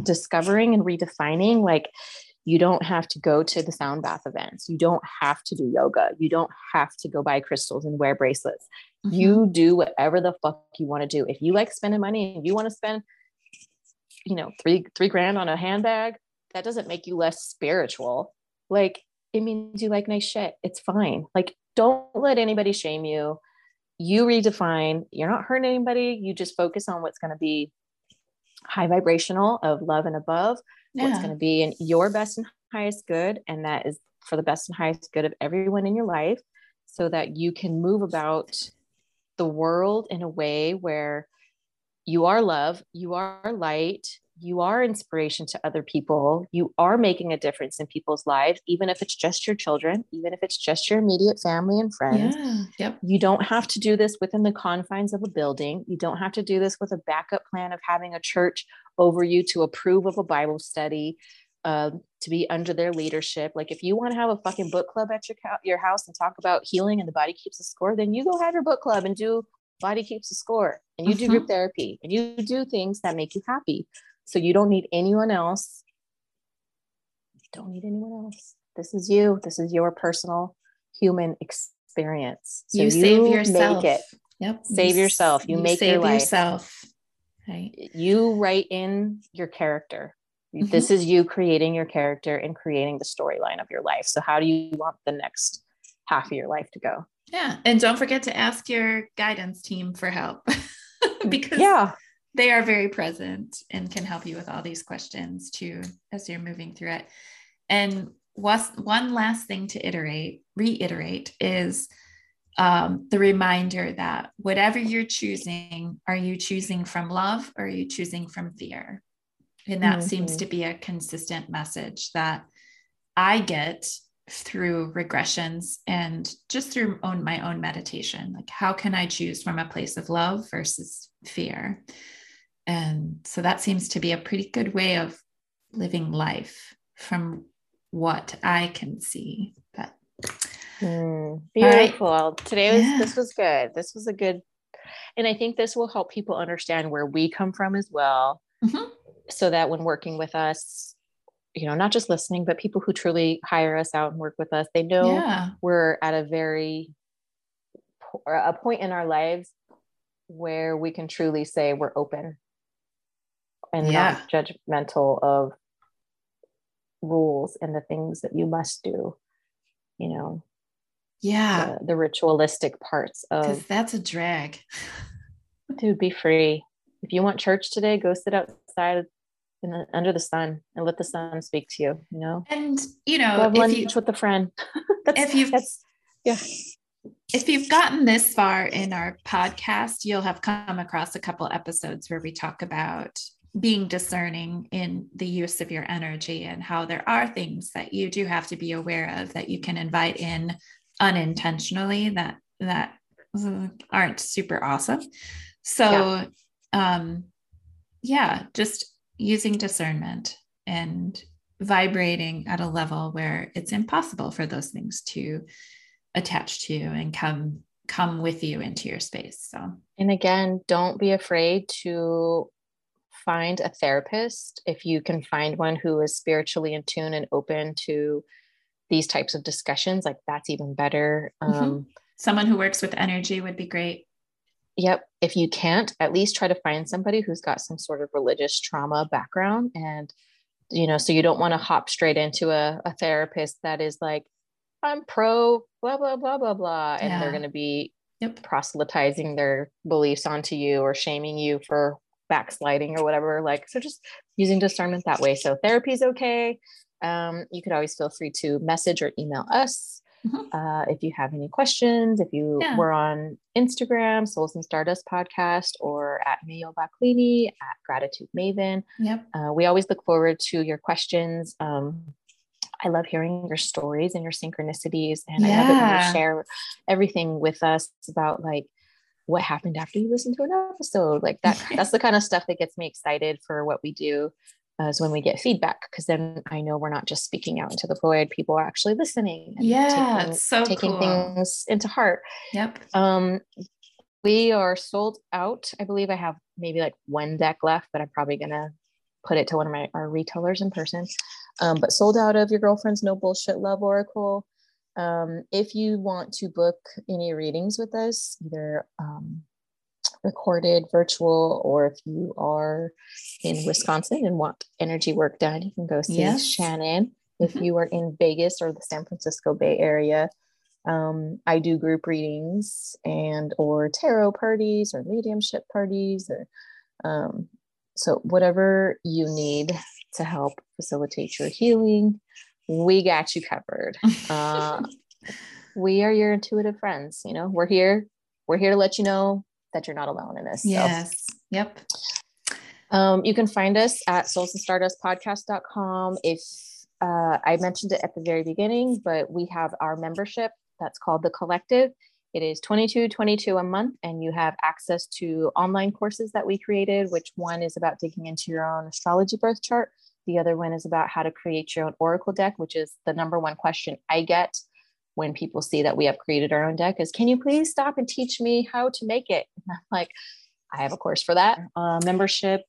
discovering and redefining like you don't have to go to the sound bath events. You don't have to do yoga. You don't have to go buy crystals and wear bracelets. Mhm. You do whatever the fuck you want to do. If you like spending money and you want to spend, you know, three, three grand on a handbag, that doesn't make you less spiritual. Like it means you like nice shit. It's fine. Like don't let anybody shame you. You redefine. You're not hurting anybody. You just focus on what's going to be high vibrational of love and above what's going to be in your best and highest good and that is for the best and highest good of everyone in your life so that you can move about the world in a way where you are love you are light you are inspiration to other people you are making a difference in people's lives even if it's just your children even if it's just your immediate family and friends Yeah. Yep. you don't have to do this within the confines of a building. You don't have to do this with a backup plan of having a church over you to approve of a Bible study, um, to be under their leadership. Like if you want to have a fucking book club at your your house and talk about healing and the body keeps a score, then you go have your book club and do body keeps a score, and you do group therapy, and you do things that make you happy. So you don't need anyone else. You don't need anyone else. This is you. This is your personal human experience. So you save yourself. Make it. Yep. Save s- yourself. You make your save life. yourself. Right. You write in your character. Mhm. This is you creating your character and creating the storyline of your life. So how do you want the next half of your life to go? Yeah. And don't forget to ask your guidance team for help <laughs> because Yeah. They are very present and can help you with all these questions too as you're moving through it. And was one last thing to iterate, reiterate is um, the reminder that whatever you're choosing, are you choosing from love or are you choosing from fear? And that seems Mhm. to be a consistent message that I get through regressions and just through own, my own meditation. Like, how can I choose from a place of love versus fear? And so that seems to be a pretty good way of living life from what I can see. But mm, beautiful. Right. Today was yeah. this was good. This was a good and I think this will help people understand where we come from as well. Mm-hmm. So that when working with us, you know, not just listening, but people who truly hire us out and work with us, they know yeah. we're at a very a point in our lives where we can truly say we're open and yeah. not judgmental of rules and the things that you must do you know? Yeah. The, the ritualistic parts of that's a drag. <laughs> Dude be free. If you want church today go sit outside in the, under the sun and let the sun speak to you you know? And you know have lunch you, with a friend. <laughs> If you've that's yeah. If you've gotten this far in our podcast you'll have come across a couple episodes where we talk about being discerning in the use of your energy and how there are things that you do have to be aware of that you can invite in unintentionally that that aren't super awesome so yeah. um yeah just using discernment and vibrating at a level where it's impossible for those things to attach to you and come come with you into your space so and again don't be afraid to find a therapist if you can find one who is spiritually in tune and open to these types of discussions like that's even better mm-hmm. um, someone who works with energy would be great yep if you can't at least try to find somebody who's got some sort of religious trauma background and you know so you don't want to hop straight into a, a therapist that is like i'm pro blah blah blah blah blah and yeah. they're going to be yep. proselytizing their beliefs onto you or shaming you for backsliding or whatever. Like, so just using discernment that way. So therapy is okay. Um, you could always feel free to message or email us. Mm-hmm. Uh, if you have any questions, if you yeah. were on Instagram, Souls and Stardust podcast, or at Mayo Baclini, at Gratitude Maven. Yep. Uh, we always look forward to your questions. Um, I love hearing your stories and your synchronicities. And yeah. I love it when you share everything with us about like what happened after you listen to an episode like that <laughs> that's the kind of stuff that gets me excited for what we do uh, is when we get feedback because then i know we're not just speaking out into the void people are actually listening yeah taking, so taking cool. things into heart. Yep. Um we are sold out. I believe i have maybe like one deck left but i'm probably gonna put it to one of my our retailers in person. Um, but sold out of your girlfriend's no bullshit love oracle um, if you want to book any readings with us, either um, recorded, virtual, or if you are in Wisconsin and want energy work done, you can go see yes. Shannon. If mm-hmm. you are in Vegas or the San Francisco Bay Area, um, I do group readings and or tarot parties or mediumship parties or um, so whatever you need to help facilitate your healing we got you covered. Uh, <laughs> we are your intuitive friends. You know, we're here. We're here to let you know that you're not alone in this. Yes. So. Yep. Um, you can find us at soulsandstardustpodcast.com. If uh, I mentioned it at the very beginning, but we have our membership that's called the Collective. It is 22 22 a month, and you have access to online courses that we created, which one is about digging into your own astrology birth chart. The other one is about how to create your own oracle deck, which is the number one question I get when people see that we have created our own deck is can you please stop and teach me how to make it? And <laughs> I'm like, I have a course for that. Uh, membership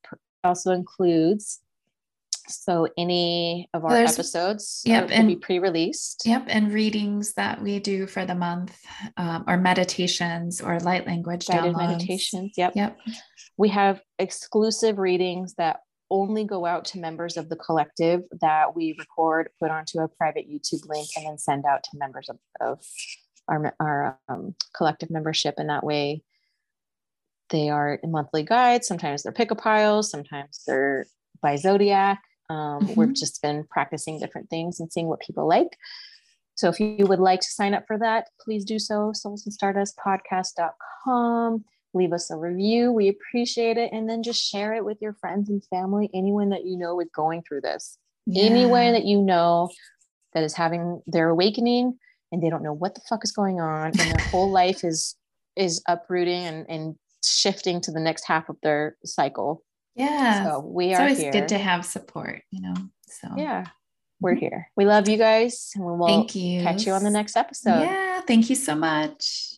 also includes so any of our There's, episodes yep, will and, be pre-released. Yep, and readings that we do for the month, um, or meditations or light language guided downloads. meditations. Yep, yep. We have exclusive readings that only go out to members of the collective that we record, put onto a private YouTube link, and then send out to members of, of our, our um, collective membership. And that way, they are monthly guides. Sometimes they're pick a piles, sometimes they're by zodiac. Um, mm-hmm. We've just been practicing different things and seeing what people like. So if you would like to sign up for that, please do so. Soulsandstardustpodcast.com leave us a review. We appreciate it. And then just share it with your friends and family, anyone that you know is going through this. Yeah. Anyone that you know that is having their awakening and they don't know what the fuck is going on and their whole <laughs> life is is uprooting and, and shifting to the next half of their cycle. Yeah. So we it's are always here. good to have support, you know. So yeah, we're mm-hmm. here. We love you guys, and we'll thank you. catch you on the next episode. Yeah, thank you so much.